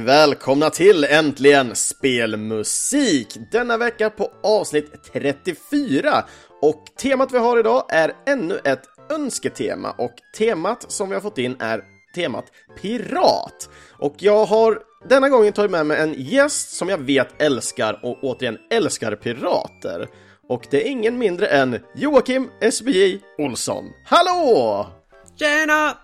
välkomna till Äntligen Spelmusik! Denna vecka på avsnitt 34 och temat vi har idag är ännu ett önsketema och temat som vi har fått in är temat Pirat. Och jag har denna gången tagit med mig en gäst som jag vet älskar och återigen älskar pirater. Och det är ingen mindre än Joakim SBJ Olsson. Hallå! Tjena!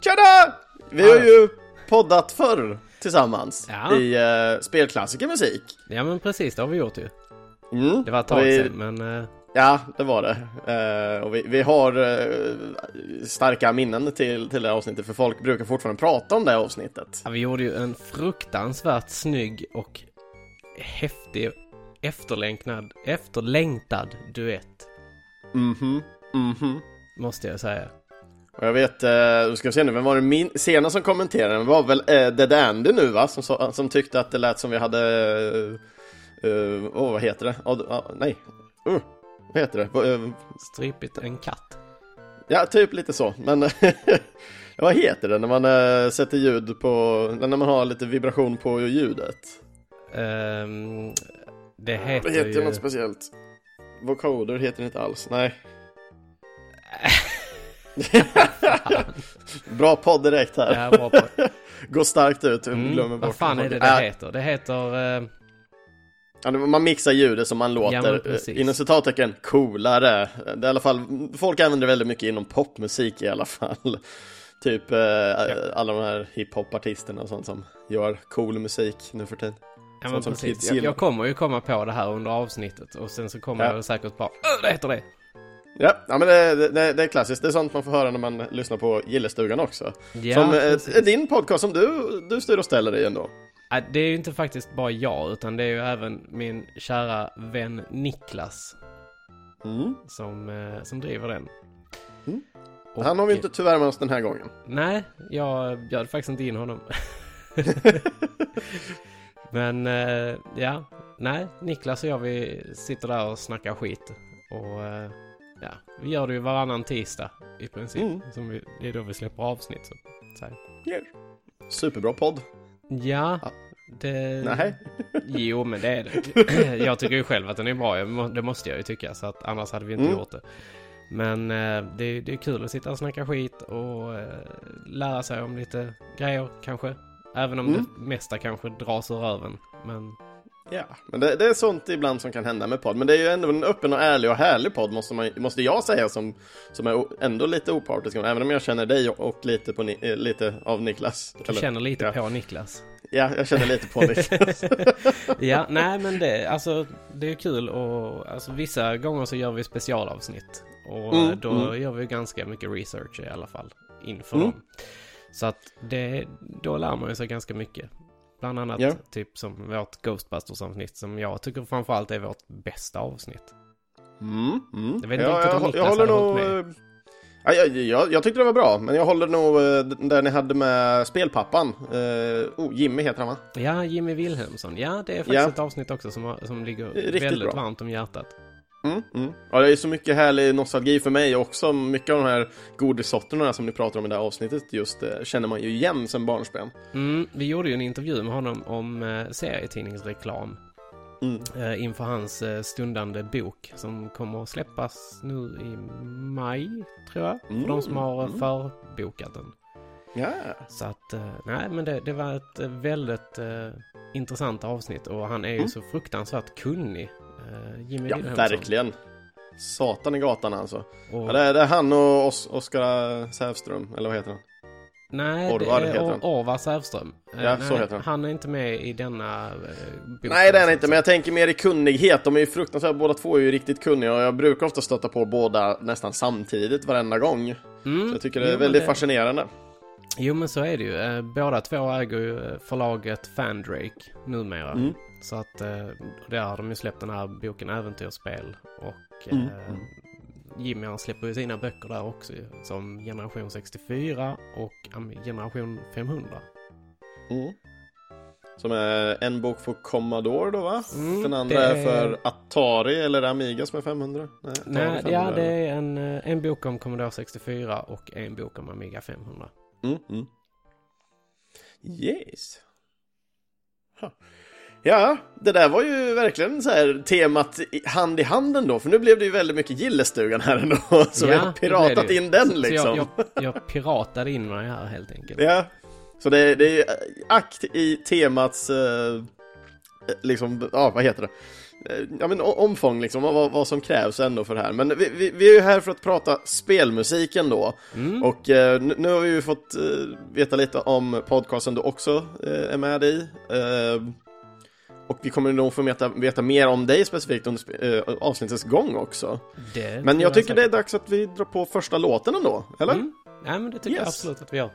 Tjena! Vi har ju poddat förr tillsammans Ja. i uh, spelklassikermusik. Ja men precis, det har vi gjort ju. Mm. Det var ett tag vi, sedan men... eh, Ja, det var det. Eh, och vi, vi har eh, starka minnen till, till det här avsnittet för folk brukar fortfarande prata om det här avsnittet. ja, vi gjorde ju en fruktansvärt snygg och häftig efterlängtad, efterlängtad duett. Mhm, mhm. Måste jag säga. Och jag vet, eh, du ska se nu, vem var det min, senast som kommenterade? Det var väl eh, Dead Andy nu va? Som, som tyckte att det lät som vi hade... Åh, uh, oh, vad heter det? Oh, ah, nej. Uh, vad heter det? Eh, Strypit en katt. Ja, typ lite så. Men vad heter det när man eh, sätter ljud på, när man har lite vibration på ljudet? Ehm, det heter, Det heter ju... något speciellt. Vocoder heter det inte alls, nej. Bra podd direkt här. Ja, på. Går starkt ut, glömmer Mm, bort vad fan är det det Äh, heter? Det heter... eh, Ja, man mixar ljudet så man Ja, låter, precis. eh, inom citattecken, coolare. Det är i alla fall, folk använder det väldigt mycket inom popmusik i alla fall. Typ eh, alla de här hiphop-artisterna och sånt som gör cool musik nu för tiden. Ja men som precis. Jag, jag kommer ju komma på det här under avsnittet och sen så kommer Ja. jag säkert bara "Öh, det heter det. Ja, ja men det, det, det är klassiskt. Det är sånt man får höra när man lyssnar på Gillestugan också. Ja, som eh, precis. din podcast som du, du styr och ställer i ändå. Nej, Det är ju inte faktiskt bara jag, utan det är ju även min kära vän Niklas Mm. som, eh, som driver den. Mm. Och- Han har vi inte tyvärr med oss den här gången. Nej, jag bjöd faktiskt inte in honom. Men eh, ja, nej, Niklas och jag vi sitter där och snackar skit. Och ja, vi gör det ju varannan tisdag i princip. Mm. Som vi, det är då vi släpper avsnitt. Så, så. Yeah. Superbra podd. Ja, Ja. det... Nej. Jo, men det är det. Jag tycker ju själv att den är bra. Det måste jag ju tycka. Så att annars hade vi inte Mm. gjort det. Men eh, det, är- det är kul att sitta och snacka skit och eh, lära sig om lite grejer kanske. Även om Mm. det mesta kanske dras ur röven. Men Ja, men det, det är sånt ibland som kan hända med podd. Men det är ju ändå en öppen och ärlig och härlig podd måste, man, måste jag säga som, som är ändå lite opartisk. Även om jag känner dig och, lite, på, eh, lite av Niklas. du känner lite ja. på Niklas. Ja, jag känner lite på Niklas. Ja, nej men det, alltså, det är kul och alltså, vissa gånger så gör vi specialavsnitt. Och Mm, då mm. gör vi ganska mycket research i alla fall inför Mm. dem. Så att det, då lär man sig ganska mycket. Bland annat Ja. typ som vårt Ghostbusters-avsnitt som jag tycker framförallt är vårt bästa avsnitt. Mm, mm. Jag vet inte om jag, jag håller nog... hållit eh, Ja, jag, jag, jag tyckte det var bra, men jag håller nog eh, där ni hade med spelpappan. Uh, oh, Jimmy heter han va? Ja, Jimmy Wilhelmsson. Ja, det är faktiskt Ja. ett avsnitt också som, som ligger Riktigt väldigt bra. varmt om hjärtat. Mm, mm. Ja, det är så mycket härlig nostalgi för mig också. Mycket av de här godissorterna som ni pratar om i det här avsnittet just eh, känner man ju igen sen barnsben. Mm, vi gjorde ju en intervju med honom om eh, serietidningsreklam. Mm. eh, inför hans eh, stundande bok som kommer att släppas nu i maj, tror jag. För de som har eh, Mm. förbokat den. Ja, Så att, eh, nej men det, det var ett eh, väldigt intressant avsnitt och han är ju Mm. så fruktansvärt kunnig. Eh, Jimmy ja verkligen. Satan i gatan alltså. Och, Ja, det, är, det är han och Os Oskar Sävström, eller vad heter han? nej, Orvar det är Orvar Sävström. Eh, Ja, nej, så heter han. Han är inte med i denna eh. Nej det är han inte, men jag tänker mer i kunnighet. De är ju fruktansvärt, båda två är ju riktigt kunniga och jag brukar ofta stöta på båda nästan samtidigt varenda gång. Mm, Så jag tycker det är jo, väldigt fascinerande. Jo men så är det ju. Eh, Båda två äger ju förlaget Fandrake numera. Mm. Så att eh, där har de ju släppt den här boken Äventyrsspel. Och Mm, eh, mm. Jimmy han släpper ju sina böcker där också Som Generation 64 och Generation 500. Mm. Som är en bok för Commodore då va? Mm, Den andra är är- för Atari eller Amiga som är 500? Nej, Nej, 500, ja det är en, eh, en bok om Commodore 64 och en bok om Amiga 500. Mm, mm. Yes. Ja, det där var ju verkligen så här temat hand i handen då, för nu blev det ju väldigt mycket gillestugan här ändå, så vi har piratat in den liksom. Så jag, jag, jag piratade in mig här helt enkelt. Ja, så det, det är akt i temats, eh, liksom, ja vad heter det? Eh, ja men omfång liksom, vad, vad som krävs ändå för det här. Men vi, vi, vi är ju här för att prata spelmusiken då. Mm. Och eh, nu, nu, har vi ju fått eh, veta lite om podcasten du också eh, är med i. Och vi kommer nog få veta, veta mer om dig specifikt under äh, avsnittets gång också. Det men jag tycker säkert. det är dags att vi drar på första låten ändå, eller? Mm. Ja, men det tycker yes. jag absolut att vi gör.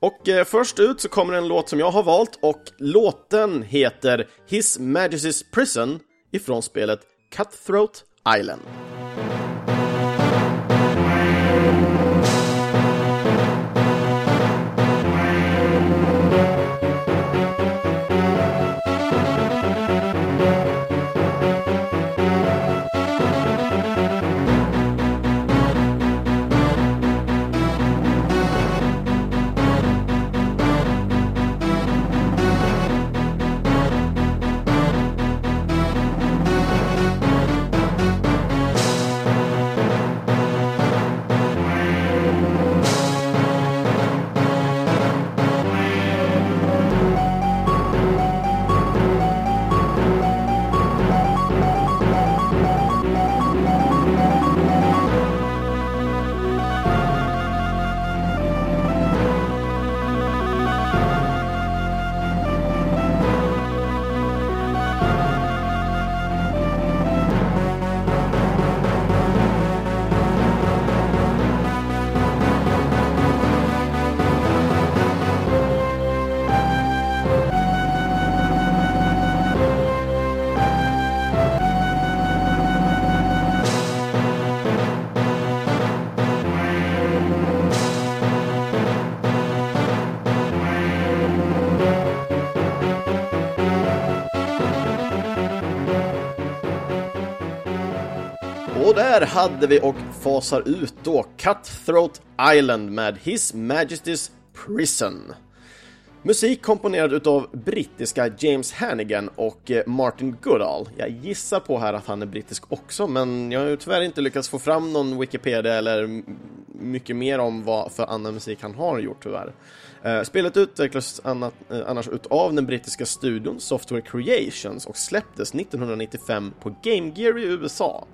Och eh, först ut så kommer en låt som jag har valt och låten heter His Majesty's Prison ifrån spelet Cutthroat Island. Hade vi och fasar ut då Cutthroat Island med His Majesty's Prison. Musik komponerad utav brittiska James Hannigan och eh, Martin Goodall. Jag gissar på här att han är brittisk också, men jag har ju tyvärr inte lyckats få fram någon Wikipedia eller mycket mer om vad för annan musik han har gjort tyvärr. Eh, spelet utvecklades eh, annars utav den brittiska studion Software Creations och släpptes 1995 på Game Gear i USA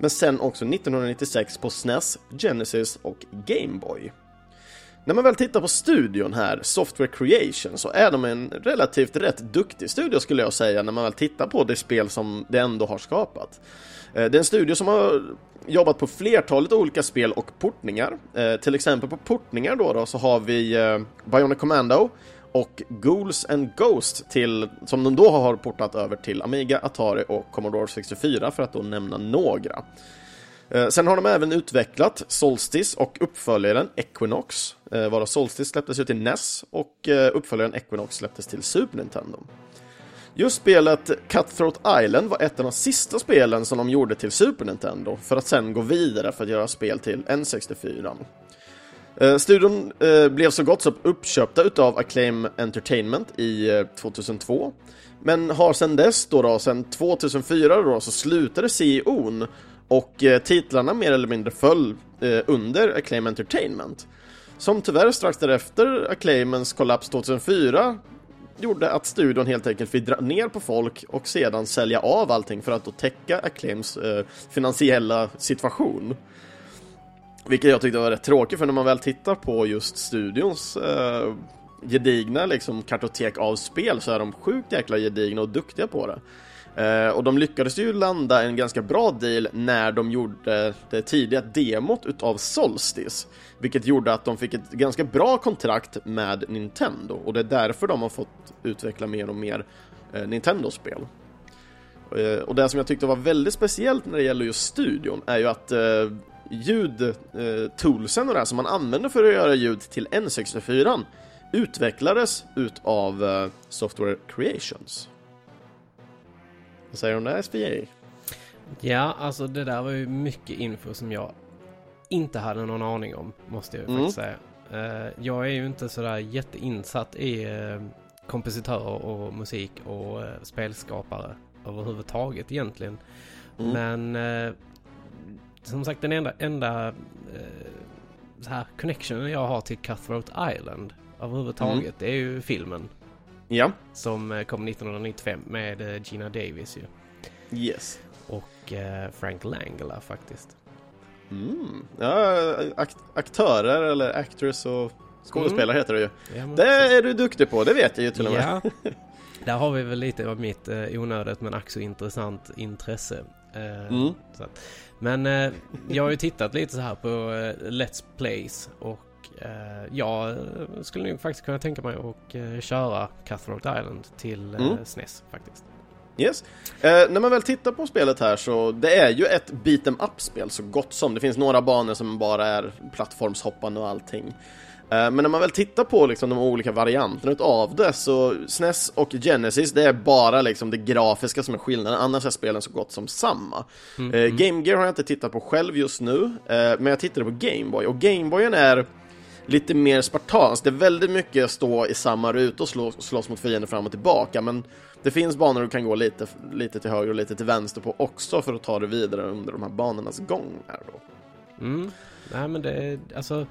men sen också 1996 på SNES, Genesis och Game Boy. När man väl tittar på studion här, Software Creation, så är de en relativt rätt duktig studio skulle jag säga när man väl tittar på det spel som det ändå har skapat. Eh, det är en studio som har jobbat på flertalet olika spel och portningar. Eh, till exempel på portningar då, då så har vi eh, Bionic Commando, och Ghouls and Ghost till, som de då har portat över till Amiga, Atari och Commodore 64 för att då nämna några. Eh, sen har de även utvecklat Solstice och uppföljaren Equinox, eh, varav Solstice släpptes ju till NES och eh, uppföljaren Equinox släpptes till Super Nintendo. Just spelet Cutthroat Island var ett av de sista spelen som de gjorde till Super Nintendo för att sen gå vidare för att göra spel till N64. Eh, studion eh, blev så gott som uppköpta utav Acclaim Entertainment i eh, 2002. Men har sedan dess, då, då sedan 2004 då, så slutade CEOn och eh, titlarna mer eller mindre föll under Acclaim Entertainment. Som tyvärr strax därefter Acclaimens kollaps 2004 gjorde att studion helt enkelt fick dra ner på folk och sedan sälja av allting för att då täcka Acclaims finansiella situation. Vilket jag tyckte var rätt tråkigt för när man väl tittar på just studions eh, gedigna liksom, kartotek av spel så är de sjukt jäkla gedigna och duktiga på det. Eh, och de lyckades ju landa en ganska bra deal när de gjorde det tidiga demot utav Solstice. Vilket gjorde att de fick ett ganska bra kontrakt med Nintendo och det är därför de har fått utveckla mer och mer eh, Nintendo-spel. Eh, och det som jag tyckte var väldigt speciellt när det gäller just studion är ju att eh, eh, ljudtoolsen och det som man använder för att göra ljud till N64 utvecklades utav uh, Software Creations. Vad säger du om det SPA? Ja, alltså det där var ju mycket info som jag inte hade någon aning om, måste jag mm. faktiskt säga. Uh, jag är ju inte sådär jätteinsatt i kompositörer och musik och eh, spelskapare överhuvudtaget egentligen. Mm. Men eh, som sagt den enda, enda eh, så här connectionen jag har till Cutthroat Island överhuvudtaget Mm. det är ju filmen Ja, som eh, kom 1995 med eh, Gina Davis ju. yes. Och eh, Frank Langella faktiskt. Mm. Ja, akt aktörer eller actress och skådespelare heter det ju. Ja, Det precis. är du duktig på, det vet jag ju till och med. Ja, där har vi väl lite av mitt eh, onödigt men ack intressant intresse. Eh, Mm. men eh, jag har ju tittat lite så här på eh, Let's Plays och jag skulle nog faktiskt kunna tänka mig att köra Cutthroat Island till Mm. SNES faktiskt. Yes. Eh, när man väl tittar på spelet här så det är ju ett beat em up-spel så gott som. Det finns några banor som bara är plattformshoppande och allting. Eh, men när man väl tittar på liksom de olika varianterna av det så SNES och Genesis det är bara liksom det grafiska som är skillnaden, annars är spelen så gott som samma. Mm, Eh, Game Gear har jag inte tittat på själv just nu, eh, men jag tittade på Game Boy och Game Boyen är lite mer spartanskt. Det är väldigt mycket stå i samma ruta och slå, slåss mot fiender fram och tillbaka, men det finns banor du kan gå lite, lite till höger och lite till vänster på också för att ta dig vidare under de här banornas gång. Här då. Mm. Nej men det är alltså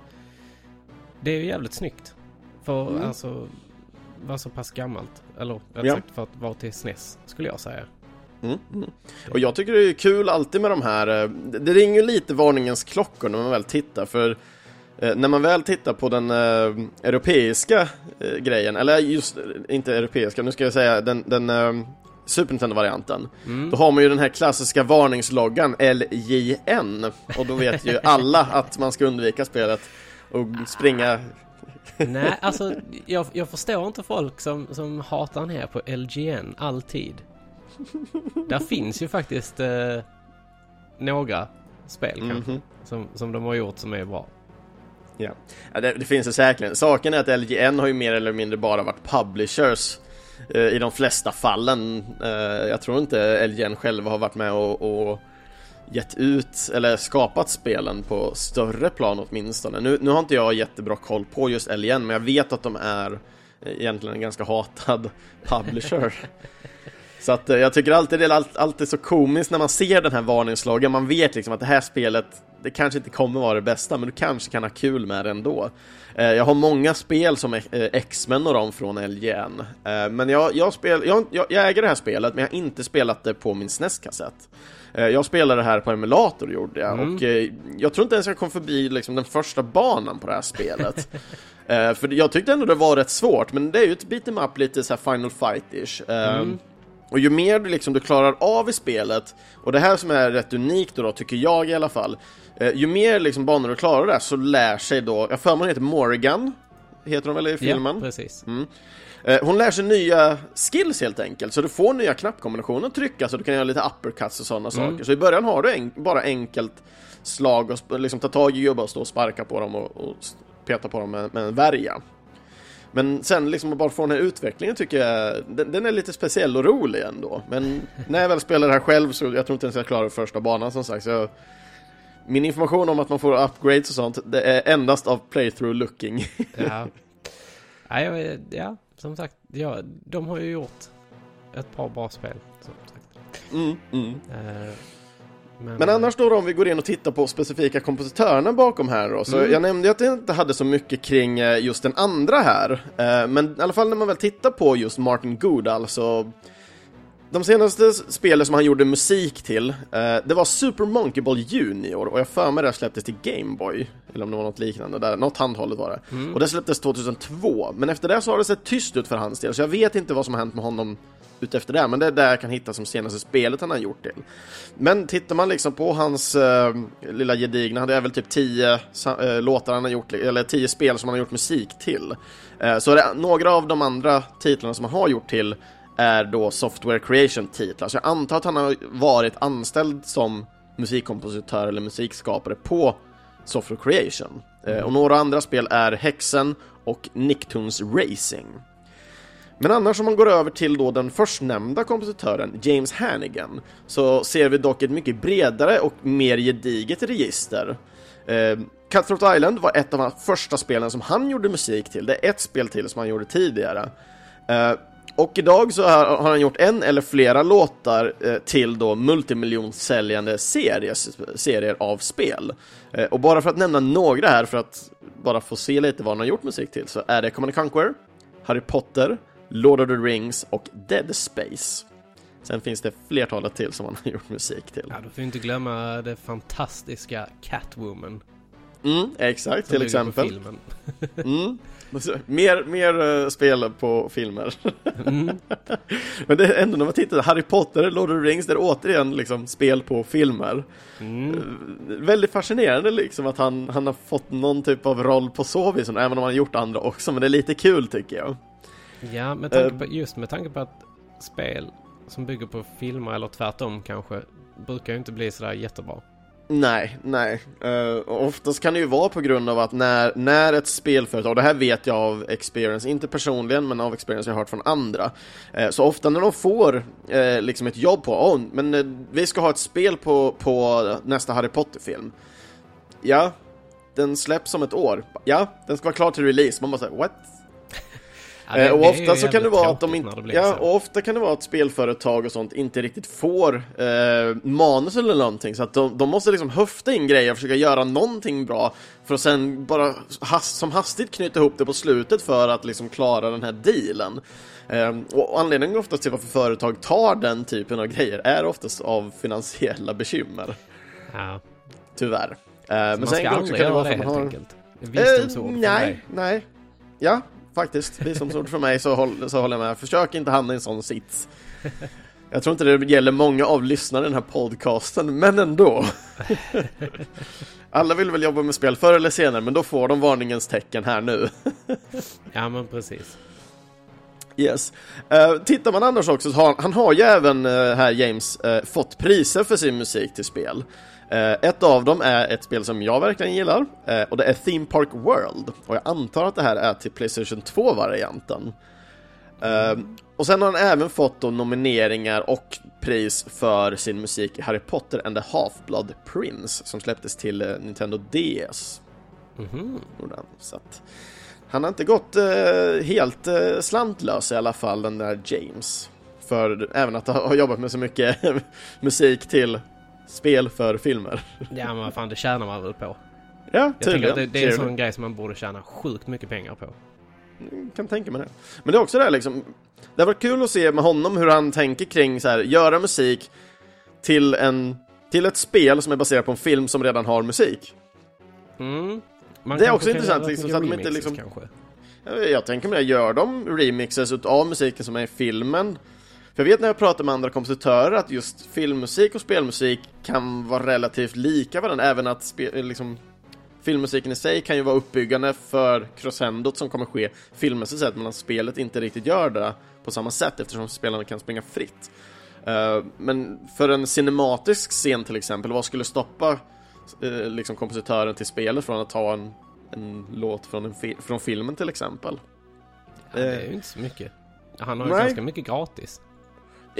Det är ju jävligt snyggt. För Mm. alltså vara så pass gammalt. Eller rätt Ja. sagt för att vara till SNES skulle jag säga. Mm, mm. Och jag tycker det är kul alltid med de här, eh, det ringer lite varningens klockor när man väl tittar för eh, när man väl tittar på den eh, europeiska grejen, eller just inte europeiska, nu ska jag säga den, den Super Nintendo-varianten, Mm. då har man ju den här klassiska varningsloggan LJN och då vet ju alla att man ska undvika spelet och springa Nej, alltså jag, jag förstår inte folk som, som hatar ner på LGN alltid. Där finns ju faktiskt eh, några spel kanske Mhm. som, som de har gjort som är bra. Ja, ja det, det finns det säkert. Saken är att LGN har ju mer eller mindre bara varit publishers eh, i de flesta fallen. Eh, jag tror inte LGN själva har varit med och, och gett ut eller skapat spelen på större plan åtminstone. Nu, nu har inte jag jättebra koll på just LGN, men jag vet att de är eh, egentligen en ganska hatad publisher. Så att eh, jag tycker alltid det är allt- alltid så komiskt när man ser den här varningslagen. Man vet liksom att det här spelet, det kanske inte kommer vara det bästa, men du kanske kan ha kul med det ändå. Eh, Jag har många spel som X-Men och dem från LGN. Men jag, jag, spel, jag, jag, jag äger det här spelet, men jag har inte spelat det på min SNES-kassett. Eh, Jag spelade det här på emulator gjorde jag, Mm. och eh, jag tror inte ens jag kom förbi liksom, den första banan på det här spelet. Eh, För jag tyckte ändå det var rätt svårt, men det är ju ett beat em up lite så här Final Fight-ish. Eh, Mm. och ju mer du, liksom, du klarar av i spelet, och det här som är rätt unikt då, tycker jag i alla fall, ju mer liksom, banor du klarar där så lär sig då, jag för mig heter Morrigan, heter hon väl i filmen? Ja, precis. Mm. Eh, Hon lär sig nya skills helt enkelt, så du får nya knappkombinationer att trycka så du kan göra lite uppercuts och sådana Mm. saker. Så i början har du en, bara enkelt slag och liksom ta tag i gubbar och stå och sparka på dem och, och peta på dem med, med en värja. Men sen liksom att bara få den här utvecklingen tycker jag, den, den är lite speciell och rolig ändå. Men när jag väl spelar det här själv så jag tror inte ens jag klarar första banan som sagt. Så jag, min information om att man får upgrades och sånt, det är endast av playthrough looking. Ja. ja, som sagt, ja, de har ju gjort ett par bra spel. Som sagt. Mm, mm. Eh, Men annars då, då om vi går in och tittar på specifika kompositörerna bakom här då, så Mm. jag nämnde ju att jag inte hade så mycket kring eh, just den andra här, Eh, men i alla fall när man väl tittar på just Martin Goodall så de senaste spelen som han gjorde musik till, eh, det var Super Monkey Ball Junior och jag för mig det släpptes till Game Boy, eller om det var något liknande där, något handhållet var det. Mm. Och det släpptes 2002, men efter det så har det sett tyst ut för hans del, så jag vet inte vad som har hänt med honom utefter det, men det är där jag kan hitta som senaste spelet han har gjort till. Men tittar man liksom på hans eh, lilla gedigna, det är väl typ 10 eh, låtar han har gjort, eller 10 spel som han har gjort musik till. Eh, så det, några av de andra titlarna som han har gjort till är då Software Creation-titlar. Så jag antar att han har varit anställd som musikkompositör eller musikskapare på Software Creation. Eh, och några andra spel är Hexen och Nicktoons Racing. Men annars om man går över till då den förstnämnda kompositören, James Hannigan, så ser vi dock ett mycket bredare och mer gediget register. Eh, Cutthroat Island var ett av de första spelen som han gjorde musik till, det är ett spel till som han gjorde tidigare. Eh, och idag så har, han gjort en eller flera låtar eh, till då multimiljonsäljande series, serier av spel. Eh, och bara för att nämna några här, för att bara få se lite vad han har gjort musik till, så är det Command Conquer, Harry Potter, Lord of the Rings och Dead Space. Sen finns det flertalet till som han har gjort musik till. Ja, du får inte glömma det fantastiska Catwoman. Mm, exakt, som till exempel. På filmen. Mm. Mer, mer eh, spel på filmer. Mm. Men det är ändå när man tittar, Harry Potter, Lord of the Rings, det är återigen liksom spel på filmer. Mm. Väldigt fascinerande liksom att han, han har fått någon typ av roll på så vis, även om han har gjort andra också, men det är lite kul tycker jag. Ja, med tanke Eh. på, just med tanke på att spel som bygger på filmer eller tvärtom kanske brukar ju inte bli sådär jättebra. Nej, nej. Uh, oftast kan det ju vara på grund av att när, när ett spelföretag, och det här vet jag av experience, inte personligen men av experience jag har hört från andra, uh, så ofta när de får uh, liksom ett jobb på, oh, men uh, vi ska ha ett spel på, på nästa Harry Potter-film. Ja, den släpps om ett år. Ja, den ska vara klar till release. Man bara säger what? Ja, det- Eh, och ofta så kan det vara att de inte, ja, och ofta kan det vara att spelföretag och sånt inte riktigt får eh, manus eller någonting, så att de, de måste liksom höfta in grejer och försöka göra någonting bra för att sen bara has, som hastigt knyta ihop det på slutet för att liksom klara den här dealen. Eh, och anledningen oftast till varför företag tar den typen av grejer är oftast av finansiella bekymmer, Ja. tyvärr. Eh, men man sen ska aldrig göra det helt har... enkelt. Visdomsord Eh, nej, nej. Ja, faktiskt. Visdomsord för mig så, håll, så håller jag med. Försök inte hamna i en sån sits. Jag tror inte det gäller många av lyssnarna i den här podcasten, men ändå. Alla vill väl jobba med spel förr eller senare, men då får de varningens tecken här nu. Ja, men precis. Yes. Uh, tittar man annars också så har han har ju även uh, här James uh, fått priser för sin musik till spel. Eh, ett av dem är ett spel som jag verkligen gillar eh, och det är Theme Park World och jag antar att det här är till Playstation 2-varianten. och sen har han även fått nomineringar och pris för sin musik i Harry Potter and the Half-Blood Prince som släpptes till eh, Nintendo DS. Han. Så att, han har inte gått eh, helt eh, slantlös i alla fall, den där James. För även att ha har jobbat med så mycket musik till spel för filmer. Ja, men vad fan, det tjänar man väl på. Ja, tydligen. att det, det är en sån grej som man borde tjäna sjukt mycket pengar på. kan tänka mig det. Men det är också det här liksom, det varit kul att se med honom hur han tänker kring så här, göra musik till en till ett spel som är baserat på en film som redan har musik. Mm. Det är också intressant, liksom, så att de inte liksom- Kanske. Jag- Jag tänker mig det, gör de remixes av musiken som är i filmen? För jag vet när jag pratar med andra kompositörer att just filmmusik och spelmusik kan vara relativt lika varandra, även att spe, liksom, filmmusiken i sig kan ju vara uppbyggande för crescendot som kommer ske filmmässigt sett, medan spelet inte riktigt gör det på samma sätt eftersom spelarna kan springa fritt. Eh, men för en cinematisk scen till exempel, vad skulle stoppa eh, liksom kompositören till spelet från att ta en, en låt från, en fi- från filmen till exempel? Ja, det är Eh. ju inte så mycket. Han har ju ganska mycket gratis.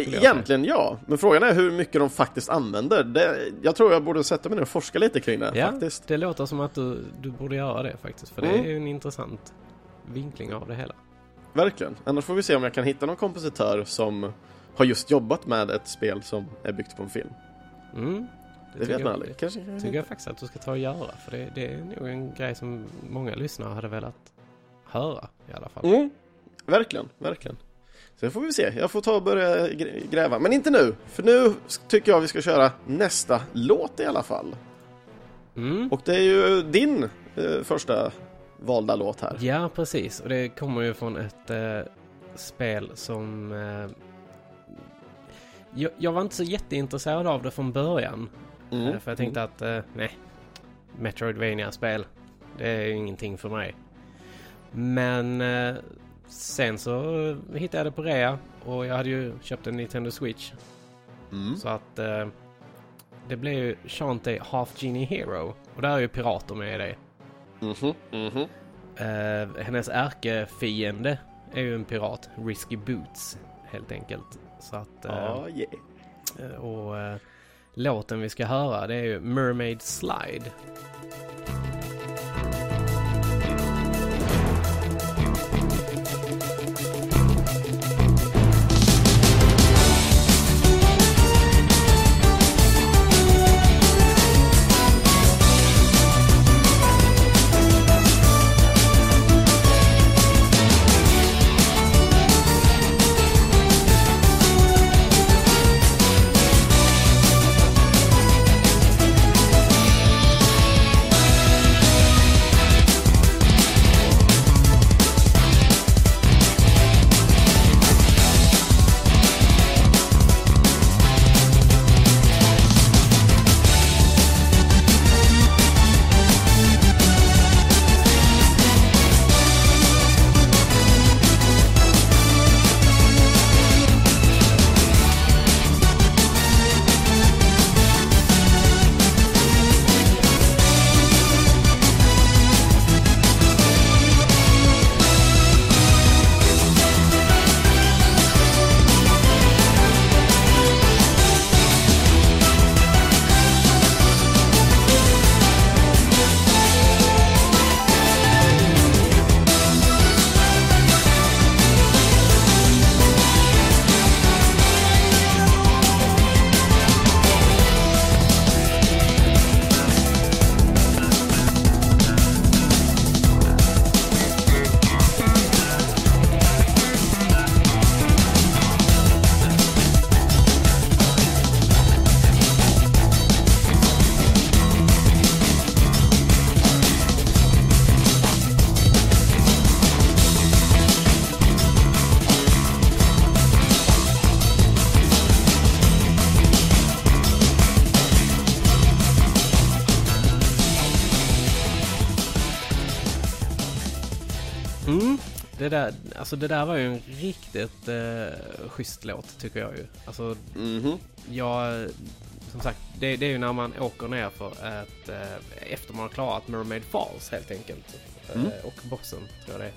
Egentligen ja, men frågan är hur mycket de faktiskt använder. Det, jag tror jag borde sätta mig ner och forska lite kring det Ja, faktiskt. det låter som att du, du borde göra det faktiskt. För det Mm. är ju en intressant vinkling av det hela. Verkligen. Annars får vi se om jag kan hitta någon kompositör som har just jobbat med ett spel som är byggt på en film. Mm. Det, tycker vet man aldrig. Kanske tycker jag faktiskt att du ska ta och göra. För det, det är nog en grej som många lyssnare hade velat höra i alla fall. Mm. Verkligen, verkligen. Sen får vi se. Jag får ta och börja gr- gräva. Men inte nu, för nu tycker jag vi ska köra nästa låt i alla fall. Mm. Och det är ju din eh, första valda låt här. Ja, precis. Och det kommer ju från ett eh, spel som... Eh, jag, jag var inte så jätteintresserad av det från början. Mm. Eh, För jag tänkte att, eh, nej. Metroidvania-spel. Det är ju ingenting för mig. Men eh, sen så hittade jag det på rea. Och jag hade ju köpt en Nintendo Switch. Mm. Så att eh, det blev ju Shantae Half Genie Hero. Och där är ju pirater med i det. Mhm, mhm. Eh, hennes ärkefiende är ju en pirat. Risky Boots, helt enkelt. Så att... eh, Ja, yeah. eh, och eh, låten vi ska höra det är ju Mermaid Slide. Alltså det där var ju en riktigt eh, schysst låt tycker jag ju. Alltså, Mhm. jag... Som sagt, det, det är ju när man åker ner för att... Eh, efter man har klarat Mermaid Falls helt enkelt. Mm. Eh, och bossen, tror jag det är.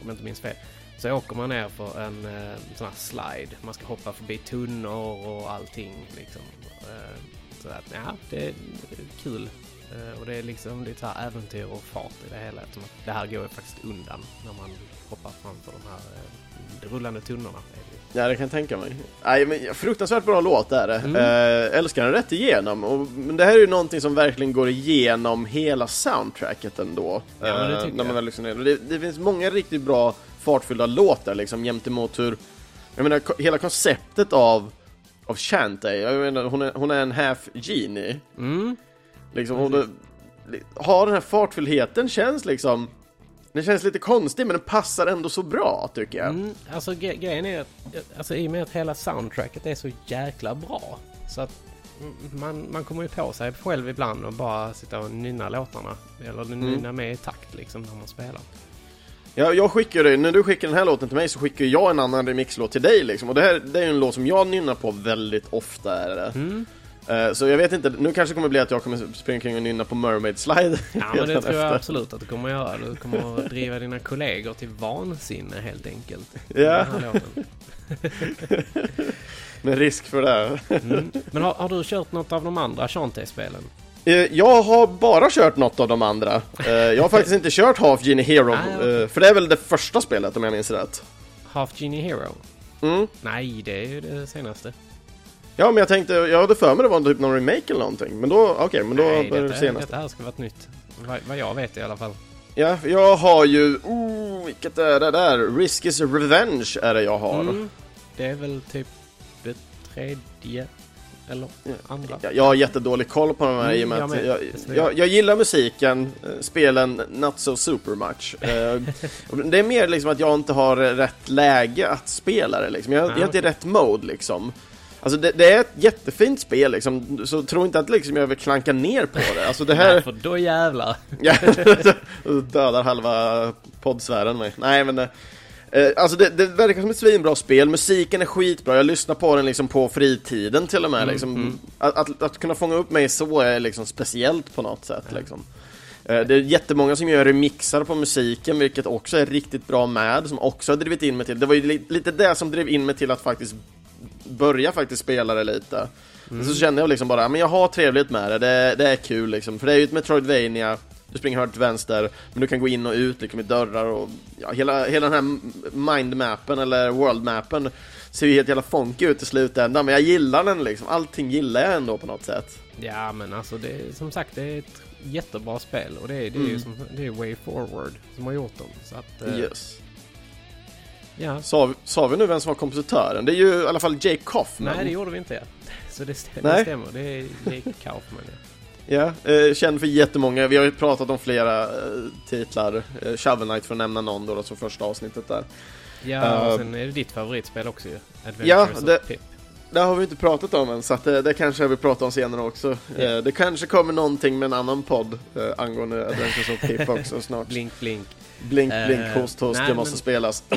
Om jag inte minns fel. Så åker man ner för en eh, sån här slide. Man ska hoppa förbi tunnor och allting liksom. Eh, så att, ja, det är kul. Eh, och det är liksom lite så här äventyr och fart i det hela. Det här går ju faktiskt undan när man hoppar framför de här eh, rullande tunnorna. Ja, det kan jag tänka mig. Nej, men fruktansvärt bra låt är det. Mm. Eh, älskar den rätt igenom. Och, men det här är ju någonting som verkligen går igenom hela soundtracket ändå. Ja, men det Eh, när man väl. Och det, det finns många riktigt bra fartfyllda låtar liksom jämt emot hur... Jag menar, hela konceptet av, av Shantae, jag menar, hon är, hon är en half genie. Mm. Liksom, hon har den här fartfyllheten känns liksom... Den känns lite konstig men den passar ändå så bra tycker jag. Mm, alltså ge- grejen är att, alltså i och med att hela soundtracket är så jäkla bra. Så att mm, man, man kommer ju på sig själv ibland och bara sitta och nynna låtarna. Eller nynna med i takt liksom när man spelar. Ja, jag skickar dig, när du skickar den här låten till mig så skickar jag en annan remixlåt till dig liksom. Och det här det är ju en låt som jag nynnar på väldigt ofta är det. Mm. Eh, så jag vet inte, nu kanske det kommer bli att jag kommer springa omkring och nynna på Mermaid Slide. Ja men det tror jag efter. absolut att du kommer att göra. Du kommer att driva dina kollegor till vansinne helt enkelt. Ja. Med risk för det. Mm. Men har, har du kört något av de andra Shantae-spelen? Eh, Jag har bara kört något av de andra. Eh, Jag har faktiskt inte kört Half Genie Hero, Ah, okej. eh, för det är väl det första spelet om jag minns rätt. Half Genie Hero? Mm. Nej, det är ju det senaste. Ja, men jag tänkte, jag hade för mig det var typ någon remake eller någonting. Men då, okej, men då Nej, var det det detta, senaste. detta här ska vara ett nytt. Vad, vad jag vet i alla fall. Ja, jag har ju, oh, vilket är det där? Risk is Revenge är det jag har. Mm, det är väl typ det tredje eller andra. Jag, jag har jättedålig koll på de här Mm, i och med jag att jag, jag, jag gillar musiken, eh, spelen not so super much. Eh, det är mer liksom att jag inte har rätt läge att spela det liksom. Jag, jag är inte i okej. rätt mode liksom. Alltså det, det är ett jättefint spel liksom, så tro inte att liksom jag vill klanka ner på det. Alltså det Nej, här... för då jävlar. Ja, dödar halva poddsfären mig. Nej men eh, eh, Alltså det, det verkar som ett svinbra spel, musiken är skitbra, jag lyssnar på den liksom på fritiden till och med Mm, liksom. mm. Att, att, att kunna fånga upp mig så är liksom speciellt på något sätt liksom. Eh, Det är jättemånga som gör remixar på musiken, vilket också är riktigt bra med, som också har drivit in mig till, det var ju li, lite det som drev in mig till att faktiskt börja faktiskt spela det lite. Så kände jag liksom bara, men jag har trevligt med det, det, det är kul liksom, för det är ju ett Metroidvania du springer höger till vänster, men du kan gå in och ut liksom i dörrar och ja, hela, hela den här mindmappen eller worldmappen ser ju helt jävla funky ut i slutändan, men jag gillar den liksom, allting gillar jag ändå på något sätt. Ja, men alltså det är som sagt det är ett jättebra spel och det är, det är ju Mm. som, det är Way Forward som har gjort dem. Så att, eh, Yes. Ja. Sa, vi- sa vi nu vem som var kompositören? Det är ju i alla fall Jake Kaufman. Nej, det gjorde vi inte. Så det, stä- Nej. det stämmer. Det är Jake Kaufman ja. Ja, eh, känd för jättemånga, vi har ju pratat om flera eh, titlar, eh, Shovel Knight för att nämna någon då, då som första avsnittet där. Ja, och Eh, sen är det ditt favoritspel också ju. Adventures Ja, of det- Pip. Det har vi inte pratat om än, så att det, det kanske jag vill prata om senare också. Eh, det kanske kommer någonting med en annan podd eh, angående Adventures of Pip också snart. Blink, blink. Blink, blink, Eh, host, host, nej, det måste men- spelas.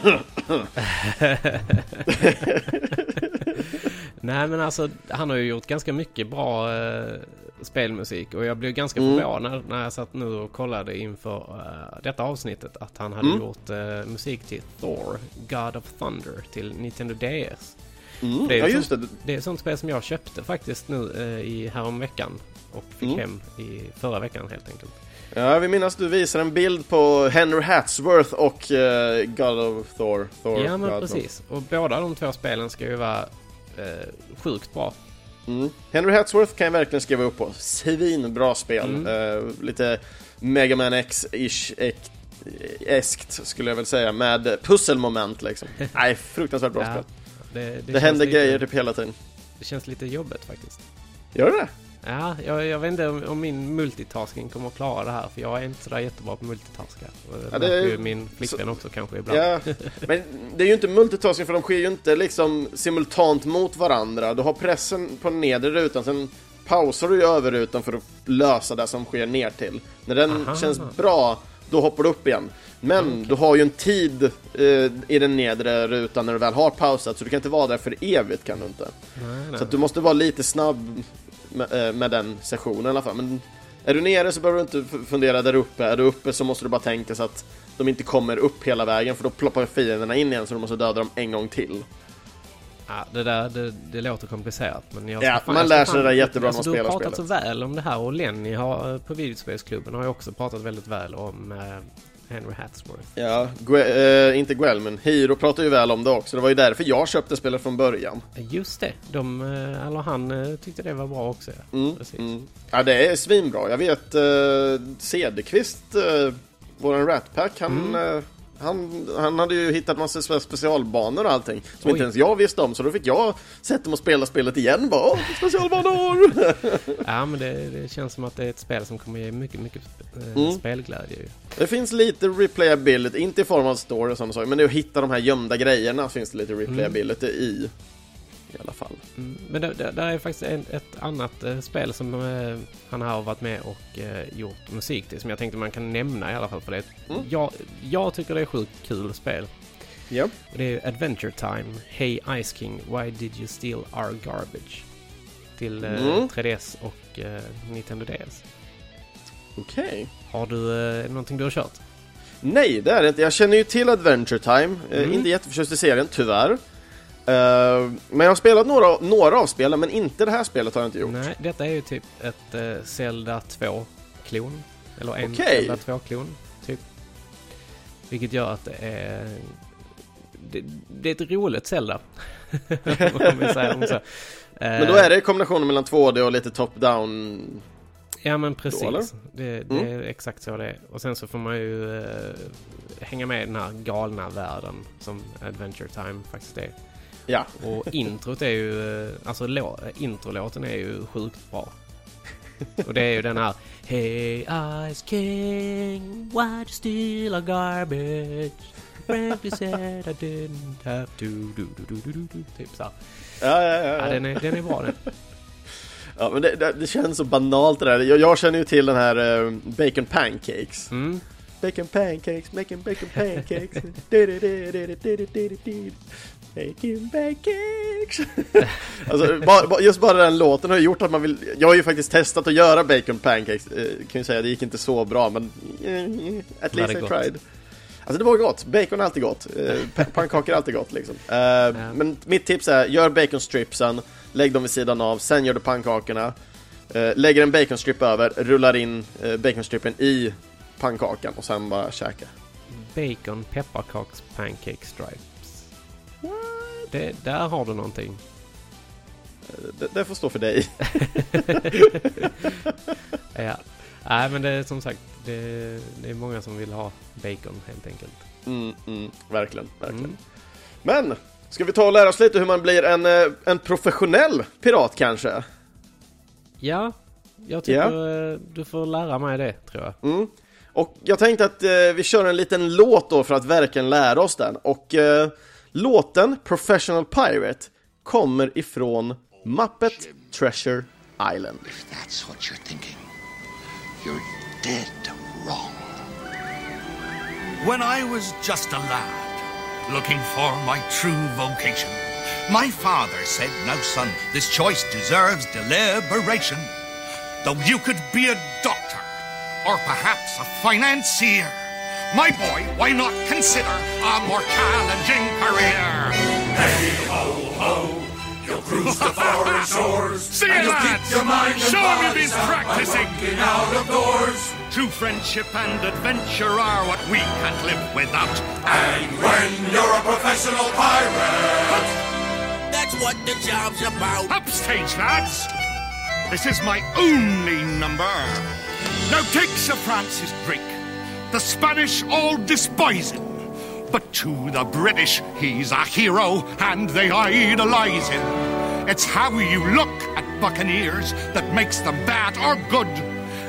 Nej men alltså, han har ju gjort ganska mycket bra eh, spelmusik och jag blev ganska Mm. förvånad när jag satt nu och kollade inför eh, detta avsnittet att han hade Mm. gjort eh, musik till Thor, God of Thunder till Nintendo DS. Mm, Det är ja, just det. Det är sånt spel som jag köpte faktiskt nu eh, i häromveckan och fick Mm. hem i förra veckan helt enkelt. Ja, jag vill minnas du visar en bild på Henry Hatsworth och eh, God of Thor. Thor ja men God precis. Och båda de två spelen ska ju vara eh, sjukt bra. Mm. Henry Hatsworth kan jag verkligen skriva upp på. Svinbra spel. Mm. Eh, lite Mega Man X-ish eskt skulle jag väl säga, med pusselmoment liksom. Nej, fruktansvärt bra Ja, spel. Det, det, Det, händer lite, grejer typ hela tiden. Det känns lite jobbigt faktiskt. Gör det? Ja, jag, jag vet inte om, om min multitasking kommer att klara det här för jag är inte sådär jättebra på multitaska. Ja, det- märker ju min flickvän också kanske ibland. Ja, men det är ju inte multitasking för de sker ju inte liksom simultant mot varandra. Du har pressen på nedre rutan, sen pausar du ju över rutan för att lösa det som sker ner till. När den Aha. känns bra, då hoppar du upp igen. Men du har ju en tid eh, i den nedre rutan när du väl har pausat, så du kan inte vara där för evigt kan du inte. Nej, nej. Så du måste vara lite snabb med, eh, med den sessionen i alla fall. Men är du nere så behöver du inte fundera där uppe. Är du uppe så måste du bara tänka så att de inte kommer upp hela vägen, för då ploppar fienderna in igen så du måste döda dem en gång till. Ja, det där det, det låter komplicerat men jag Ja, fan- man lär sig det där jättebra när man alltså, Du spelar har pratat spelet. så väl om det här och Lenny har, på videospelsklubben har ju också pratat väldigt väl om eh, Henry Hatsworth. Ja, Gue- eh, inte Guel, men Hiro pratar ju väl om det också. Det var ju därför jag köpte spelet från början. Just det, de, eh, eller han eh, tyckte det var bra också. Mm, mm. Ja, det är svinbra. Jag vet eh, Cederqvist, eh, våran Ratpack, han, Mm. Han, han hade ju hittat massa spe- specialbanor och allting som Oj. inte ens jag visste om. Så då fick jag sätta mig och spela spelet igen. Bara, Åh, specialbanor! Ja, men det, det känns som att det är ett spel som kommer ge mycket, mycket eh, Mm. spelglädje det finns lite replayability, inte i form av story och sådana saker, men det att hitta de här gömda grejerna finns det lite replayability i. I alla fall. Mm. Men det, det, där är faktiskt en, ett annat eh, spel som eh, han har varit med och eh, gjort musik till som jag tänkte man kan nämna i alla fall för det. Mm. Jag, jag tycker det är sjukt kul spel. Och Det är Adventure Time, Hey Ice King, Why Did You Steal Our Garbage? Till eh, Mm. 3DS och eh, Nintendo DS. Okej. Har du eh, någonting du har kört? Nej, det är det inte. Jag känner ju till Adventure Time. Eh, Mm. Inte jätteförtjust i serien, tyvärr. Eh, men jag har spelat några, några av spelen, men inte det här spelet har jag inte gjort. Nej, detta är ju typ ett eh, Zelda 2-klon. Eller en Okej. Zelda 2-klon, typ. Vilket gör att det är... Det, det är ett roligt Zelda. Om vi säger om så. Men då är det kombinationen mellan 2D och lite top-down. Ja men precis. Det, det är exakt så det är. Och sen så får man ju eh, hänga med i den här galna världen som Adventure Time faktiskt är. Ja. Och introt är ju, eh, alltså lå, introlåten är ju sjukt bra. Och det är ju den här Hey Ice King, why'd you steal our garbage? Frankly said I didn't have to do do do do do do Typ så. Ja, ja, ja. Ja, ja. den, är, den är bra den. ja men det, det, det känns så banalt det där. Jag, jag känner ju till den här eh, Bacon Pancakes. Mm. Bacon Pancakes, making bacon pancakes. Baking bakex. alltså, just bara den låten har gjort att man vill... Jag har ju faktiskt testat att göra bacon pancakes, eh, kan ju säga. Det gick inte så bra, men... Eh, at least I gott. tried. Alltså det var gott, bacon är alltid gott, eh, pannkakor är alltid gott liksom. Men mitt tips är, gör baconstripsen, lägg dem vid sidan av, sen gör du pannkakorna, lägger en baconstrip över, rullar in baconstrippen i pannkakan och sen bara käka. Bacon pepparkaks pancake stripe. Det, där har du någonting. Det, det får stå för dig. Ja. Nej men det är som sagt, det, det är många som vill ha bacon helt enkelt. Mm, mm, verkligen, verkligen. Mm. Men, ska vi ta och lära oss lite hur man blir en, eh, en professionell pirat kanske? Ja, jag tycker eh, du får lära mig det tror jag. Mm. Och jag tänkte att eh, vi kör en liten låt då för att verkligen lära oss den. Och eh, låten Professional Pirate kommer ifrån Muppet Treasure Island. If that's what you're thinking, you're dead wrong. When I was just a lad, looking for my true vocation, my father said, Now, son, this choice deserves deliberation. Though you could be a doctor, or perhaps a financier, my boy, why not consider a more challenging career? Hey ho ho, you'll cruise the foreign shores. See it, lads! Show 'em you've been practicing. out of doors. True friendship and adventure are what we can't live without. And when you're a professional pirate, That's what the job's about. Upstage, lads! This is my only number. Now take Sir Francis Drake. The Spanish all despise him. But to the British, he's a hero and they idolize him. It's how you look at buccaneers that makes them bad or good.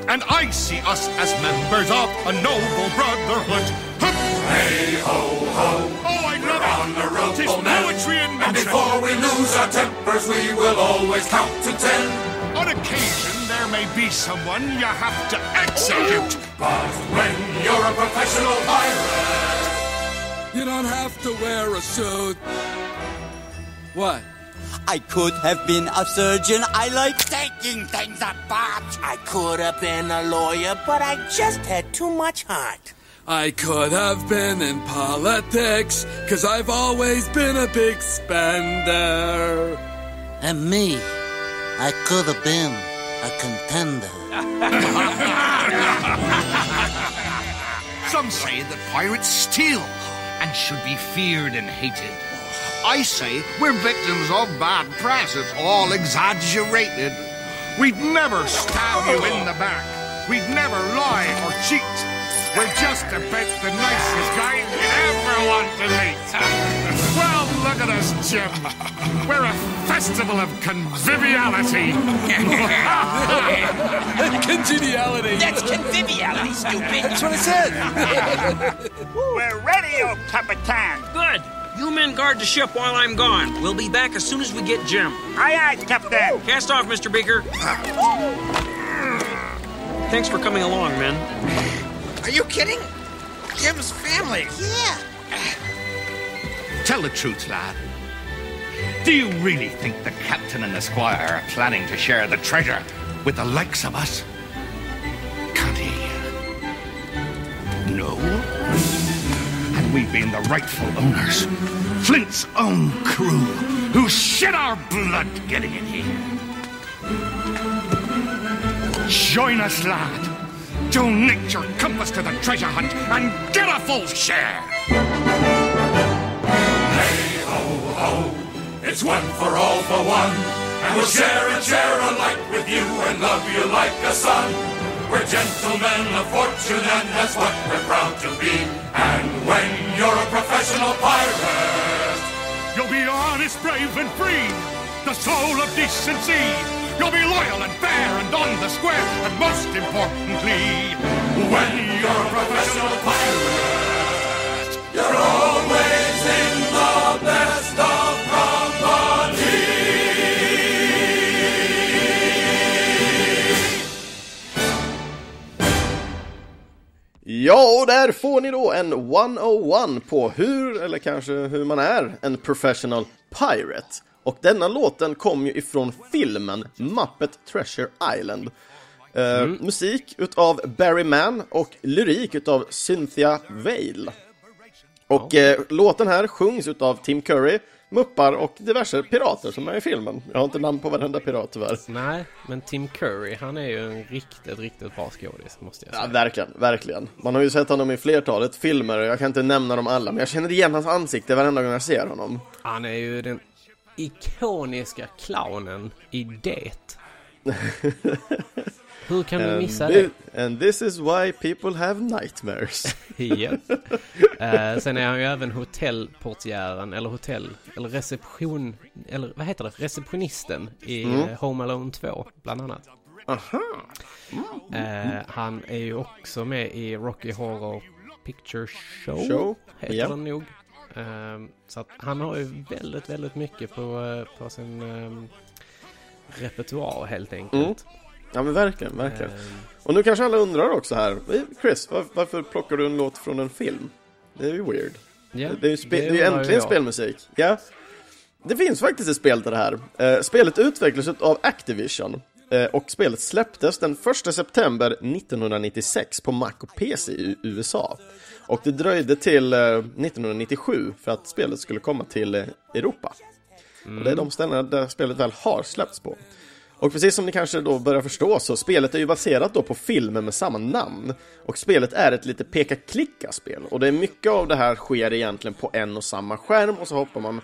And I see us as members of a noble brotherhood. Hup! hey ho ho, Oh, I love on it! the rope, Tis oh, man. poetry in And before we lose our tempers, we will always count to ten. On occasion, there may may be someone you have to execute. But when you're a professional pirate, You don't have to wear a suit. What? I could have been a surgeon. I like taking things apart. I could have been a lawyer, but I just had too much heart. I could have been in politics, cause I've always been a big spender. And me, I could have been a contender. Some say that pirates steal and should be feared and hated. I say we're victims of bad press. It's all exaggerated. We'd never stab you in the back. We'd never lie or cheat. We're just about the nicest guys you'd ever want to meet. well, look at us, Jim. We're a festival of conviviality. Congeniality. That's conviviality, stupid. That's what I said. We're ready, oh Capitan. Good. You men guard the ship while I'm gone. We'll be back as soon as we get Jim. Aye, aye, Captain. Cast off, Mr. Beaker. Ah. Thanks for coming along, men. Are you kidding? Jim's family. Yeah. Tell the truth, lad. Do you really think the captain and the squire are planning to share the treasure with the likes of us? Can't he? No. And we've been the rightful owners. Flint's own crew, who shed our blood getting in here. Join us, lad. Donate your compass to the treasure hunt and get a full share. Hey ho ho! It's one for all for one. And we'll share and share alike with you and love you like a son. We're gentlemen of fortune and that's what we're proud to be. And when you're a professional pirate, You'll be honest, brave, and free. The soul of decency. You'll be loyal and fair and on the square. And most importantly, when you're a professional pirate, you're always in the best of Ja, och där får ni då en 101 på hur, eller kanske hur man är, en professional pirate. Och denna låten kom ju ifrån filmen Muppet Treasure Island. Eh, Musik utav Barry Mann och lyrik utav Cynthia Vale. Och eh, låten här sjungs utav Tim Curry, muppar och diverse pirater som är i filmen. Jag har inte namn på varenda pirat tyvärr. Nej, men Tim Curry, han är ju en riktigt, riktigt bra skådis, måste jag säga. Ja, verkligen, verkligen. Man har ju sett honom i flertalet filmer och jag kan inte nämna dem alla, men jag känner igen hans ansikte varenda gång jag ser honom. Han är ju den ikoniska clownen i Det. Hur kan vi missa and, det? and this is why people have nightmares. Japp. Eh, sen är han ju även hotellportiären, eller hotell, eller reception, eller vad heter det, receptionisten i Mm. eh, Home Alone 2, bland annat. Aha. Eh, han är ju också med i Rocky Horror Picture Show, Show, heter ja. den nog. Eh, så att han har ju väldigt, väldigt mycket på, eh, på sin eh, repertoar helt enkelt. Mm. Ja men verkligen, verkligen. Eh, Och nu kanske alla undrar också här, "Eh, Chris, var, varför plockar du en låt från en film? Det är ju weird. ja, Det är ju, spe- det är ju äntligen jag. spelmusik. Ja. Det finns faktiskt ett spel till det här. Eh, spelet utvecklades av Activision. Eh, och spelet släpptes den 1 september 1996 på Mac och PC i USA. Och det dröjde till eh, 1997 för att spelet skulle komma till Europa. Europa. Och det är de ställena där spelet väl har släppts på. Och precis som ni kanske då börjar förstå så spelet är ju baserat då på filmen med samma namn. Och spelet är ett lite peka-klicka-spel. Och det är mycket av det här sker egentligen på en och samma skärm och så hoppar man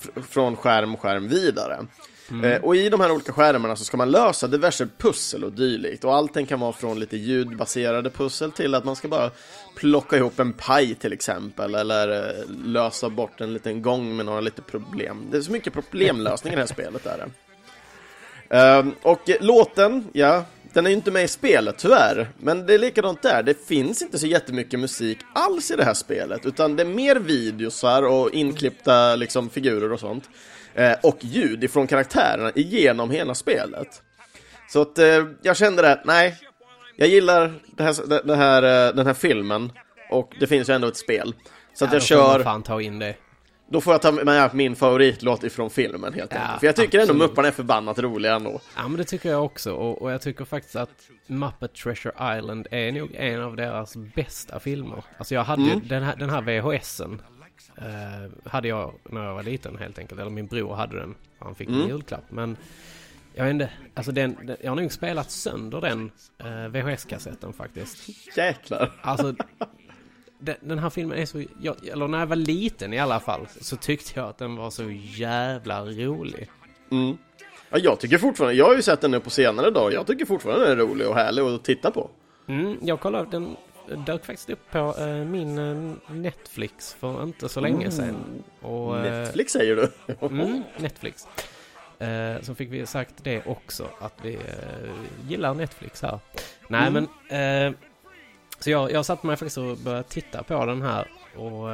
fr- från skärm och skärm vidare. Mm. Eh, och i de här olika skärmarna så ska man lösa diverse pussel och dylikt. Och allting kan vara från lite ljudbaserade pussel till att man ska bara plocka ihop en paj till exempel. Eller eh, lösa bort en liten gång med några lite problem. Det är så mycket problemlösning i det här spelet är det. Ehm, och låten, ja, den är ju inte med i spelet tyvärr. Men det är likadant där, det finns inte så jättemycket musik alls i det här spelet. Utan det är mer videosar och inklippta liksom, figurer och sånt. Eh, och ljud ifrån karaktärerna igenom hela spelet. Så att eh, jag kände det, nej, jag gillar här, det, här, eh, den här filmen och det finns ju ändå ett spel. Så att Ja, jag då får man kör, fan ta in det. då får jag ta med min favoritlåt ifrån filmen helt Ja, enkelt. För jag tycker ändå absolut. Mupparna är förbannat roliga ändå. Ja men det tycker jag också och, och jag tycker faktiskt att Muppet Treasure Island är nog en av deras bästa filmer. Alltså jag hade ju Mm. den här, den här VHSen eh, hade jag när jag var liten helt enkelt. Eller min bror hade den. Han fick en Mm. julklapp. Men jag vet inte, alltså den, den, jag har nog spelat sönder den eh, VHS-kassetten faktiskt. Jäklar. Alltså den, den här filmen är så, jag, eller när jag var liten i alla fall, så tyckte jag att den var så jävla rolig. Mm. Ja, jag tycker fortfarande, jag har ju sett den nu på senare dag, jag tycker fortfarande den är rolig och härlig att titta på. Mm, jag kollade, den dök faktiskt upp på eh, min eh, Netflix för inte så länge sedan. Och, eh, Netflix säger du? mm, Netflix. Eh, så fick vi sagt det också, att vi eh, gillar Netflix här. Nej Mm. men, så jag, jag satte mig faktiskt och började titta på den här och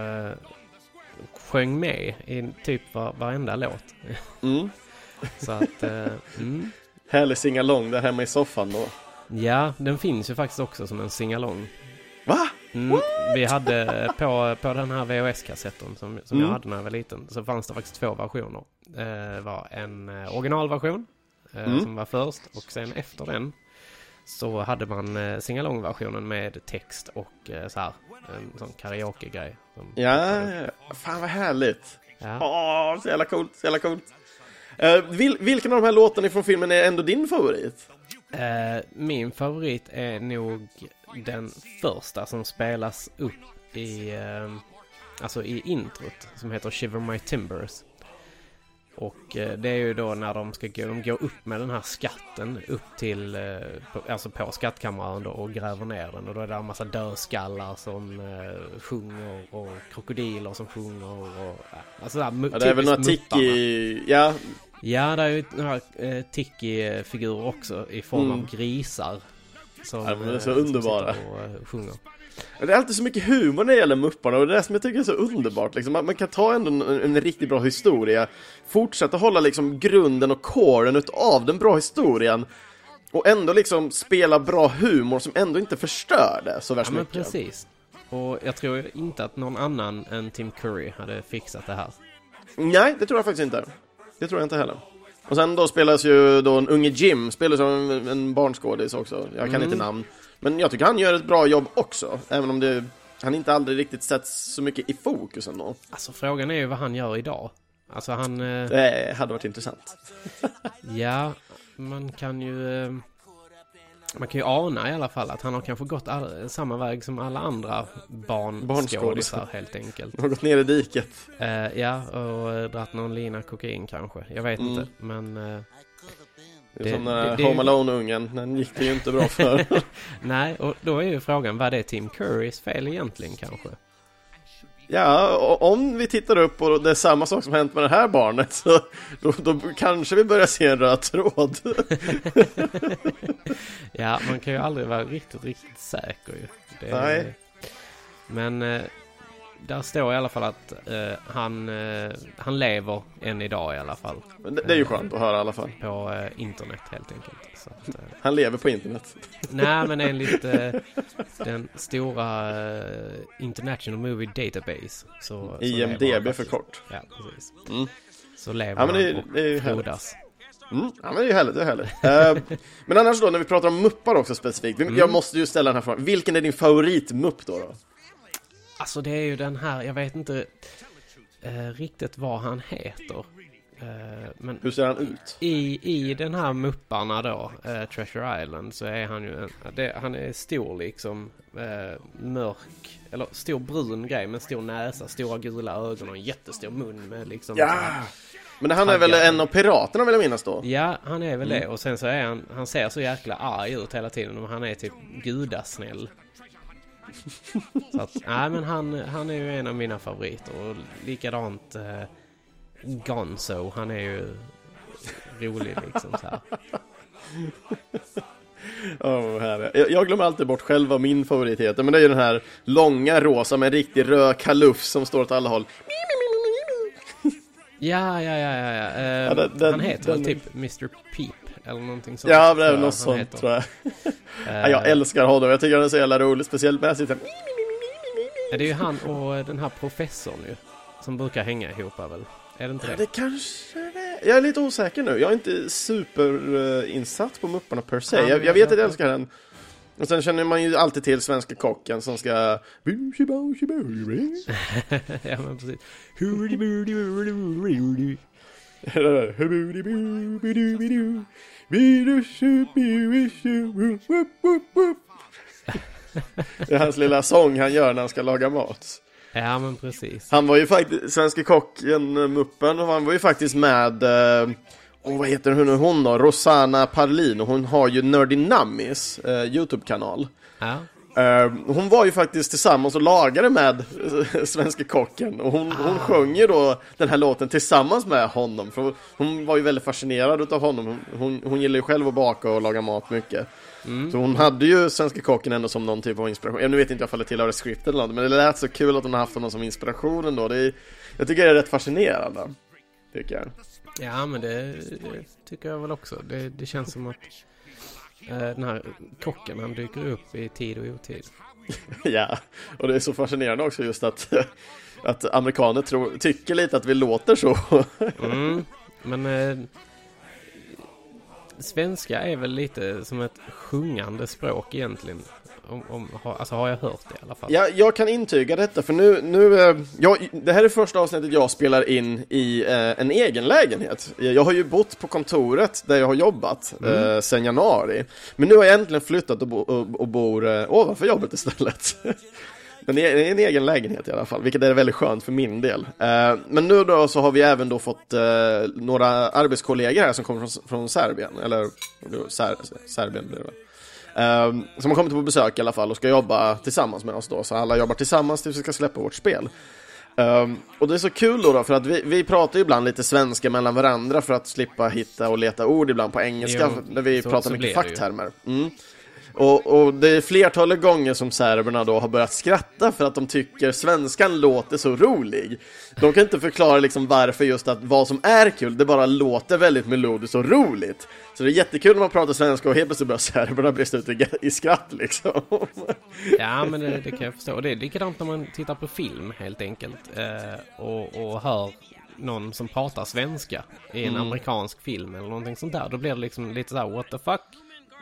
sjöng med i typ var, varenda låt. Mm. Så att, mm. Härlig singalong där hemma i soffan då. Ja, den finns ju faktiskt också som en singalong. Va? Mm, vi hade på, på den här VHS-kassetten som, som Mm. jag hade när jag var liten så fanns det faktiskt två versioner. Det var en eh, originalversion eh, Mm. som var först och sen efter den så hade man eh, singalong-versionen med text och så här en sån karaoke-grej. Ja, fan vad härligt. Ja. Åh, så jävla coolt, så jävla coolt. Uh, vil, vilken av de här låtarna från filmen är ändå din favorit? Eh, min favorit är nog den första som spelas upp i, eh, alltså i introt som heter Shiver My Timbers. Och eh, det är ju då när de ska gå, de går upp med den här skatten upp till, eh, på, alltså på skattkammaren då och gräver ner den och då är det en massa dödskallar som eh, sjunger och krokodiler som sjunger och, ja, alltså där, Ja, det är väl några tiki... Ja, Ja, det är ju några eh, Tiki-figurer också i form Mm. av grisar. Som, Ja, men det är så underbara. eh, sjunger. det är alltid så mycket humor när det gäller Mupparna och det är det som jag tycker är så underbart. Liksom. Man, man kan ta ändå en, en riktigt bra historia, fortsätta hålla liksom grunden och kåren utav den bra historien och ändå liksom spela bra humor som ändå inte förstör det så Ja, värst men mycket. precis. Och jag tror inte att någon annan än Tim Curry hade fixat det här. Nej, det tror jag faktiskt inte. Det tror jag inte heller. Och sen då spelas ju då en unge Jim, spelas som en, en barnskådis också. Jag kan Mm. inte namn. Men jag tycker han gör ett bra jobb också, även om det, han inte aldrig riktigt sätts så mycket i fokus ändå. Alltså frågan är ju vad han gör idag. Alltså han... Eh, Det hade varit intressant. ja, man kan ju... Eh, man kan ju ana i alla fall att han har kanske gått samma väg som alla andra barnskådisar helt enkelt. Han har gått ner i diket. Eh, ja, och eh, dratt någon lina kokain kanske. Jag vet Mm. inte, men... Eh, Det är Det- som den här det- Home Alone-ungen, den gick det ju inte bra för. nej, och då är ju frågan, vad det Tim Currys fel egentligen kanske? Ja, om vi tittar upp och det är samma sak som hänt med det här barnet så då, då kanske vi börjar se en röd tråd. Ja, man kan ju aldrig vara riktigt, riktigt säker ju. Det, Nej. Men eh, där står i alla fall att eh, han, eh, han lever än idag i alla fall. Det, det är ju skönt att höra i alla fall. På eh, internet helt enkelt. Så att, eh, Han lever på internet. nej, men enligt eh, den stora eh, International Movie Database. Så, IMDB för kort. Ja, precis. Mm. Så lever Ja, men det, han och det är frodas. Mm, ja men det är ju härligt, det är härligt. Eh, men annars då, när vi pratar om muppar också specifikt. Mm. Jag måste ju ställa den här frågan. Vilken är din favoritmupp då? då? Alltså det är ju den här, jag vet inte eh, riktigt vad han heter. Eh, men Hur ser han ut? i, i den här Mupparna då, eh, Treasure Island, så är han ju en, det, han är stor liksom, eh, mörk, eller stor brun grej med stor näsa, stora gula ögon och en jättestor mun med liksom Ja! här- Men han är väl en av piraterna vill jag minnas då? Ja, han är väl Mm. det. Och sen så är han, han ser så jäkla arg ut hela tiden. Och han är typ gudasnäll. så att, nej men han, han är ju en av mina favoriter. Och likadant eh, Gonzo, han är ju rolig liksom så här. Herre. jag, jag glömmer alltid bort själv vad min favorit heter, men det är ju den här långa rosa med en riktig röd kalufs som står åt alla håll. Ja, ja, ja, ja. ja. Eh, Ja, den- den- han heter väl den- typ Mr. Peep. Eller någonting sånt. Ja, det är något sånt heter. tror jag. Eh, Ja, jag älskar honom, jag tycker han är så jävla rolig, speciellt med sitt Ja, det är ju han och den här professorn ju. Som brukar hänga ihop väl? Är det inte Ja, det? det kanske det Jag är lite osäker nu. Jag är inte superinsatt på Mupparna per se. Ja, jag, jag vet att jag- älskar den. Och sen känner man ju alltid till Svenska kocken som ska... ja, men precis. Det är hans lilla sång han gör när han ska laga mat. Ja, men precis. Han var ju faktiskt, Svenska kocken, eh, Muppen, och han var ju faktiskt med, eh, oh, vad heter hon hon då? Rosanna Parlin, och hon har ju Nerdy Nummies eh, YouTube-kanal. Ja. Eh, hon var ju faktiskt tillsammans och lagade med Svenska kocken och hon, hon sjöng ju då den här låten tillsammans med honom för hon var ju väldigt fascinerad av honom. Hon, hon, hon gillar ju själv att baka och laga mat mycket. Så hon hade ju Svenska kocken ändå som någon typ av inspiration. Jag nu vet inte jag om det tillhör scriptet eller något, men det lät så kul att hon har haft honom som inspiration ändå. Det är, jag tycker det är rätt fascinerande. Tycker jag. Ja, men det, det tycker jag väl också. Det, det känns som att den här kocken, han dyker upp i tid och otid. Ja, och det är så fascinerande också just att, att amerikaner tror, tycker lite att vi låter så. Mm, men eh, svenska är väl lite som ett sjungande språk egentligen. Om, om, alltså har jag hört det i alla fall. Ja, jag kan intyga detta för nu, nu eh, jag, det här är första avsnittet jag spelar in i eh, en egen lägenhet. Jag har ju bott på kontoret där jag har jobbat eh, sedan januari. Men nu har jag äntligen flyttat och, bo, och, och bor eh, ovanför jobbet istället. Men det är en egen lägenhet i alla fall, vilket är väldigt skönt för min del. Eh, men nu då så har vi även då fått eh, några arbetskollegor här som kommer från, från Serbien, eller Ser, Serbien blir det väl. Um, som har kommit på besök i alla fall och ska jobba tillsammans med oss då, så alla jobbar tillsammans tills vi ska släppa vårt spel. Ehm, och det är så kul då, då för att vi, vi pratar ju ibland lite svenska mellan varandra för att slippa hitta och leta ord ibland på engelska, Jo, när vi pratar mycket facktermer. Mm. Och, och det är flertalet gånger som serberna då har börjat skratta för att de tycker svenskan låter så rolig. De kan inte förklara liksom varför just att vad som är kul, det bara låter väldigt melodiskt och roligt. Så det är jättekul när man pratar svenska och helt plötsligt börjar serberna brista ut i, i skratt liksom. Ja, men det, det kan jag förstå. Och det är likadant när man tittar på film helt enkelt. Eh, och, och hör någon som pratar svenska i en Mm. amerikansk film eller någonting sånt där. Då blir det liksom lite såhär what the fuck.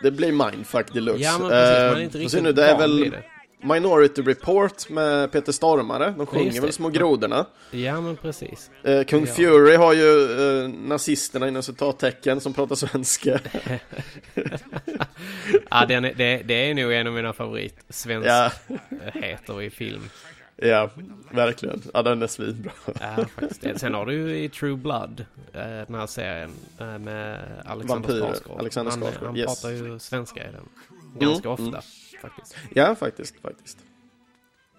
Det blir mindfuck deluxe. Ja, men precis. Man är Eh, inte och riktigt nu, det är väl det. Minority Report med Peter Stormare. De sjunger väl. Små grodorna. Ja, men precis. Eh, Kung Ja. Fury har ju eh, nazisterna inom citattecken som pratar svenska. Ja, den är, det, det är nog en av mina favorit Ja. i film. Ja, verkligen. Ja, den är svinbra. Ja, faktiskt. det. Sen har du ju i True Blood, eh, den här serien eh, med Alexander Vampyrer, Skarsgård. Alexander han, Skarsgård, han yes. pratar ju svenska i den. Ganska Mm, ofta, mm. faktiskt. Ja, faktiskt, faktiskt.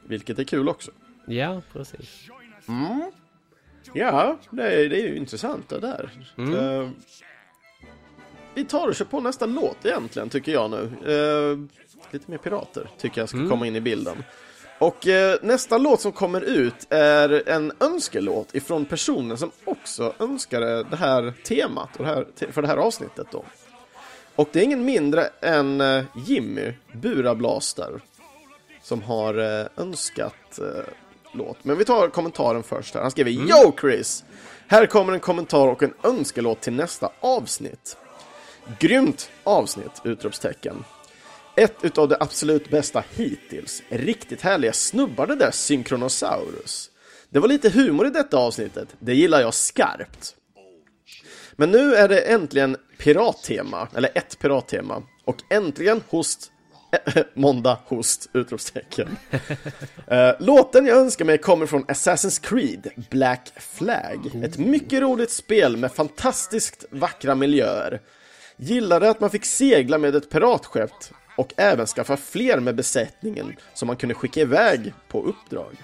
Vilket är kul också. Ja, precis. Mm. Ja, det är, det är ju intressant det där. Mm. Eh, vi tar och kör på nästa låt egentligen, tycker jag nu. Eh, lite mer pirater, tycker jag ska Mm. komma in i bilden. Och eh, nästa låt som kommer ut är en önskelåt ifrån personen som också önskade det här temat och det här, för det här avsnittet då. Och det är ingen mindre än eh, Jimmy Burablaster som har eh, önskat eh, låt. Men vi tar kommentaren först här. Han skriver Yo Chris! Här kommer en kommentar och en önskelåt till nästa avsnitt. Grymt avsnitt! Utropstecken. Ett utav det absolut bästa hittills. Riktigt härliga snubbar det där Synkronosaurus. Det var lite humor i detta avsnittet. Det gillar jag skarpt. Men nu är det äntligen pirattema, eller ett pirattema. Och äntligen host, måndag host, utropstecken. Eh, Låten jag önskar mig kommer från Assassin's Creed Black Flag. Ett mycket roligt spel med fantastiskt vackra miljöer. Gillade att man fick segla med ett piratskepp och även skaffa fler med besättningen som man kunde skicka iväg på uppdrag.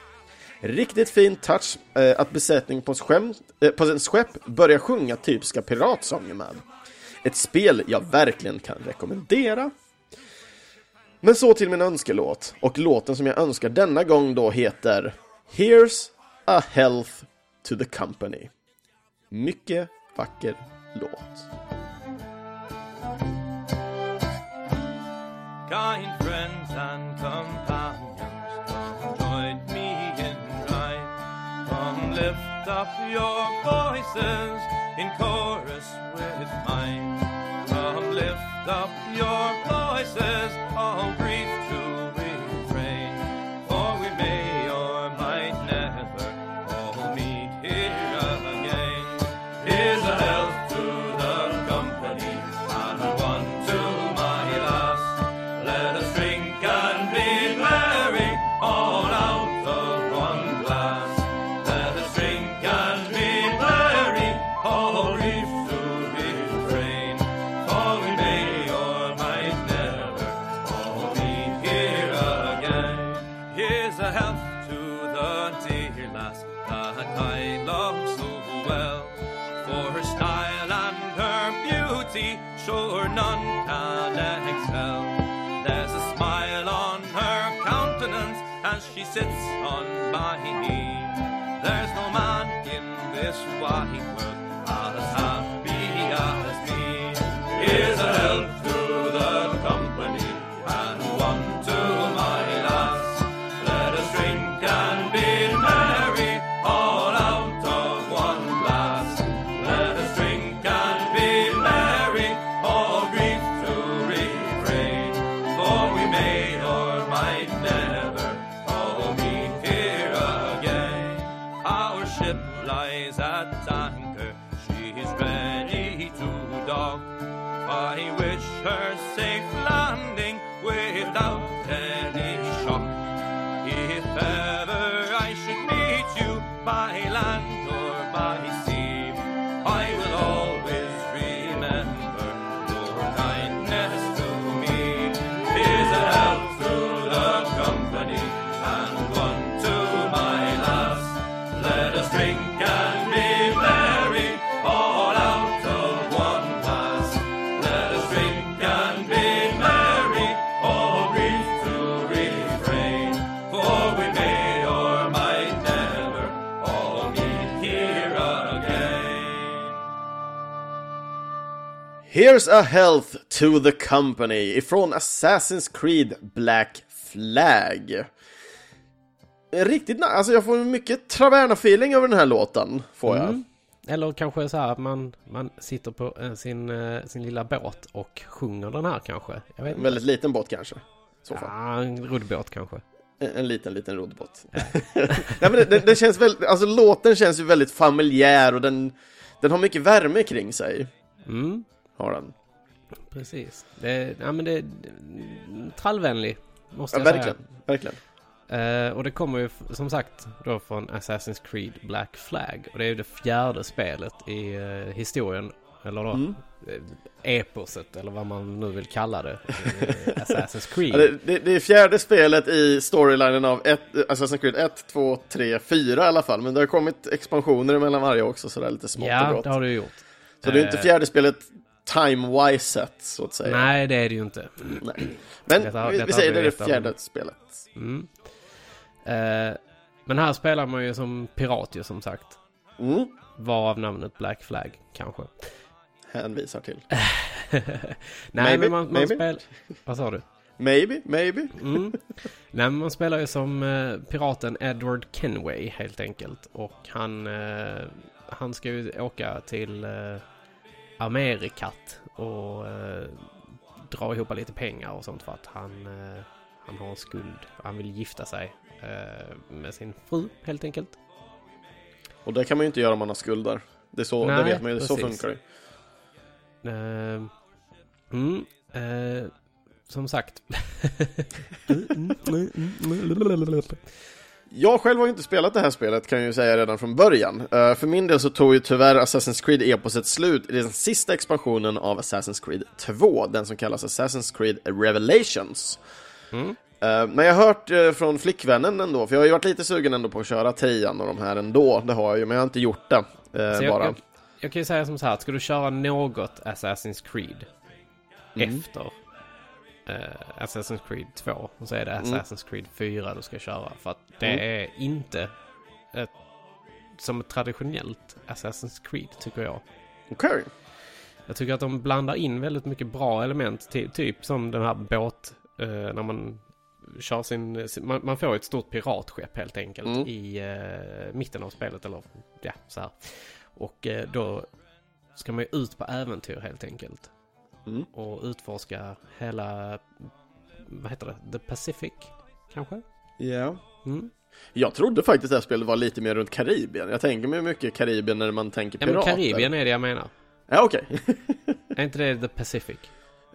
Riktigt fin touch eh, att besättningen på, skämt, eh, på en skepp börjar sjunga typiska piratsånger med. Ett spel jag verkligen kan rekommendera. Men så till min önskelåt, och låten som jag önskar denna gång då heter Here's a health to the company. Mycket vacker låt. Kind friends and companions, join me in rhyme. Come lift up your voices in chorus with mine. Come lift up your voices, all grief in this wide Here's a health to the company ifrån Assassin's Creed Black Flag. Riktigt nice, alltså jag får mycket Traverna-feeling över den här låten, får jag. Mm. Eller kanske så här att man, man sitter på eh, sin, eh, sin lilla båt och sjunger den här kanske. En väldigt liten båt kanske. Så. Ja, en roddbåt kanske. En, en liten, liten roddbåt. Nej, men det, känns väl, alltså låten känns ju väldigt familjär och den, den har mycket värme kring sig. Mm, Har den. precis. Det, ja, men det är trallvänlig, måste Ja, jag verkligen, verkligen. säga. Eh, och det kommer ju som sagt då från Assassin's Creed Black Flag. Och det är ju det fjärde spelet i eh, historien, eller då Mm. eh, eposet, eller vad man nu vill kalla det. Assassin's Creed. Ja, det, det, det är fjärde spelet i storylinen av ett, Assassin's Creed 1, 2, 3, 4 i alla fall. Men det har kommit expansioner mellan varje också, så det är lite smått och Ja, gott. det har du ju gjort. Så det är inte fjärde spelet time-wise så att säga. Nej, det är det ju inte. Nej. Men Detta- vi, detta vi säger det är det fjärde spelet. Mm. Eh, men här spelar man ju som pirat ju som sagt. Mm. Varav namnet Black Flag kanske. Hänvisar till. Nej Maybe, men man, man spelar... Vad sa du? Maybe, maybe. Mm. Nej man spelar ju som eh, piraten Edward Kenway helt enkelt. Och han, eh, han ska ju åka till eh, Amerikat och eh, dra ihop lite pengar och sånt för att han, eh, han har en skuld. Han vill gifta sig eh, med sin fru helt enkelt. Och det kan man ju inte göra om man har skulder. Det är så, det Nej, vet man ju, så precis. funkar det. Eh, mm, eh, som sagt. Jag själv har ju inte spelat det här spelet kan jag ju säga redan från början. Eh, för min del så tog ju tyvärr Assassin's Creed-eposet slut i den sista expansionen av Assassin's Creed 2, den som kallas Assassin's Creed Revelations. Mm. Eh, men jag har hört eh, från flickvännen ändå, för jag har ju varit lite sugen ändå på att köra trean och de här ändå, det har jag ju, men jag har inte gjort det. eh, Så jag, bara. jag, jag kan ju säga som så här, ska du köra något Assassin's Creed Mm. efter eh, Assassin's Creed 2 så är det Mm. Assassin's Creed 4 du ska köra. För att det Mm. är inte ett, som ett traditionellt Assassin's Creed tycker jag. Okej. Jag tycker att de blandar in väldigt mycket bra element, ty- typ som den här båt eh, när man kör sin man, man får ett stort piratskepp helt enkelt Mm. i eh, mitten av spelet eller ja, så här. Och eh, då ska man ju ut på äventyr helt enkelt. Mm. Och utforska hela, vad heter det, The Pacific kanske? Ja. Mm. Jag trodde faktiskt det här spelet var lite mer runt Karibien. Jag tänker mig mycket Karibien när man tänker Ja men pirater. Karibien är det jag menar. Ja, okej. Är inte det The Pacific?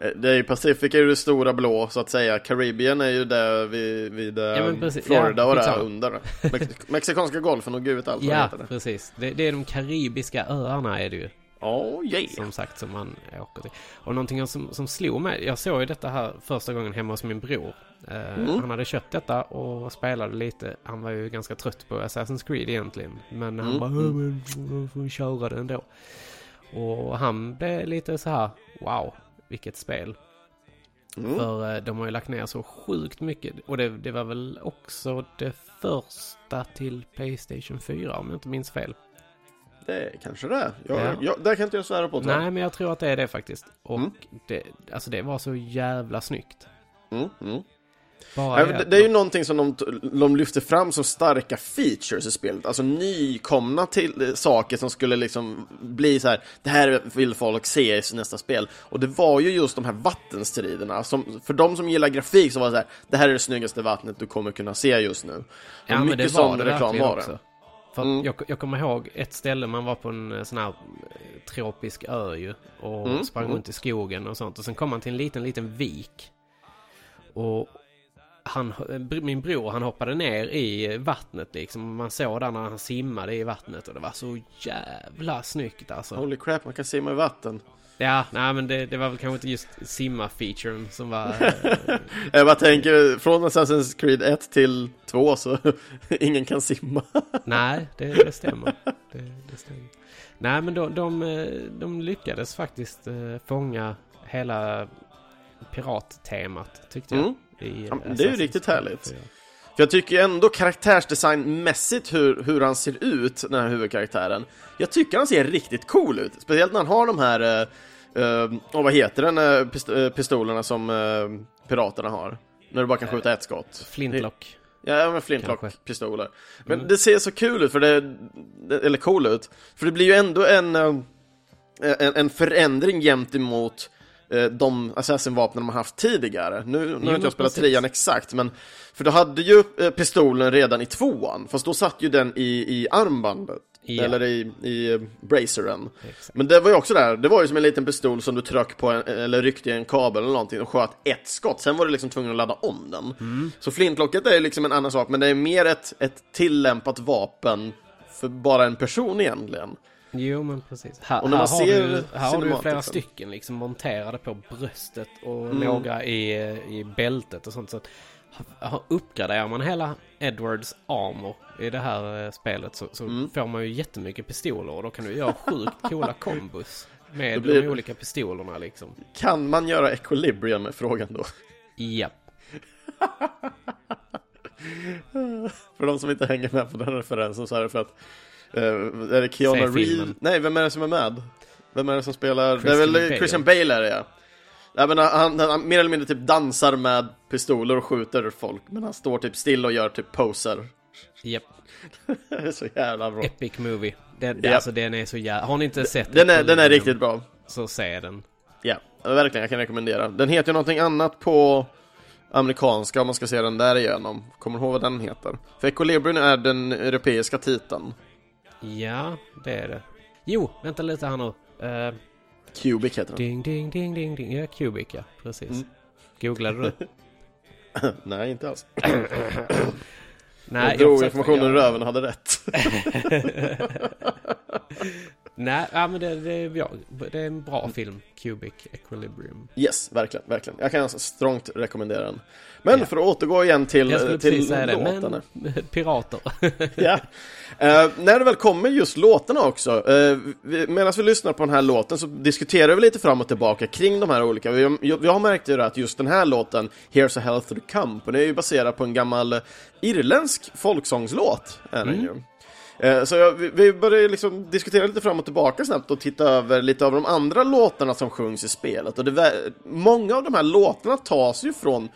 Eh, Det är ju Pacific är ju det stora blå så att säga. Karibien är ju där vid, vid Ja, precis. Florida Ja, och där under. Mex- Mexikanska golfen och gud vet allt vad det Ja, heter. det. precis. Det, det är de karibiska öarna är det ju. Oh yeah. Som sagt som man åker till. Och någonting som, som slog mig, jag såg ju detta här första gången hemma hos min bror. Eh, Mm. Han hade köpt detta och spelade lite. Han var ju ganska trött på Assassin's Creed egentligen. Men han Mm, bara. "Ja, men jag får köra det ändå. Och han blev lite så här, wow, vilket spel. Mm. För eh, de har ju lagt ner så sjukt mycket. Och det, det var väl också det första till Playstation 4 om jag inte minns fel. Det kanske det är. Jag, Ja. jag, där kan inte jag svära på tror. Nej, men jag tror att det är det faktiskt. Och Mm. det, alltså det var så jävla snyggt. Mm, mm. Bara det, det är ju någonting som de, de lyfter fram som starka features i spelet, alltså nykomna till eh, saker som skulle liksom bli så här. det här vill folk se i nästa spel. Och det var ju just de här vattenstriderna, som, för de som gillar grafik så var det så här, det här är det snyggaste vattnet du kommer kunna se just nu. Och Ja, mycket sån reklam var det. För Mm. jag, jag kommer ihåg ett ställe man var på en eh, sån här eh, tropisk ö ju. Och Mm, sprang mm. runt i skogen och sånt. Och sen kom man till en liten, liten vik. Och han, eh, min bror han hoppade ner i vattnet liksom. Man såg där när han simmade i vattnet. Och det var så jävla snyggt alltså. Holy crap, man kan simma i vatten. Ja, nej men det, det var väl kanske inte just simma-featuren som var... eh, Jag bara tänker, från Assassin's Creed 1 till 2 så ingen kan simma. Nej, det, det stämmer. Det, det stämmer. Nej, men de, de, eh, de lyckades faktiskt eh, fånga hela pirattemat, tyckte jag. Mm. i, Ja, det är ju riktigt härligt. 4. För jag tycker ändå karaktärsdesignmässigt hur, hur han ser ut, den här huvudkaraktären. Jag tycker han ser riktigt cool ut. Speciellt när han har de här, och vad heter den, eh, pist- eh, pistolerna som eh, piraterna har. När du bara kan skjuta ett skott. Flintlock. Ja, men flintlock-pistoler. Men Mm. det ser så kul ut, för det, eller cool ut. För det blir ju ändå en, eh, en, en förändring gentemot eh, de assassin-vapnen man haft tidigare. Nu, nu har inte jag spelat trean exakt, men för du hade ju eh, pistolen redan i tvåan, fast då satt ju den i, i armbandet. Ja. Eller i, i braceren. Exakt. Men det var ju också där, det var ju som en liten pistol som du tryckte på en, eller ryckte i en kabel eller någonting och sköt ett skott, sen var du liksom tvungen att ladda om den. Mm. Så flintlocket är liksom en annan sak, men det är mer ett, ett tillämpat vapen för bara en person egentligen. Jo, men precis. Här, Och när här, man har, ser du, här har du ju flera stycken liksom monterade på bröstet och Mm. några i, i bältet och sånt. Så att, uppgraderar man hela Edwards armor i det här eh, spelet så, så Mm. får man ju jättemycket pistoler och då kan du göra sjukt coola kombos med blir- de olika pistolerna liksom. Kan man göra equilibrium är frågan då? Japp. För de som inte hänger med på den referensen så är det för att eh, Är det Keanu Reeves? Nej, vem är det som är med? Vem är det som spelar? det Christian är väl Bale. Christian Bale är det ja Nej, men han, han, han mer eller mindre typ dansar med pistoler och skjuter folk Men han står typ still och gör typ poser Japp. Det är så jävla bra Epic movie. Den, Japp. Alltså den är så jävla... Har ni inte sett Den är, den är riktigt bra Så se den. Ja, verkligen, jag kan rekommendera Den heter ju någonting annat på amerikanska om man ska se den där igenom Kommer du ihåg vad den heter? För Equilibrium är den europeiska titeln Ja, det är det. Jo, vänta lite här nu. Uh, Cubic heter den ding, ding, ding, ding, ding. Ja, Cubic, ja. Precis. Mm. Googlade du? Nej, inte alls Nej, jag drog försökte- informationen ur jag- röven och hade rätt. Nej, ja, men det, det, är, ja, det är en bra film. Cubic Equilibrium. yes, verkligen, verkligen. Jag kan alltså strångt rekommendera den. Men Ja. för att återgå igen till, Jag skulle till precis säga det, låtarna. men pirater. ja. Eh, när det väl kommer just låtarna också, uh, medan vi lyssnar på den här låten så diskuterar vi lite fram och tillbaka kring de här olika. Vi, jag har märkt ju att just den här låten, Here's a Health to the Company, är ju baserad på en gammal irländsk folksångslåt. Är den Mm. ju. Eh, Så vi- vi började liksom diskutera lite fram och tillbaka snabbt och titta över lite av de andra låtarna som sjungs i spelet. Och det, många av de här låtarna tas ju från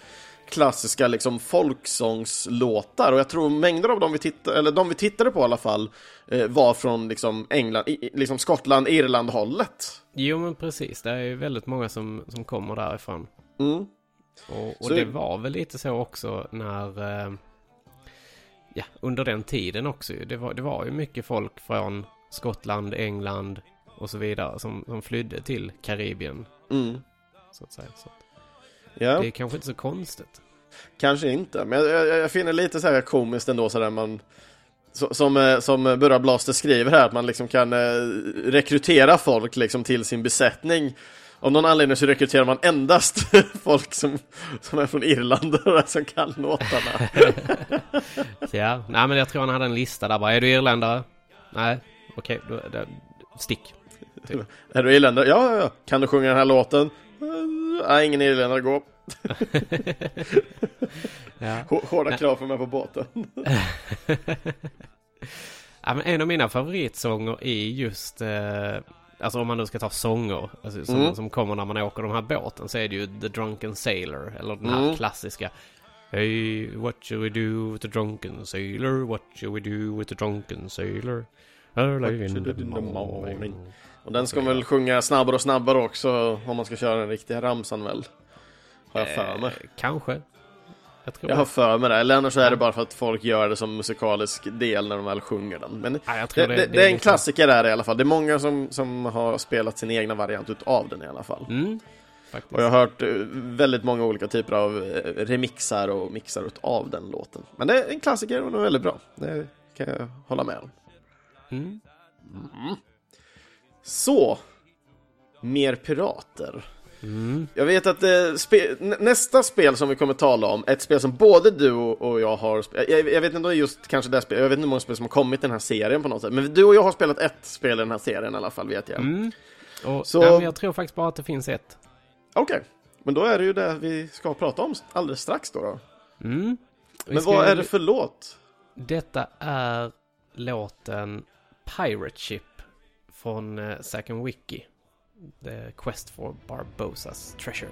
klassiska liksom folksångslåtar och jag tror mängder av dem vi tittade, eller de vi tittade på i alla fall eh, var från liksom England, i- liksom Skottland, Irland hållet. Jo men precis, det är ju väldigt många som, som kommer därifrån. Mm. Och, och Så- det var väl lite så också när... Eh, ja, under den tiden också det var, det var ju mycket folk från Skottland, England och så vidare som, som flydde till Karibien. Mm. Så att säga. Så att Ja. Det är kanske inte så konstigt. Kanske inte, men jag, jag, jag finner lite så här komiskt ändå sådär man så- som, eh, som Burra Blaster skriver här, att man liksom kan eh, rekrytera folk liksom till sin besättning. Av någon anledning så rekryterar man endast folk som, som är från Irland och som kan låtarna. Så ja, nej men jag tror han hade en lista där bara. Är du irländare? Nej, okej, då, då, stick. Typ. Är du irländare? Ja, ja, ja. Kan du sjunga den här låten? Nej, ingen irländare, gå. Ja. Hå- Hårda krav för mig på båten. Ja, men en av mina favoritsånger är just, eh, alltså om man nu ska ta sånger alltså, som, Mm. som kommer när man åker de här båten så är det ju The Drunken Sailor, eller den här Mm. klassiska Hey, what shall we do with the drunken sailor? What shall we do with the drunken sailor? Early in the morning. Och den ska väl sjunga snabbare och snabbare också om man ska köra den riktiga ramsan väl? Har jag för mig. Eh, kanske. Jag tror Jag har för mig det, eller annars så är det bara för att folk gör det som musikalisk del när de väl sjunger den. Men Ja, det, det- det, det är en liksom- klassiker där i alla fall. Det är många som, som har spelat sin egna variant utav den i alla fall. Mm. Och jag har hört eh, väldigt många olika typer av eh, remixar och mixar utav den låten. Men det är en klassiker och den är väldigt bra. Det kan jag hålla med om. Mm. Mm. Så, mer pirater. Mm. Jag vet att eh, spe- nä- nästa spel som vi kommer tala om, ett spel som både du och jag har spelat, jag, jag vet inte om det är just kanske det spel, jag vet inte hur många spel som har kommit i den här serien på något sätt, men du och jag har spelat ett spel i den här serien i alla fall vet jag. Mm. Och, Så- men jag tror faktiskt bara att det finns ett. Okej, men då är det ju det vi ska prata om alldeles strax då. då. Mm. Men ska vad är det för låt? Detta är låten Pirate Ship från eh, Second Wiki. The Quest for Barbosas Treasure.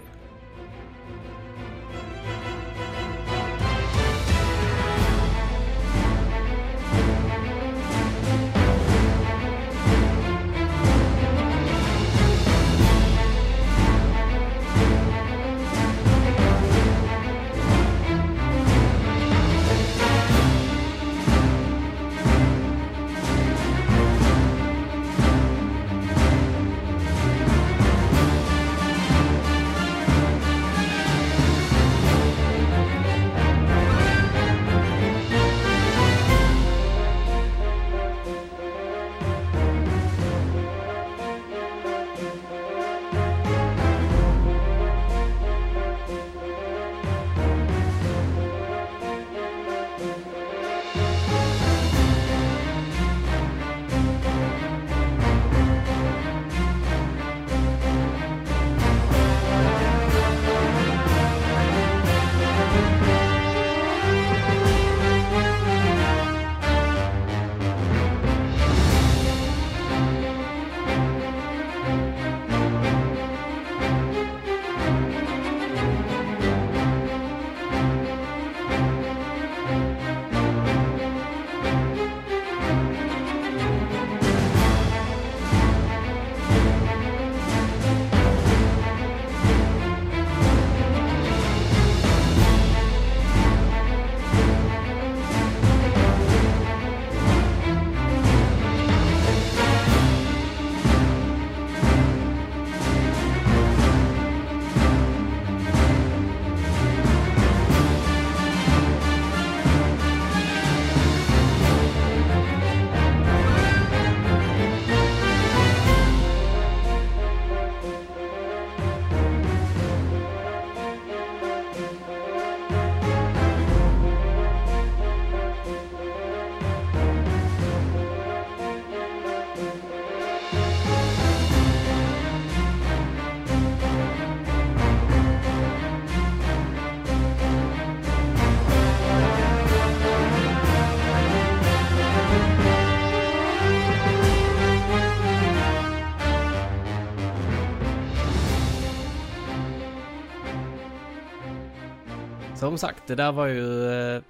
Som sagt, det där var ju uh,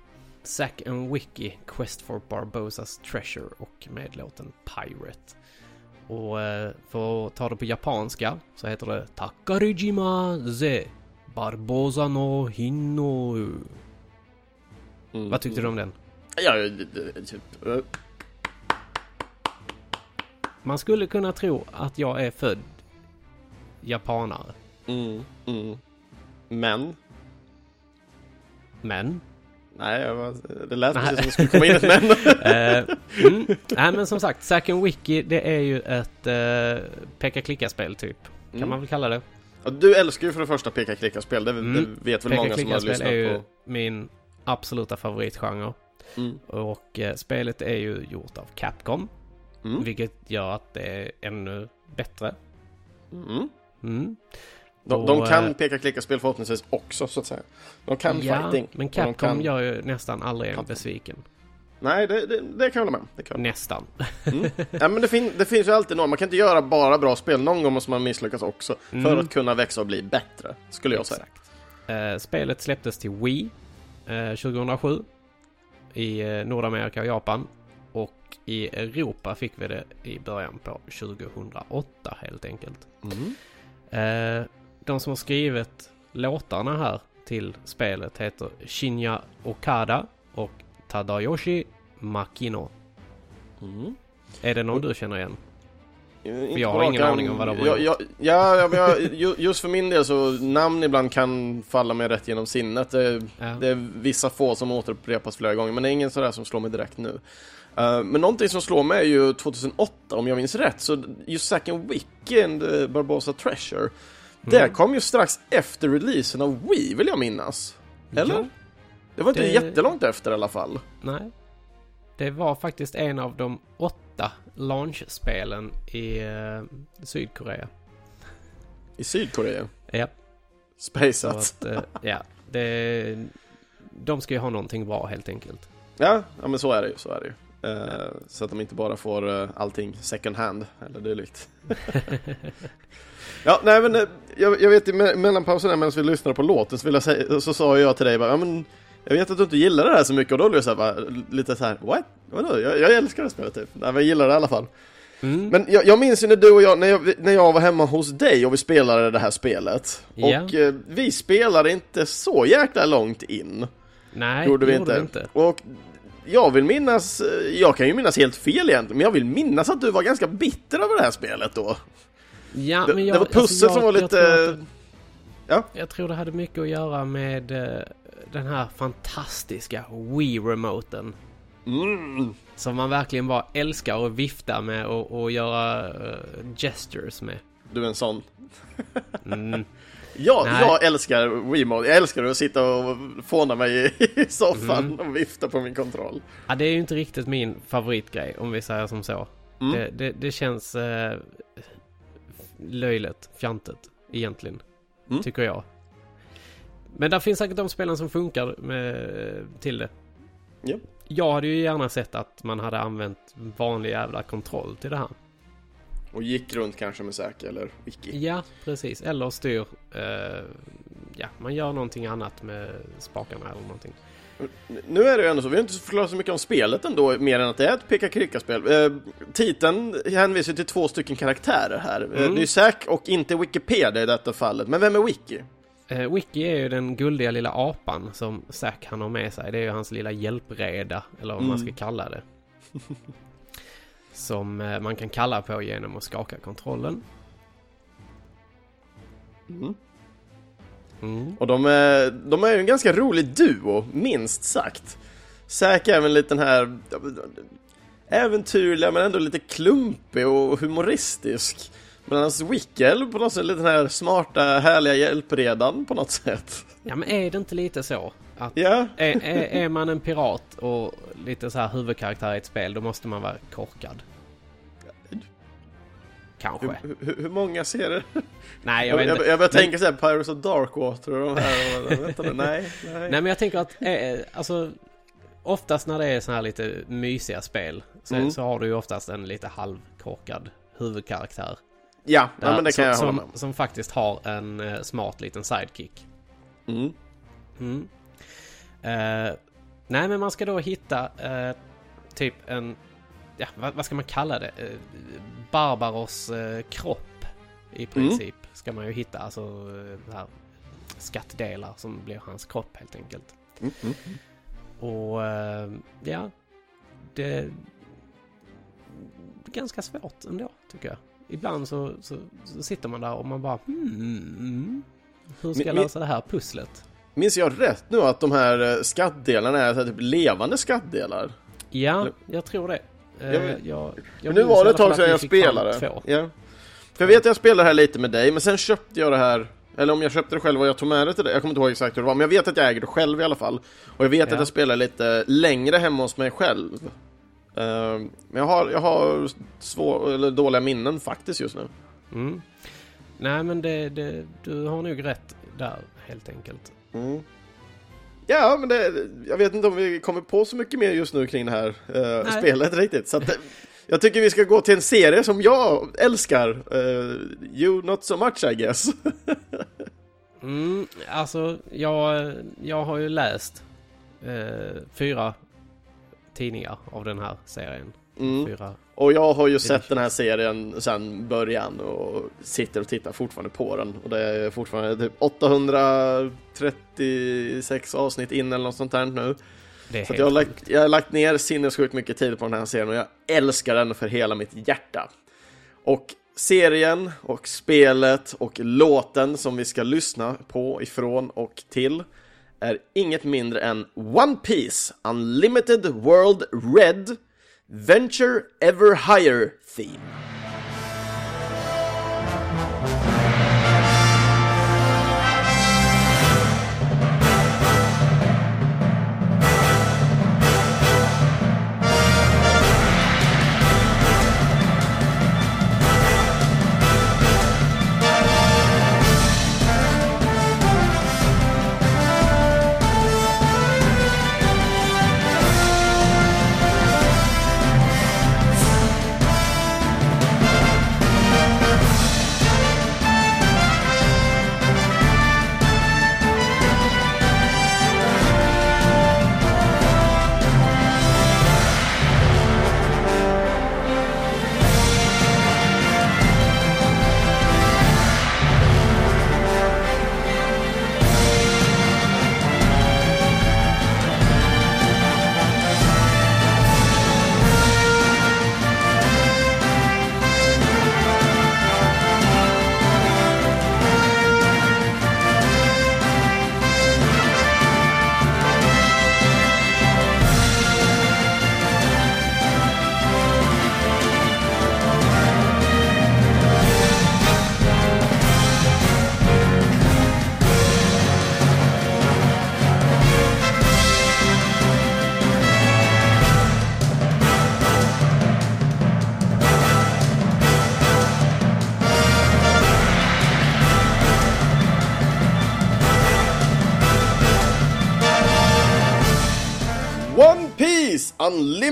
Zack and Wiki Quest for Barbosas Treasure och med låten Pirate. Och uh, för att ta det på japanska så heter det Takarijima Ze Barbosa no Hinno. Mm. Vad tyckte du om den? Ja, typ... eh, Man skulle kunna tro att jag är född japanare. Mm, mm. Men? Men? Nej, jag var, det lät Nej. precis som det skulle komma in ett men. Eh, mm. Nej men som sagt, Zack and Wiki det är ju ett uh, peka-klicka-spel typ. Kan Mm. man väl kalla det. Ja, du älskar ju för det första peka-klicka-spel, det, Mm. det vet väl många som har lyssnat är ju på. min absoluta favoritgenre. Mm. Och eh, spelet är ju gjort av Capcom. Mm. Vilket gör att det är ännu bättre. De, de kan eh, peka-klicka-spel förhoppningsvis också, så att säga. De kan ja, fighting. men Capcom kan... gör ju nästan aldrig en besviken. Nej, det, det, det kan jag hålla med. Det kan. Nästan. Mm. Ja, men det, fin- det finns ju alltid någon, man kan inte göra bara bra spel, någon gång måste man misslyckas också. För Mm. att kunna växa och bli bättre, skulle jag säga. Eh, spelet släpptes till Wii eh, 2007 i eh, Nordamerika och Japan. Och i Europa fick vi det i början på 2008 helt enkelt. Mm. Eh, de som har skrivit låtarna här till spelet heter Shinya Okada och Tadayoshi Makino. Mm. Är det någon du känner igen? Inte jag har ingen aning om vad de har gjort. Ja, ja ju- just för min del så namn ibland kan falla mig rätt genom sinnet. Det, Ja. det är vissa få som återupprepas flera gånger, men det är ingen sådär som slår mig direkt nu. Eh, men någonting som slår mig är ju 2008, om jag minns rätt, så and Wiki and the Barbosa Treasure, det Mm. kom ju strax efter releasen av Wii, vill jag minnas. Eller? Ja. Det var inte Det- jättelångt efter i alla fall. Nej. Det var faktiskt en av de åtta launchspelen i eh, Sydkorea. I Sydkorea. Ja. Spaceat. att, eh, ja. Det, de ska ju ha någonting bra helt enkelt. Ja, ja men så är det ju. Så, är det ju. Eh, så att de inte bara får allting second hand eller dylikt. ja, nej men eh, jag, jag vet i me- mellanpausen medan vi lyssnade på låten så, säga, så sa jag till dig bara, ja men jag vet att du inte gillar det här så mycket och då blev jag så här, bara, lite så här, what? Vadå? Jag, jag älskar det spelet typ. Nej men jag gillar det i alla fall. Mm. Men jag, jag minns ju när du och jag, när jag, när jag var hemma hos dig och vi spelade det här spelet. Ja. Och eh, vi spelade inte så jäkla långt in. Nej, gjorde vi gjorde inte. vi inte. Och jag vill minnas, eh, jag kan ju minnas helt fel egentligen, men jag vill minnas att du var ganska bitter över det här spelet då. Ja, det, men jag, det var pussel alltså, jag- som var jag lite... tror att det- Ja. Jag tror det hade mycket att göra med eh, den här fantastiska Wii-remoten. Mm. Som man verkligen bara älskar att vifta med och, och göra eh, gestures med. Du är en sån. Mm. Ja, Nej. jag älskar Wiimote. Jag älskar att sitta och fåna mig i soffan Mm. och vifta på min kontroll. Ja, det är ju inte riktigt min favoritgrej om vi säger som så. Mm. Det, det, det känns eh, löjligt, fjantigt egentligen. Mm. Tycker jag. Men där finns säkert de spelen som funkar med, till det. Ja. Jag hade ju gärna sett att man hade använt vanlig jävla kontroll till det här. Och gick runt kanske med Zack eller Wiki. Ja, precis. Eller styr... Eh, ja, man gör någonting annat med spakarna eller någonting. Nu är det ju ändå så, vi har inte förklarat så mycket om spelet ändå, mer än att det är ett peka-klicka-spel. Eh, titeln hänvisar till två stycken karaktärer här. Eh, Mm. det är Zack och inte Wikipedia i detta fallet. Men vem är Wiki? Eh, Wiki är ju den guldiga lilla apan som Zack han har med sig. Det är ju hans lilla hjälpreda, eller vad man ska Mm. kalla det. som eh, man kan kalla på genom att skaka kontrollen. Mm. Mm. Och de är, de är ju en ganska rolig duo, minst sagt. Zack är väl en liten här äventyrliga men ändå lite klumpig och humoristisk. Medan är på något sätt lite den här smarta, härliga hjälpredan på något sätt. Ja, men är det inte lite så? Att Ja. är, är, är man en pirat och lite så här huvudkaraktär i ett spel, då måste man vara korkad. Kanske. Hur, hur, hur många ser det? Nej, jag vet jag, inte. jag börjar Men- tänka såhär, Pirates of Darkwater och de här. Och, vänta nej, nej. Nej men jag tänker att, eh, alltså Oftast när det är så här lite mysiga spel så, Mm. så har du ju oftast en lite halvkorkad huvudkaraktär. Ja, ja Där- men det kan som, jag hålla som, med om. som faktiskt har en eh, smart liten sidekick. Mm. Mm. Eh, nej, men man ska då hitta eh, typ en, ja, vad, vad ska man kalla det? Barbaros eh, kropp i princip ska man ju hitta. Alltså eh, här, skattdelar som blir hans kropp helt enkelt. Mm, mm. Och eh, ja, det är ganska svårt ändå tycker jag. Ibland så, så, så sitter man där och man bara hmm, hur ska jag lösa det här pusslet? Minns jag rätt nu att de här eh, skattdelarna är så här typ levande skattdelar? Ja, jag tror det. Eh, Jag Jag, nu var det ett tag sedan jag spelade. Ja. För jag vet att jag spelade här lite med dig, men sen köpte jag det här Eller om jag köpte det själv och jag tog med det till dig, jag kommer inte ihåg exakt hur det var Men jag vet att jag äger det själv i alla fall Och jag vet Ja. att jag spelar lite längre hemma hos mig själv Eh, Men jag har, jag har svår, eller dåliga minnen faktiskt just nu Mm. Nej men det, det, du har nog rätt där helt enkelt. Mm. Ja, men det, jag vet inte om vi kommer på så mycket mer just nu kring det här eh, spelet riktigt. Så att, eh, jag tycker vi ska gå till en serie som jag älskar. eh, you not so much I guess. Mm, alltså jag, jag har ju läst eh, fyra tidningar av den här serien. Mm. Fyra. Och jag har ju sett den här serien sedan början och sitter och tittar fortfarande på den. Och det är fortfarande typ 836 avsnitt in eller något sånt här nu. Så jag, har lagt, jag har lagt ner sinnessjukt mycket tid på den här serien och jag älskar den för hela mitt hjärta. Och serien och spelet och låten som vi ska lyssna på ifrån och till är inget mindre än One Piece Unlimited World Red Venture Ever Higher Theme.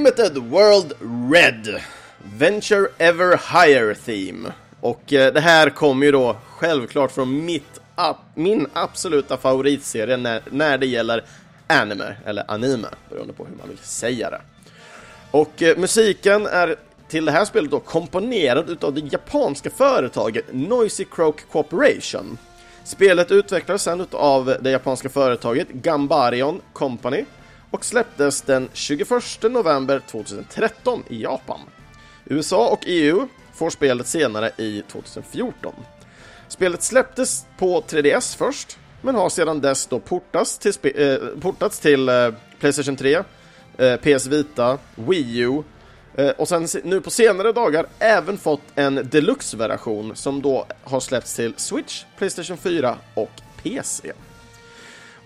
Limited World Red Venture Ever Higher Theme. Och eh, det här kommer ju då självklart från mitt, ab- min absoluta favoritserie när, när det gäller anime, eller anime, beroende på hur man vill säga det. Och eh, musiken är till det här spelet då komponerad utav det japanska företaget Noisy Croak Corporation. Spelet utvecklades sen utav det japanska företaget Gambarion Company och släpptes den 21 november 2013 i Japan. USA och EU får spelet senare i 2014. Spelet släpptes på 3DS först, men har sedan dess då portats till, eh, portats till eh, Playstation 3, eh, PS Vita, Wii U eh, och sen nu på senare dagar även fått en deluxe-version som då har släppts till Switch, Playstation 4 och PC.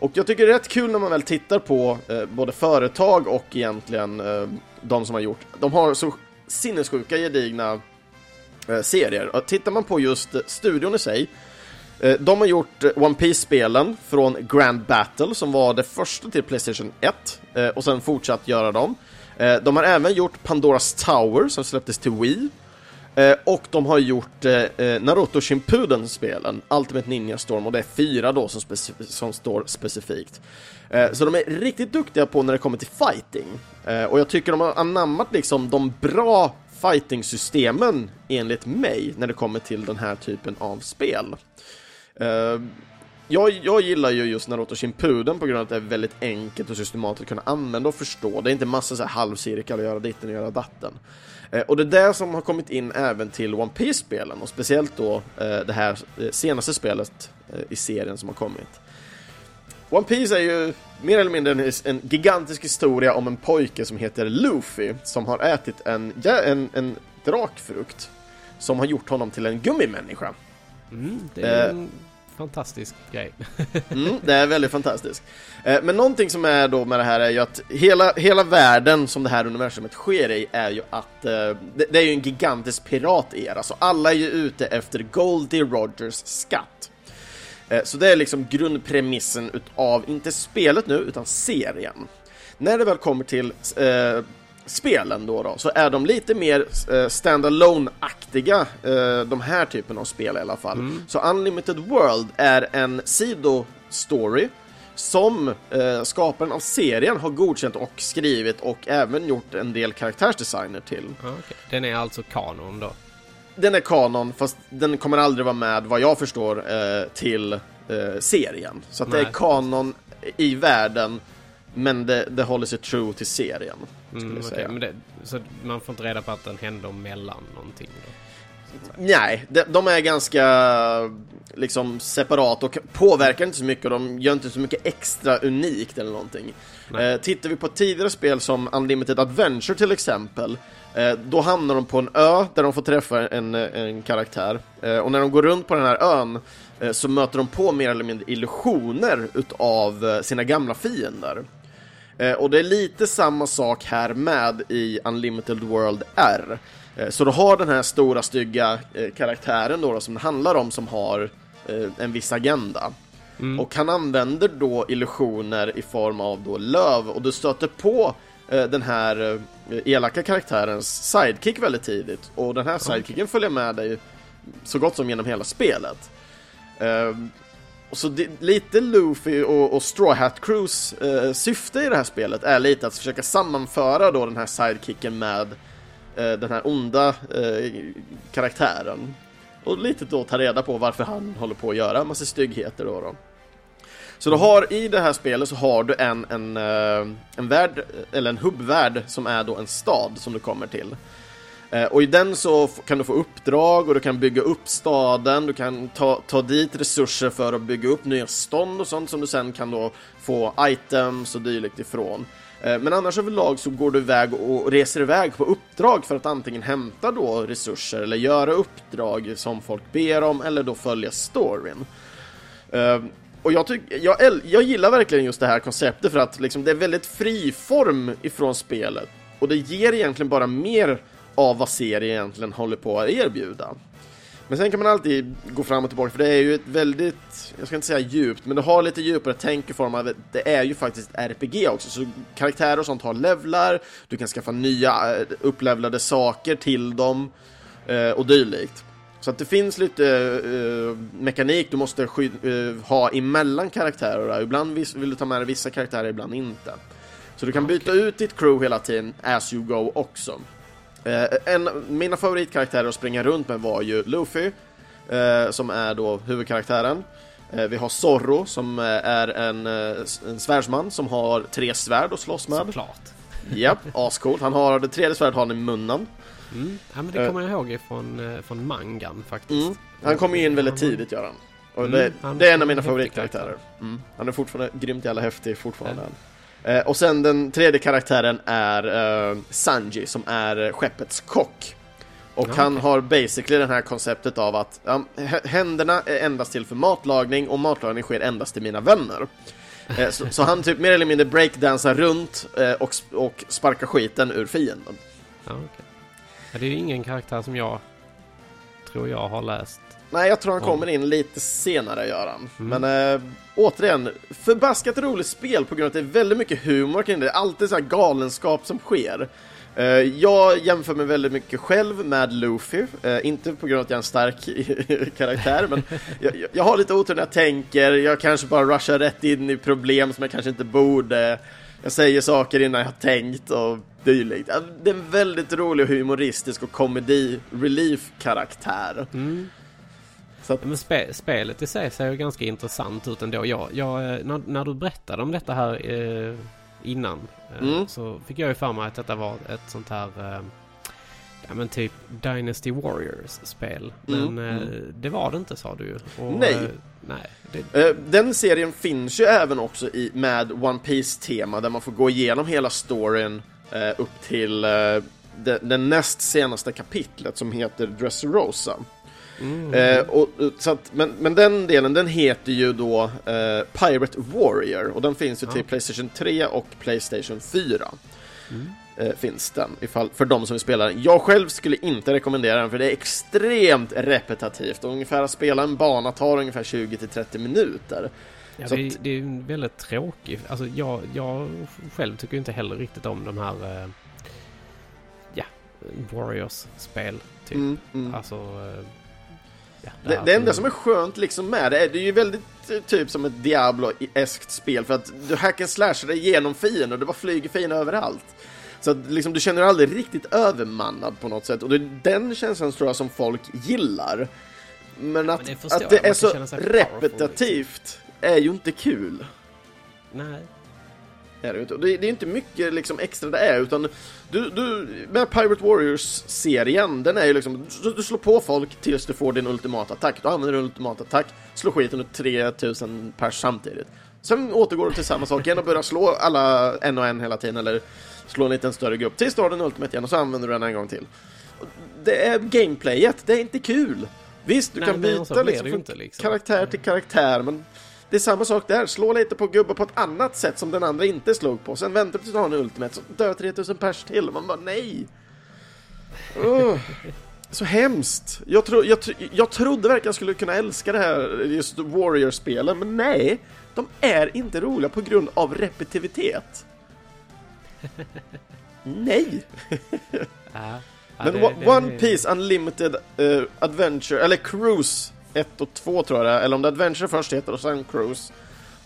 Och jag tycker det är rätt kul när man väl tittar på eh, både företag och egentligen eh, de som har gjort, de har så sinnessjuka gedigna eh, serier. Och tittar man på just eh, studion i sig, eh, de har gjort eh, One Piece-spelen från Grand Battle som var det första till Playstation 1 eh, och sen fortsatt göra dem. Eh, de har även gjort Pandoras Tower som släpptes till Wii. Eh, och de har gjort eh, eh Naruto Shimpuden-spelen, Ultimate Ninja Storm, och det är fyra då som, speci- som står specifikt. Eh, så de är riktigt duktiga på när det kommer till fighting. Eh, och jag tycker de har anammat liksom de bra fighting-systemen enligt mig när det kommer till den här typen av spel. Eh, jag, jag gillar ju just Naruto Shimpuden på grund av att det är väldigt enkelt och systematiskt att kunna använda och förstå. Det är inte massa så här halvcirklar och göra ditten och göra datten. Eh, och det är det som har kommit in även till One piece spelen och speciellt då eh, det här eh, senaste spelet i serien som har kommit. One Piece är ju mer eller mindre en, en gigantisk historia om en pojke som heter Luffy som har ätit en, en, en drakfrukt som har gjort honom till en gummimänniska. Mm, det är en fantastisk grej. Mm, det är väldigt fantastiskt. Eh, men någonting som är då med det här är ju att hela, hela världen som det här universumet sker i är ju att eh, det, är ju en gigantisk piratera, så alla är ju ute efter Goldie Rogers skatt. Eh, så det är liksom grundpremissen utav, inte spelet nu, utan serien. När det väl kommer till eh, spelen då, då så är de lite mer eh, standalone-aktiga, eh, de här typen av spel i alla fall. Så Unlimited World är en sidostory som eh, skaparen av serien har godkänt och skrivit och även gjort en del karaktärsdesigner till. Okej. Den är alltså kanon då? Den är kanon, fast den kommer aldrig vara med, vad jag förstår, eh, till eh, serien. Så att det är kanon i världen, men det, det håller sig true till serien. Skulle Mm, jag säga. det, så man får inte reda på att den händer mellan någonting då? Nej, de, de är ganska liksom separat och påverkar inte så mycket och de gör inte så mycket extra unikt eller någonting. Eh, tittar vi på tidigare spel som Unlimited Adventure till exempel, eh, då hamnar de på en ö där de får träffa en, en karaktär. Eh, och när de går runt på den här ön eh, så möter de på mer eller mindre illusioner utav eh, sina gamla fiender. Eh, och det är lite samma sak här med i Unlimited World R. Eh, så du har den här stora stygga eh, karaktären då, då som det handlar om som har en viss agenda. Och han använder då illusioner i form av då löv och du stöter på den här elaka karaktärens sidekick väldigt tidigt och den här sidekicken följer med dig så gott som genom hela spelet. Så det, lite Luffy och, och Straw Hat Crews eh, syfte i det här spelet är lite att försöka sammanföra då den här sidekicken med eh, den här onda eh, karaktären. Och lite då ta reda på varför han håller på att göra en massa styggheter då. då. Så du har i det här spelet så har du en, en, eh, en värld, eller en hubbvärld som är då en stad som du kommer till. Eh, och i den så kan du få uppdrag och du kan bygga upp staden, du kan ta, ta dit resurser för att bygga upp nya stånd och sånt som du sen kan då få items och dylikt ifrån. Eh, men annars överlag så går du iväg och reser iväg på uppdrag för att antingen hämta då resurser eller göra uppdrag som folk ber om eller då följa storyn. Eh, och jag, tyck, jag, jag gillar verkligen just det här konceptet för att liksom, det är väldigt fri form ifrån spelet. Och det ger egentligen bara mer av vad serien egentligen håller på att erbjuda. Men sen kan man alltid gå fram och tillbaka för det är ju ett väldigt, jag ska inte säga djupt, men det har lite djupare tänk i form av det är ju faktiskt RPG också, så karaktärer och sånt har levlar, du kan skaffa nya eh, upplevlade saker till dem eh, och dylikt. Så att det finns lite eh, mekanik du måste skyd- eh, ha emellan karaktärer. Ibland vill du ta med dig vissa karaktärer, ibland inte. Så du kan byta ut ditt crew hela tiden as you go också. Eh, en av mina favoritkaraktärer att springa runt med var ju Luffy, eh, som är då huvudkaraktären. Eh, vi har Zorro som eh, är en, eh, en svärdsman som har tre svärd att slåss med. Såklart. Japp, ascoolt. Han har det tredje svärdet har han i munnen. Mm. Ja, men det kommer jag ihåg ifrån, från mangan faktiskt. Mm. Han kommer in väldigt tidigt gör han. Och Mm, det, han- det är en av mina favoritkaraktärer. Mm. Han är fortfarande grymt jävla häftig fortfarande. Eh, och sen den tredje karaktären är eh, Sanji som är skeppets kock. Och Ja, han har basically det här konceptet av att h- händerna är endast till för matlagning och matlagning sker endast till mina vänner. Eh, så, så han typ mer eller mindre breakdansar runt eh, och, och sparkar skiten ur fienden. Ja, ja, det är ju ingen karaktär som jag tror jag har läst. Nej, jag tror han kommer in lite senare, gör han. Mm. Men äh, återigen, förbaskat roligt spel på grund av att det är väldigt mycket humor kring det. Det är alltid så här galenskap som sker. Eh, jag jämför mig väldigt mycket själv med Luffy, eh, inte på grund av att jag är en stark karaktär, men jag, jag- jag har lite otur när jag tänker, jag kanske bara rushar rätt in i problem som jag kanske inte borde, jag säger saker innan jag har tänkt och dylikt. Ja, Det är en väldigt rolig, humoristisk och komedi-relief-karaktär. Ja, Men spe, spelet i sig ser ju ganska intressant ut ändå. Jag, jag, eh, när, när du berättade om detta här eh, innan eh, Mm. så fick jag ju för mig att detta var ett sånt här eh, Ja men typ Dynasty Warriors-spel. Men Mm, eh, mm. det var det inte sa du ju. Och, Nej. eh, nej. Det, Eh, Den serien finns ju även också i, med One Piece-tema där man får gå igenom hela storyn eh, upp till eh, det, det näst senaste kapitlet som heter Dressrosa. Mm. Eh, och, och- så att, men, men den delen den heter ju då eh, Pirate Warrior och den finns ju till Ja. Playstation 3 och Playstation 4. Mm. Eh, finns den, ifall, för de som vill spela den. Jag själv skulle inte rekommendera den för det är extremt repetitivt. Och ungefär att spela en bana tar ungefär 20-30 minuter. Ja, Så det, att- det är ju väldigt tråkig... Alltså jag, jag själv tycker inte heller riktigt om de här... Eh, ja, Warriors-spel. Typ. Mm, mm. Alltså... Ja, Det, det enda som- är skönt liksom med det, är- det är ju väldigt eh, typ som ett Diablo-eskt spel för att du hack and slashar dig igenom fiender och det bara flyger fiender överallt. Så att liksom, du känner dig aldrig riktigt övermannad på något sätt och det är den känslan tror jag som folk gillar. Men att, det förstår att det är så liksom. repetitivt är ju inte kul. Nej. Är det, ju inte. Det, det är inte mycket liksom extra det är, utan du, du, med Pirate Warriors-serien, den är ju liksom, du, du slår på folk tills du får din ultimata attack. Du använder din ultimata attack, slår skiten ur 3000 pers samtidigt. Sen återgår du till samma sak igen och börjar slå alla en och en hela tiden, eller slå en liten större grupp, tills du har din ultimate igen och så använder du den en gång till. Det är gameplayet, det är inte kul! Visst, du Nej, kan byta liksom, från liksom. karaktär till karaktär, men det är samma sak där, slå lite på gubbar på ett annat sätt som den andra inte slog på. Sen väntar du tills du har en ultimate, så dör 3000 pers till. Man bara nej! Ugh. Så hemskt! Jag, tro, jag, jag trodde verkligen jag skulle kunna älska det här, just Warrior-spelen, men nej! De är inte roliga på grund av repetitivitet. Nej! Men One- Piece Unlimited eh, Adventure, eller Cruise 1 och 2 tror jag det är, eller om det är Adventure först heter och sen Cruise.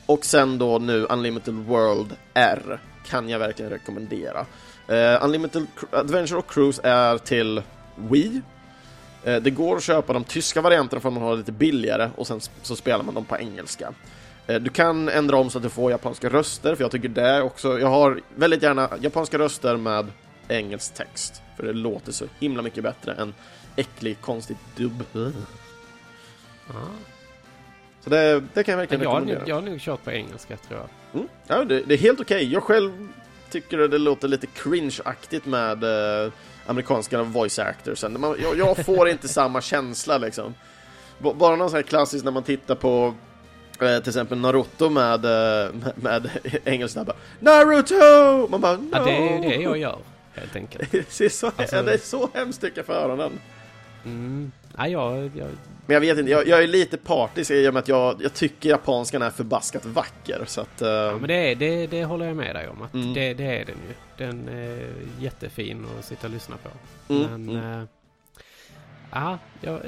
Och sen då nu Unlimited World R kan jag verkligen rekommendera. Uh, Unlimited Adventure och Cruise är till Wii. Uh, det går att köpa de tyska varianterna för att man har det lite billigare och sen så spelar man dem på engelska. Uh, Du kan ändra om så att du får japanska röster, för jag tycker det också. Jag har väldigt gärna japanska röster med engelsk text, för det låter så himla mycket bättre än äcklig, konstigt dubb. Så det, det kan jag verkligen Jag har, rekommendera. nog, jag har nog kört på engelska tror jag. Mm. Ja, det, det är helt okej. Jag själv tycker det låter lite cringe-aktigt med eh, amerikanska voice actorsen. Man, jag, jag får inte samma känsla liksom. B- Bara någon sån här klassisk när man tittar på eh, till exempel Naruto med, eh, med, med engelska bara Naruto! Man bara no! Ja, det är det jag gör helt enkelt. det, är så, Alltså- det är så hemskt tycker jag för öronen. Mm. Ja, jag, jag, Men jag vet inte, jag, jag är lite partisk i och med att jag, jag tycker japanskan är förbaskat vacker så att... eh, ja, men det, är, det, det håller jag med dig om. Att Mm. det, det är den ju. Den är jättefin att sitta och lyssna på. Mm, Men... mm. eh, Ja, jag,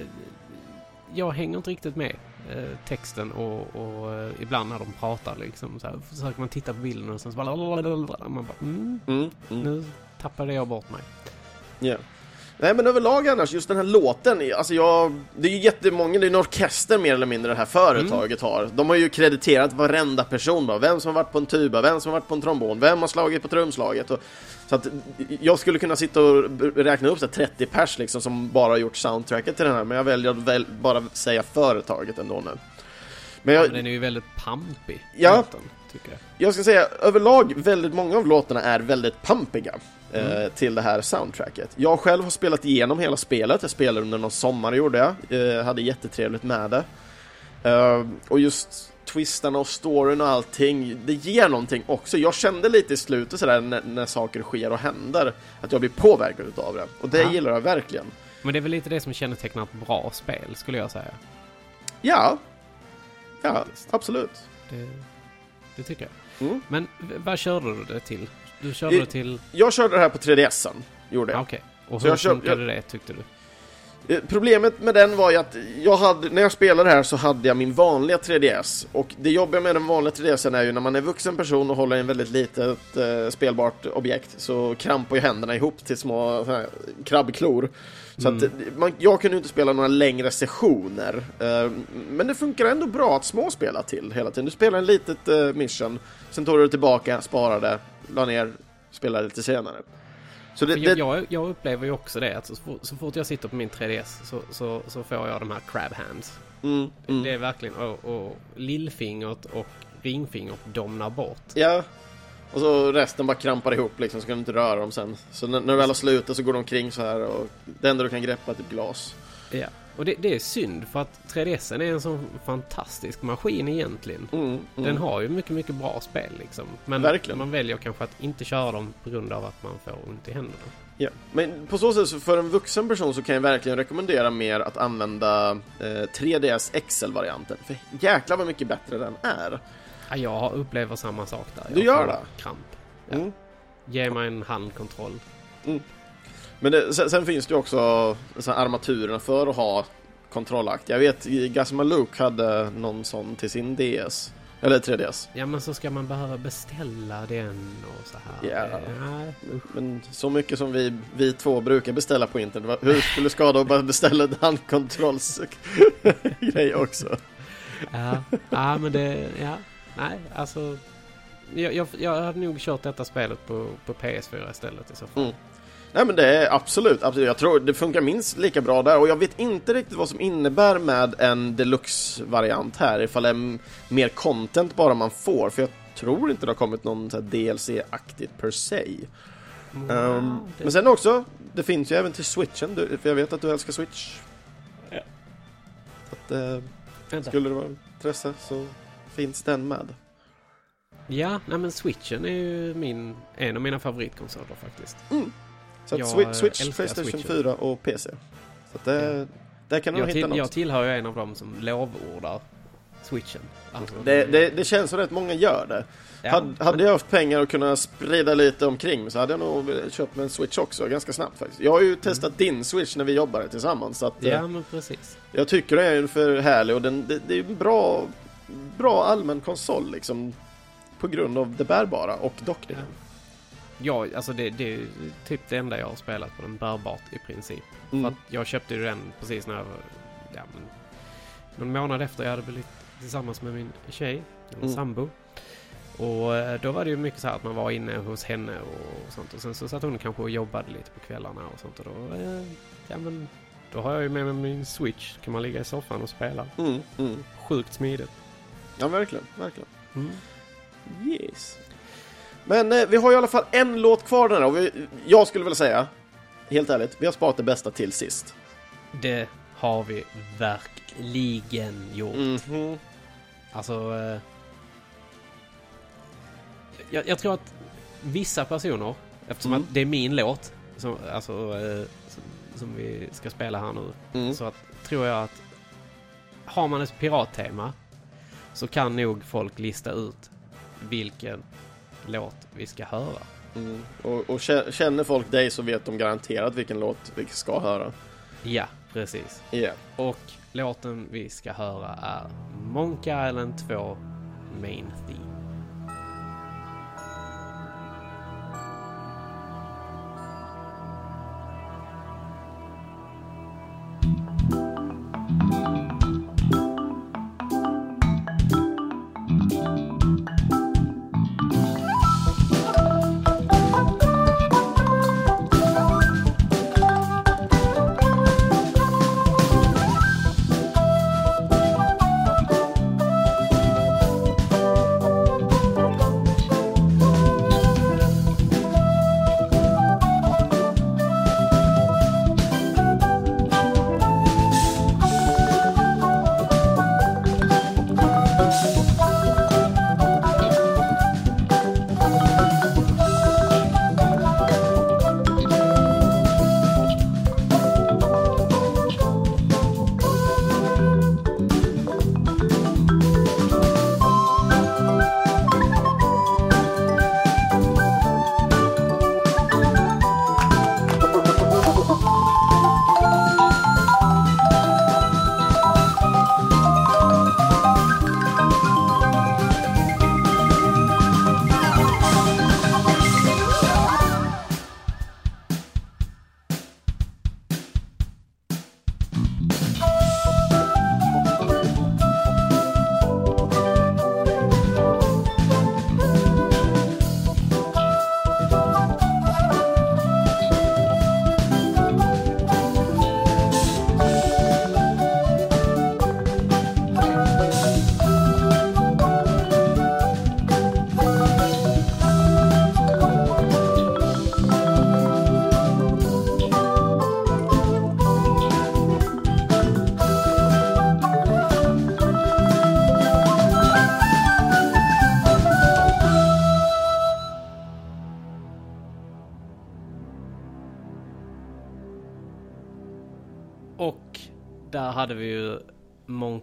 jag hänger inte riktigt med eh, texten och, och ibland när de pratar liksom så här, försöker man titta på bilden och sen så bara... Man bara mm, Mm, mm. nu tappade jag bort mig. Ja. Nej men överlag annars, just den här låten, alltså jag, det är ju jättemånga, det är en orkester mer eller mindre det här företaget har. De har ju krediterat varenda person bara, vem som har varit på en tuba, vem som har varit på en trombon, vem har slagit på trumslaget. Och, så att jag skulle kunna sitta och räkna upp så här 30 pers liksom som bara har gjort soundtracket till den här, men jag väljer att väl, bara säga företaget ändå nu. Men Ja, jag, men den är ju väldigt pampig. Ja. låten, tycker jag. jag ska säga överlag, väldigt många av låtarna är väldigt pampiga Mm. till det här soundtracket. Jag själv har spelat igenom hela spelet, jag spelade under någon sommar gjorde jag, eh, hade jättetrevligt med det. Eh, och just twistarna och storyn och allting, det ger någonting också. Jag kände lite i slutet sådär när, när saker sker och händer, att jag blir påverkad utav det. Och det Ja. gillar jag verkligen. Men det är väl lite det som kännetecknar ett bra spel, skulle jag säga. Ja, ja Faktiskt. absolut. Det, det tycker jag. Men v- vad körde du det till? Du körde det till... Jag körde det här på 3DSen, gjorde jag. Okej. Och Så hur jag funkade jag- det tyckte du? Eh, Problemet med den var ju att jag hade, när jag spelade här så hade jag min vanliga 3DS och det jobbiga med den vanliga 3DSen är ju när man är vuxen person och håller i en väldigt litet eh, spelbart objekt så krampar ju händerna ihop till små här, krabbklor. Så att eh, man, jag kunde ju inte spela några längre sessioner. Eh, men det funkar ändå bra att småspela till hela tiden. Du spelar en litet eh, mission, sen tar du det tillbaka, sparar det, la ner, spelar lite senare. Så det, det, jag, jag, upplever ju också det att så fort, så fort jag sitter på min 3DS så, så, så får jag de här crab hands. mm, mm. Det är verkligen... Och, och lillfingret och ringfingret domnar bort. Ja. Och så resten bara krampar ihop liksom, så kan du inte röra dem sen. Så när, när du väl har slutat så går de omkring så här och det enda du kan greppa är typ glas. Ja. Och det, det är synd för att 3DSen är en sån fantastisk maskin egentligen. Mm, mm. Den har ju mycket, mycket bra spel liksom. Men Verkligen. man väljer kanske att inte köra dem på grund av att man får ont i händerna. Ja. Men på så sätt, så för en vuxen person så kan jag verkligen rekommendera mer att använda eh, 3DS XL-varianten. För jäklar vad mycket bättre den är. Ja, jag upplever samma sak där. Du Jag gör får det? Kramp. Ja. Mm. Ge mig en handkontroll. Men det, sen, sen finns det ju också så här, armaturerna för att ha kontrollakt. Jag vet, Gazma Luke hade någon sån till sin DS. Eller 3DS. Ja, men så ska man behöva beställa den och så här. Ja. Men så mycket som vi, vi två brukar beställa på internet, hur skulle det skada att bara beställa en handkontrollsgrej också? Ja, ja men det... Ja, nej, alltså... Jag, jag, jag hade nog kört detta spelet på, på PS4 istället i så fall. Mm. Nej men det är absolut, absolut, jag tror det funkar minst lika bra där och jag vet inte riktigt vad som innebär med en deluxe-variant här, ifall det är mer content bara man får, för jag tror inte det har kommit någon DLC-aktigt per se. Ehm, det- Men sen också, det finns ju även till switchen, du, för jag vet att du älskar switch. Ja. Så att, eh, skulle det vara intresse så finns den med. Ja, nej men switchen är ju min, en av mina favoritkonsoler faktiskt. Så att Jag, Switch, Playstation switchen. 4 och PC. Så att det, där kan du hitta till, något. jag tillhör ju en av dem som lovordar switchen. Alltså, Det, det, det känns som att rätt många gör det. Ja, hade, hade jag haft pengar att kunna sprida lite omkring så hade jag nog köpt mig en Switch också ganska snabbt faktiskt. Jag har ju testat din Switch när vi jobbade tillsammans så att, Mm. Ja, eh, men precis. jag tycker det är för härlig och den, det, det är en bra, bra allmän konsol liksom på grund av det bärbara och dockningen. Ja, alltså det, det är typ det enda jag har spelat på den bärbart i princip. Mm. För att jag köpte ju den precis när jag var, ja men, någon månad efter jag hade blivit tillsammans med min tjej, min Mm. sambo. Och eh, då var det ju mycket så här att man var inne hos henne och sånt. Och sen så satt hon kanske och jobbade lite på kvällarna och sånt. Och då, eh, ja men, då har jag ju med mig min switch. Kan man ligga i soffan och spela. Mm, mm. Sjukt smidigt. Ja, verkligen, verkligen. Mm. Yes. Men eh, vi har i alla fall en låt kvar den här och vi, jag skulle väl säga, helt ärligt, vi har sparat det bästa till sist. Det har vi verkligen gjort. Mhm. Alltså... Eh, jag, jag tror att vissa personer, eftersom Mm. att det är min låt, som, alltså, eh, som, som vi ska spela här nu, Mm. så att, tror jag att har man ett pirattema så kan nog folk lista ut vilken låt vi ska höra. Mm. Och, och kä- känner folk dig så vet de garanterat vilken låt vi ska höra. Ja, precis. Ja. Och låten vi ska höra är Monkey Island 2 Main Theme.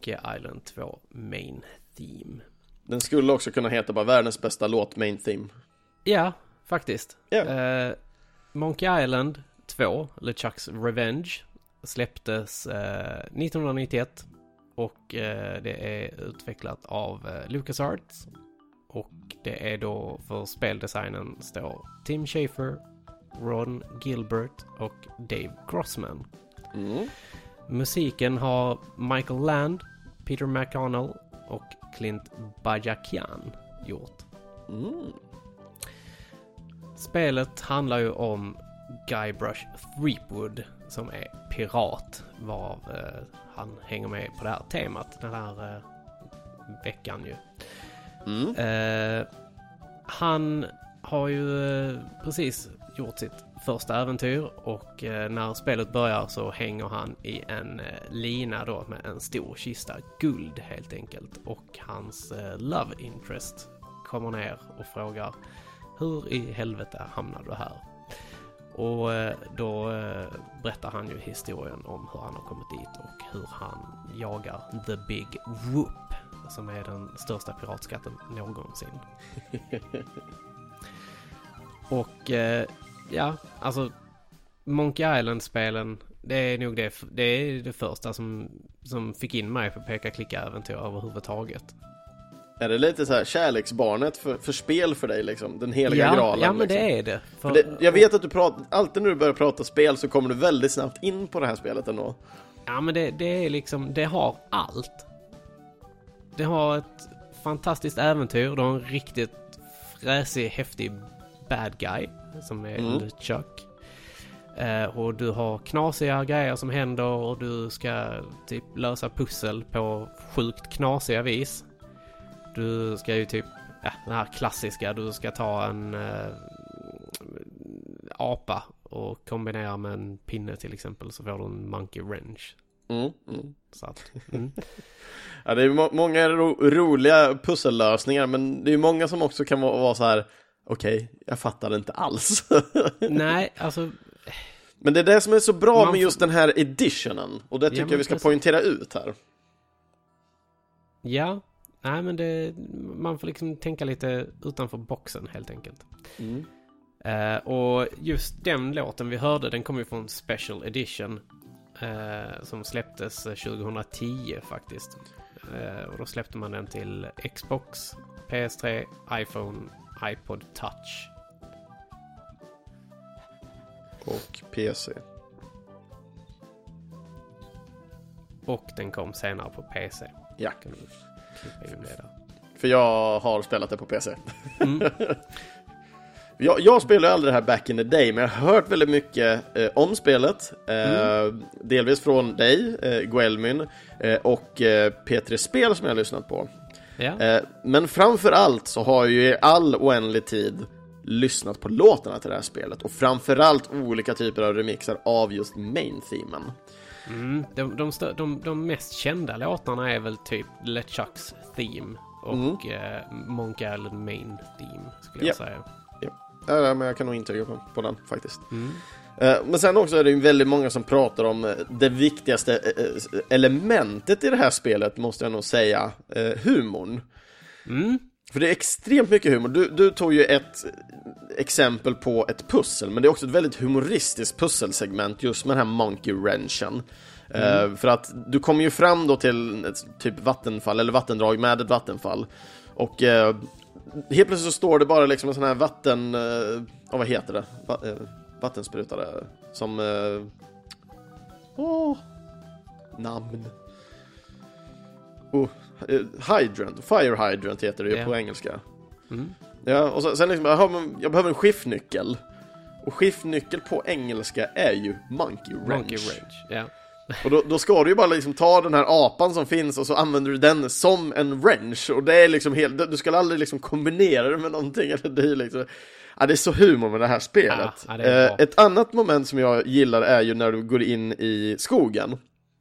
Monkey Island 2 Main Theme. Den skulle också kunna heta bara världens bästa låt, Main Theme. Ja, faktiskt. Ja. Eh, Monkey Island 2, LeChucks Revenge, släpptes eh, 1991 och eh, det är utvecklat av eh, LucasArts och det är då för speldesignen står Tim Schafer, Ron Gilbert och Dave Grossman. Mm. Musiken har Michael Land, Peter McConnell och Clint Bajakian gjort. Mm. Spelet handlar ju om Guybrush Threepwood som är pirat varav eh, han hänger med på det här temat den här eh, veckan ju. Mm. Eh, han har ju eh, precis gjort sitt första äventyr och eh, när spelet börjar så hänger han i en eh, lina då med en stor kista guld helt enkelt och hans eh, love interest kommer ner och frågar hur i helvete hamnade du här? Och då berättar han ju historien om hur han har kommit dit och hur han jagar The Big Whoop som är den största piratskatten någonsin. Och eh, ja, alltså Monkey Island-spelen, det är nog det, det, är det första som, som fick in mig på peka-klicka-äventyr överhuvudtaget. Är det lite så här kärleksbarnet för, för spel för dig liksom? Den heliga Ja, graalen? ja men liksom. det är det. För, det, jag vet att du pratar, alltid när du börjar prata spel så kommer du väldigt snabbt in på det här spelet ändå. Ja men det, det är liksom, det har allt. Det har ett fantastiskt äventyr, det har en riktigt fräsig, häftig bad guy som är Mm. LeChuck. Eh, och du har knasiga grejer som händer och du ska typ lösa pussel på sjukt knasiga vis. Du ska ju typ, ja, den här klassiska, du ska ta en eh, apa och kombinera med en pinne till exempel så får du en monkey wrench. Mm, mm. Så att, mm. Ja, det är må- många ro roliga pussellösningar, men det är många som också kan vara, vara så här. Okej, jag fattar inte alls. Nej, alltså men det är det som är så bra Man med just den här editionen, och det tycker men jag vi ska precis. poängtera ut här. Ja, nej men det, man får liksom tänka lite utanför boxen helt enkelt. Mm. Eh, och just den låten vi hörde, den kommer ju från Special Edition. eh, som släpptes eh, 2010 faktiskt. Eh, och då släppte man den till Xbox, PS3, iPhone, iPod Touch. Och PC. Och den kom senare på PC. Ja. Kan du klippa in det där. För jag har spelat det på PC. Mm. jag, jag spelade aldrig det här back in the day, men jag har hört väldigt mycket eh, om spelet. Eh, Delvis från dig, eh, Guelmin, eh, och eh, P3 Spel som jag har lyssnat på. Eh, men framför allt så har jag ju i all oändlig tid lyssnat på låtarna till det här spelet och framförallt olika typer av remixar av just main-themen. Mm, de, de, de, de mest kända låtarna är väl typ LeChucks Theme och eh, Monkey Island Main Theme skulle jag Ja. säga. Ja, men jag kan nog intyga på, på den faktiskt. Mm. Eh, Men sen också är det ju väldigt många som pratar om eh, det viktigaste eh, elementet i det här spelet, måste jag nog säga, humorn. Mm. För det är extremt mycket humor. Du, du tog ju ett exempel på ett pussel, men det är också ett väldigt humoristiskt pusselsegment just med den här Monkey Wrenchen. Eh, för att du kommer ju fram då till ett typ vattenfall, eller vattendrag med ett vattenfall. Och eh, helt plötsligt så står det bara liksom en sån här vatten... Oh, vad heter det? Va, vattensprutare. Som... Eh, åh, namn. Oh, eh, hydrant, fire hydrant heter det ju Ja. på engelska. Mm. Ja, och så, sen liksom, jag, jag behöver en skiftnyckel. Och skiftnyckel på engelska är ju monkey wrench. Monkey Wrench, ja. Och då, då ska du ju bara liksom ta den här apan som finns och så använder du den som en wrench. Och det är liksom helt, du ska aldrig liksom kombinera det med någonting eller det är liksom Ja, det är så humor med det här spelet. Ja, det Eh, ett annat moment som jag gillar är ju när du går in i skogen.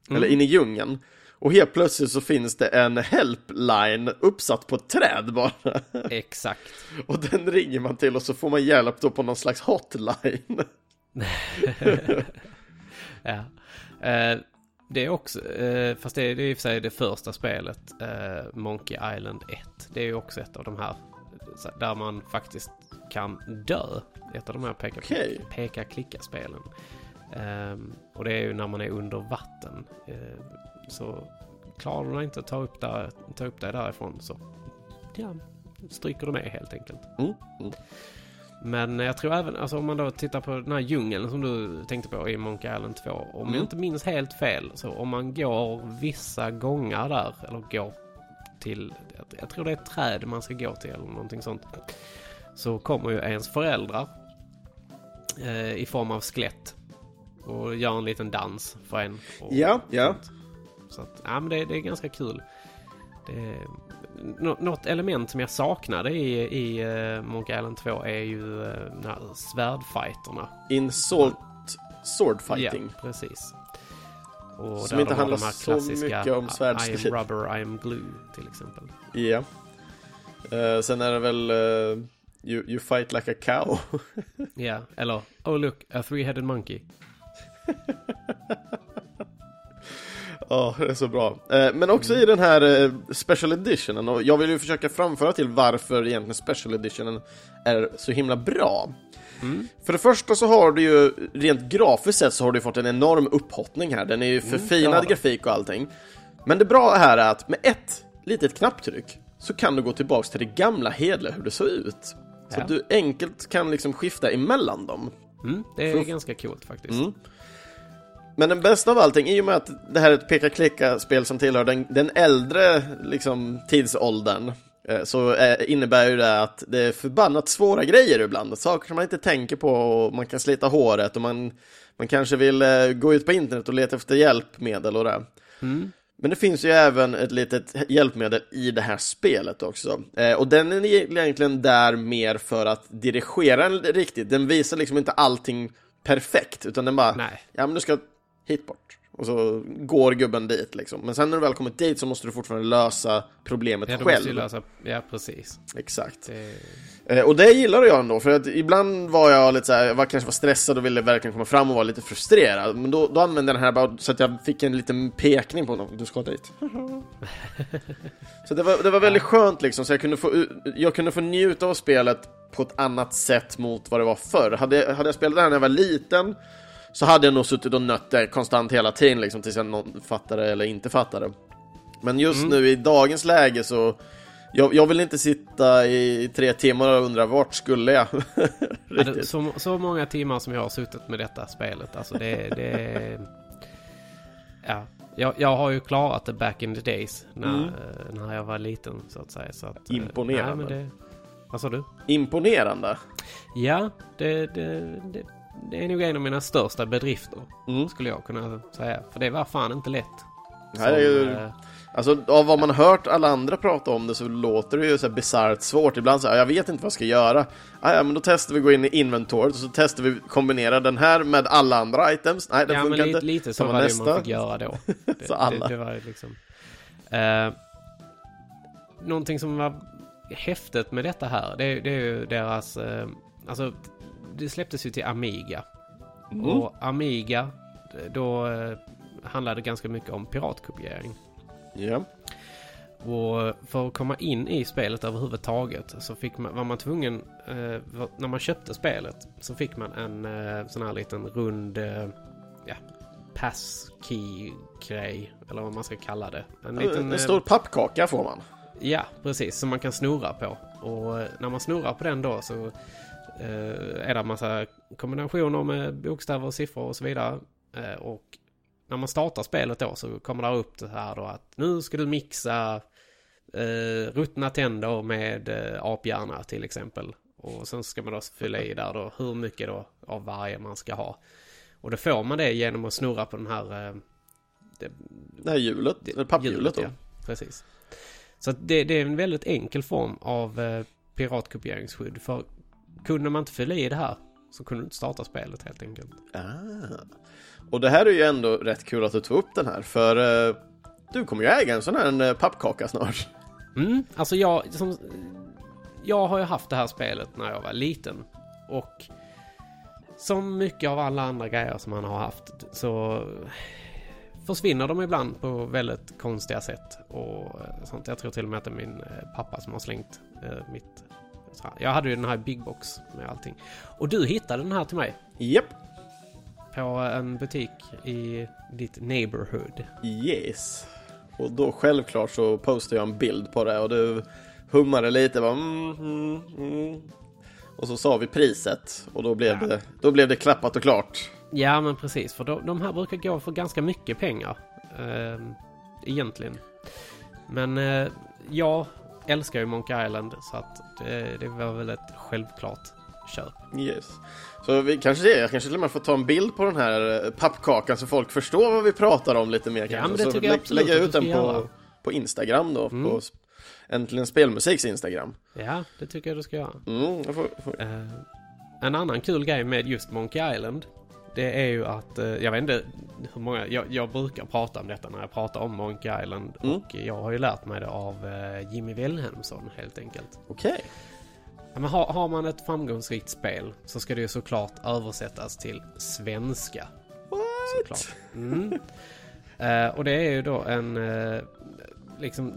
Mm. Eller in i djungeln. Och helt plötsligt så finns det en helpline uppsatt på ett träd bara. Exakt. Och den ringer man till och så får man hjälp då på någon slags hotline. ja. Eh, det är också, eh, fast det är, det är i och för sig det första spelet, eh, Monkey Island 1. Det är ju också ett av de här där man faktiskt kan dö. Ett av de här peka, Okej. peka klicka spelen. Ehm, och det är ju när man är under vatten. Eh, så klarar du inte att ta upp, där, ta upp dig därifrån så ja, stryker du med helt enkelt. Mm. Mm. Men jag tror även, alltså om man då tittar på den här djungeln som du tänkte på i Monkey Island 2. Om Mm. jag inte minns helt fel, så om man går vissa gånger där, eller går till, jag- tror det är ett träd man ska gå till eller någonting sånt. Så kommer ju ens föräldrar eh, i form av skelett och gör en liten dans för en. Och Ja, ja. sånt. Så att, ja men det, det är ganska kul. Det nå- något element som jag saknade i, i uh, Monkey Island 2 är ju uh, svärdfighterna. In Salt Sword Fighting. Ja, precis. Och Som inte handlar så mycket om I svärdstrid. am rubber, I am glue till exempel. Ja. Eh, sen är det väl eh, you, you fight like a cow. Ja, eller Oh look, a three-headed monkey. Ja, det är så bra. Eh, Men också i den här eh, Special Editionen, och jag vill ju försöka framföra till varför egentligen Special Editionen är så himla bra. För det första så har du ju, rent grafiskt sett så har du fått en enorm upphottning här. Den är ju förfinad det har grafik och allting. Men det bra här är att med ett litet knapptryck så kan du gå tillbaks till det gamla hedliga hur det såg ut. Så Ja. att du enkelt kan liksom skifta emellan dem. Mm, det är För- ganska coolt faktiskt. Men den bästa av allting, i och med att det här är ett peka-klicka-spel som tillhör den, den äldre liksom, tidsåldern, eh, så eh, innebär ju det att det är förbannat svåra grejer ibland. Saker som man inte tänker på, och man kan slita håret och man, man kanske vill eh, gå ut på internet och leta efter hjälpmedel och det. Mm. Men det finns ju även ett litet hjälpmedel i det här spelet också. Eh, och den är egentligen där mer för att dirigera den riktigt. Den visar liksom inte allting perfekt, utan den bara, Nej. ja men du ska hit bort. Och så går gubben dit liksom. Men sen när du väl kommit dit så måste du fortfarande lösa problemet Ja, själv. lösa, ja precis. Exakt. Det, Eh, och det gillade jag ändå, för att ibland var jag lite såhär, jag var kanske var stressad och ville verkligen komma fram och vara lite frustrerad. Men då, då använde jag den här bara så att jag fick en liten pekning på någon, du ska dit. så det var, det var väldigt skönt liksom, så jag kunde, få, jag kunde få njuta av spelet på ett annat sätt mot vad det var förr. Hade, jag- hade jag spelat det här när jag var liten så hade jag nog suttit och nött det konstant hela tiden liksom, tills jag någon fattade eller inte fattade. Men just Mm. nu i dagens läge så jag, jag vill inte sitta i tre timmar och undra vart skulle jag? Riktigt. så, så många timmar som jag har suttit med detta spelet, alltså det, det Ja, jag, jag har ju klarat det back in the days när, Mm. när jag var liten så att säga. Så att, eh, Imponerande. Nej, det, vad sa du? Imponerande. Ja, det, det, det, det är nog en av mina största bedrifter. Mm. Skulle jag kunna säga. För det var fan inte lätt. Nej, det är ju- eh, Alltså av vad man hört alla andra prata om det så låter det ju så här bisarrt svårt. Ibland så här, jag vet inte vad jag ska göra. Ah, ja, men då testar vi gå in i inventoriet och så testar vi kombinera den här med alla andra items. Nej, det ja, men funkar lite, inte. lite så var det nästa. man fick göra då. Det, Så alla. Det, det var liksom... Eh, någonting som var häftigt med detta här, det, det är ju deras... Eh, alltså, det släpptes ju till Amiga. Mm. Och Amiga, då eh, handlade det ganska mycket om piratkopiering. Ja. Och för att komma in i spelet överhuvudtaget så fick man, var man tvungen, eh, när man köpte spelet så fick man en eh, sån här liten rund, eh, ja, passkey-grej, eller vad man ska kalla det. En liten... en stor pappkaka får man. Ja, precis, som man kan snurra på. Och när man snurrar på den då så är det en massa kombinationer med bokstäver, siffror och så vidare. Eh, och när man startar spelet då så kommer det upp det här då att nu ska du mixa eh, ruttna tänder med eh, aphjärna till exempel. Och sen ska man då fylla i där då hur mycket då av varje man ska ha. Och då får man det genom att snurra på den här... Eh, det, Det här hjulet, eller papphjulet då. ja. Precis. Så det, det är en väldigt enkel form av eh, piratkopieringsskydd. För kunde man inte fylla i det här så kunde du inte starta spelet helt enkelt. Ah. Och det här är ju ändå rätt kul att du tog upp den här, för eh, du kommer ju äga en sån här eh, pappkaka snart. Mm, alltså jag, som, jag har ju haft det här spelet när jag var liten. Och som mycket av alla andra grejer som man har haft så försvinner de ibland på väldigt konstiga sätt och sånt. Jag tror till och med att det är min eh, pappa som har slängt eh, mitt... så. Jag hade ju den här Big Box med allting. Och du hittade den här till mig. Japp. På en butik i ditt neighborhood. Yes. Och då självklart så postade jag en bild på det och du hummade lite bara mm, mm, mm. Och så sa vi priset och då blev, Ja. det, då blev det klappat och klart. Ja men precis, för de, de här brukar gå för ganska mycket pengar. Eh, egentligen. Men eh, jag älskar ju Monkey Island så att det, det var väl ett självklart köp. Yes. Så vi kanske det, jag kanske till och med får ta en bild på den här eh, pappkakan så folk förstår vad vi pratar om lite mer kanske. men det så tycker jag absolut lägga ut den på, på Instagram då, Mm. på Äntligen Spelmusiks Instagram. Ja, det tycker jag du ska göra. Mm, jag får, får. Eh, en annan kul grej med just Monkey Island det är ju att, eh, jag vet inte hur många, jag, jag brukar prata om detta när jag pratar om Monkey Island Mm. och jag har ju lärt mig det av eh, Jimmy Wilhelmsson helt enkelt. Okej. Ja, men har, har man ett framgångsrikt spel så ska det ju såklart översättas till svenska. Såklart. Mm. Eh, och det är ju då en, liksom,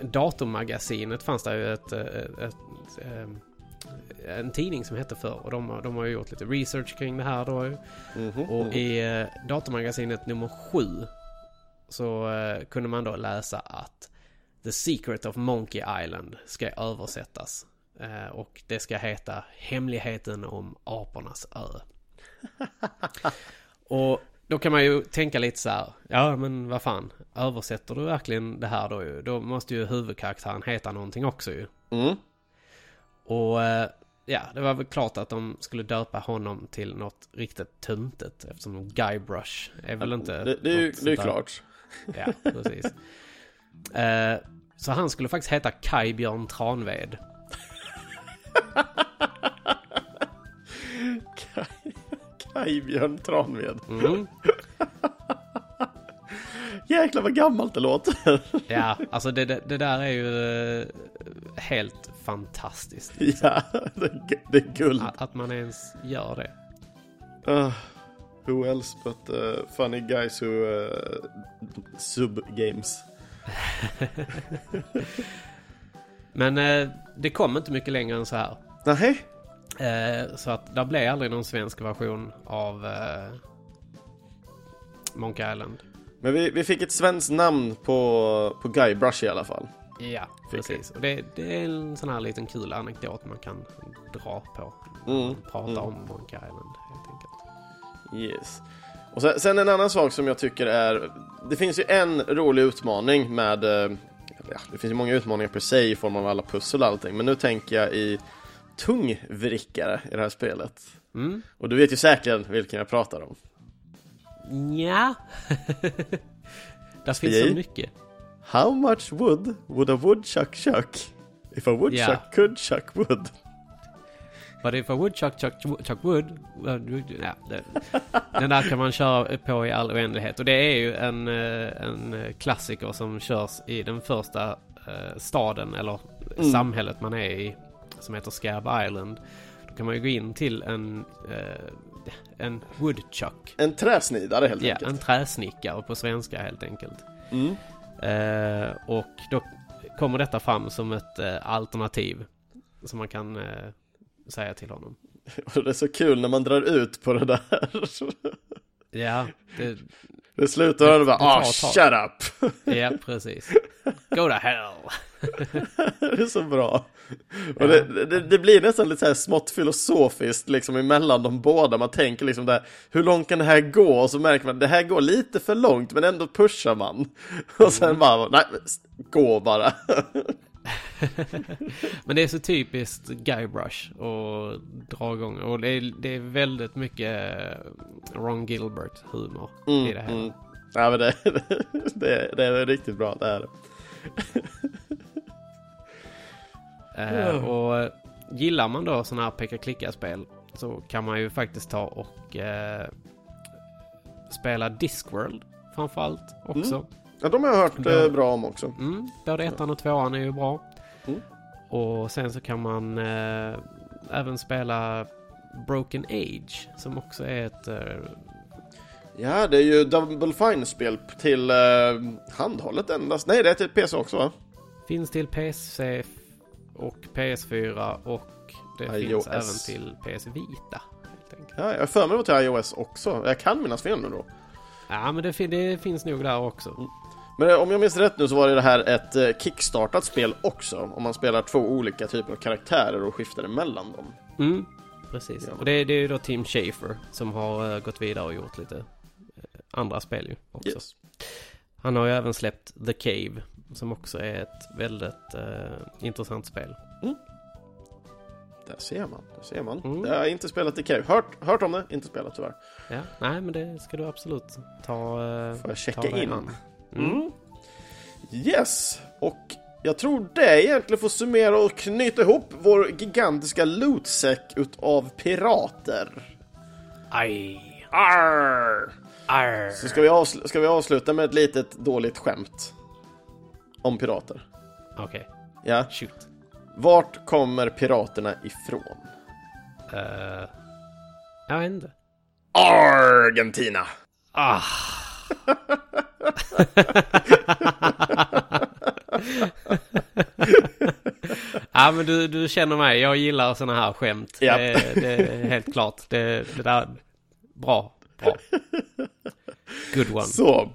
Datormagasinet fanns det ju ett, ett, ett, eh, en tidning som hette för och de, har- de har ju gjort lite research kring det här då ju. Mhm, Och mhm. i eh, Datormagasinet nummer sju så eh, kunde man då läsa att The Secret of Monkey Island ska översättas. Eh, och det ska heta Hemligheten om apornas ö. och då kan man ju tänka lite så här. Ja men vad fan. Översätter du verkligen det här då ju? Då måste ju huvudkaraktären heta någonting också ju. Mm. Och eh, ja, det var väl klart att de skulle döpa honom till något riktigt töntigt eftersom Guybrush är väl inte... Det, det är ju det är klart. Ja, precis. Eh, så han skulle faktiskt heta Kai Björn Tranved. Kajbjörn Tranved. Mm. Jäklar vad gammalt det låter. Ja, alltså det, det, det där är ju eh, helt fantastiskt. ja, det, är gu- det är guld. Att, att man ens gör det. Uh, who else but uh, funny guys who uh, sub games. Men eh, det kom inte mycket längre än så här. Nej. Eh, så att det blev aldrig någon svensk version av eh, Monkey Island. Men vi, vi fick ett svenskt namn på, på Guybrush i alla fall. Ja, precis. Och det, det är en sån här liten kul anekdot man kan dra på. Mm, man pratar mm. om Monkey Island helt enkelt. Yes. Och sen, sen en annan sak som jag tycker är... Det finns ju en rolig utmaning med... eh, Ja, det finns ju många utmaningar per se i form av alla pussel och allting. Men nu tänker jag i tungvrickare i det här spelet. Mm. Och du vet ju säkert vilken jag pratar om. Ja. Där finns så mycket. How much wood would a woodchuck chuck if a woodchuck Ja. could chuck wood? But if a woodchuck chuck, chuck wood... Ja, det, den där kan man köra på i all oändlighet. Och det är ju en, eh, en klassiker som körs i den första eh, staden eller Mm. samhället man är i. Som heter Scab Island. Då kan man ju gå in till en, eh, en woodchuck. En träsnidare helt Ja, enkelt. en träsnickare på svenska helt enkelt. Mm. Eh, och då kommer detta fram som ett eh, alternativ. Som man kan eh, säga till honom. Och det är så kul när man drar ut på det där. Ja, det, Det slutar med bara ah ett tag." shut up. ja precis. Go to hell! det är så bra. Och det, det, det blir nästan lite så här smått filosofiskt liksom emellan de båda. Man tänker liksom där, hur långt kan det här gå? Och så märker man, det här går lite för långt men ändå pushar man. Och sen bara, nej, gå bara. Men det är så typiskt Guybrush och dra igång. Och det är, det är väldigt mycket eh, Ron Gilbert-humor i det här. mm. Ja men det, det, det är riktigt bra, det är det. Eh, och gillar man då sådana här peka-klicka-spel så kan man ju faktiskt ta och eh, spela Discworld framförallt också. Mm. Ja, de har jag hört Ja. eh, bra om också. Mm, både ettan och tvåan är ju bra. Mm. Och sen så kan man eh, även spela Broken Age som också är ett... Eh, Ja, det är ju Double Fine-spel till eh, handhållet endast. Nej, det är till PC också va? Finns till PC och PS4 och det iOS. finns även till PS Vita. Ja, jag har för mig det var till iOS också. Jag kan minnas fel nu då. Ja, men det, fin- det finns nog där också. Men eh, om jag minns rätt nu så var det här ett eh, kickstartat spel också. Om man spelar två olika typer av karaktärer och skiftar emellan dem. Mm, precis. Ja. Och det, det är ju då Tim Schafer som har eh, gått vidare och gjort lite andra spel ju också. Yes. Han har ju även släppt The Cave som också är ett väldigt eh, intressant spel. Där ser man, där ser man. Mm. Jag har inte spelat i Cave. Hört, hört om det, inte spelat tyvärr. Ja, nej men det ska du absolut ta, eh, Får jag checka in? an. Mm. Yes, och jag tror det egentligen får summera och knyta ihop vår gigantiska lootsäck utav pirater. Aj! Arr! Arr. Så ska vi, ska vi avsluta med ett litet dåligt skämt. Om pirater. Okej, Ja. shoot. Vart kommer piraterna ifrån? Uh, jag vet inte. Argentina! Ah. ja men du, du känner mig, jag gillar såna här skämt. Japp. Det, det är helt klart. Det, det där, bra, bra. Good one. Så,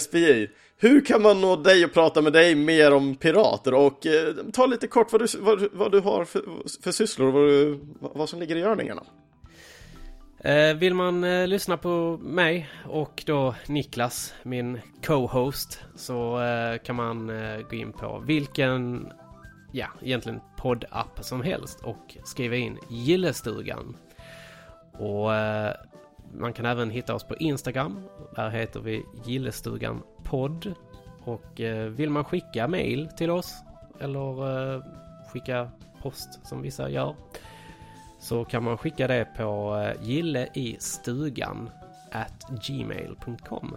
SPI. Hur kan man nå dig och prata med dig mer om pirater? Och eh, ta lite kort vad du, vad, vad du har för, för sysslor och vad, du, vad som ligger i görningarna. Eh, vill man eh, lyssna på mig och då Niklas, min co-host, så eh, kan man eh, gå in på vilken, ja, egentligen poddapp som helst och skriva in Gillestugan. Och eh, man kan även hitta oss på Instagram. Där heter vi Gillestugan podd. Och eh, vill man skicka mail till oss eller eh, skicka post som vissa gör så kan man skicka det på eh, gilleistugan at gmail.com.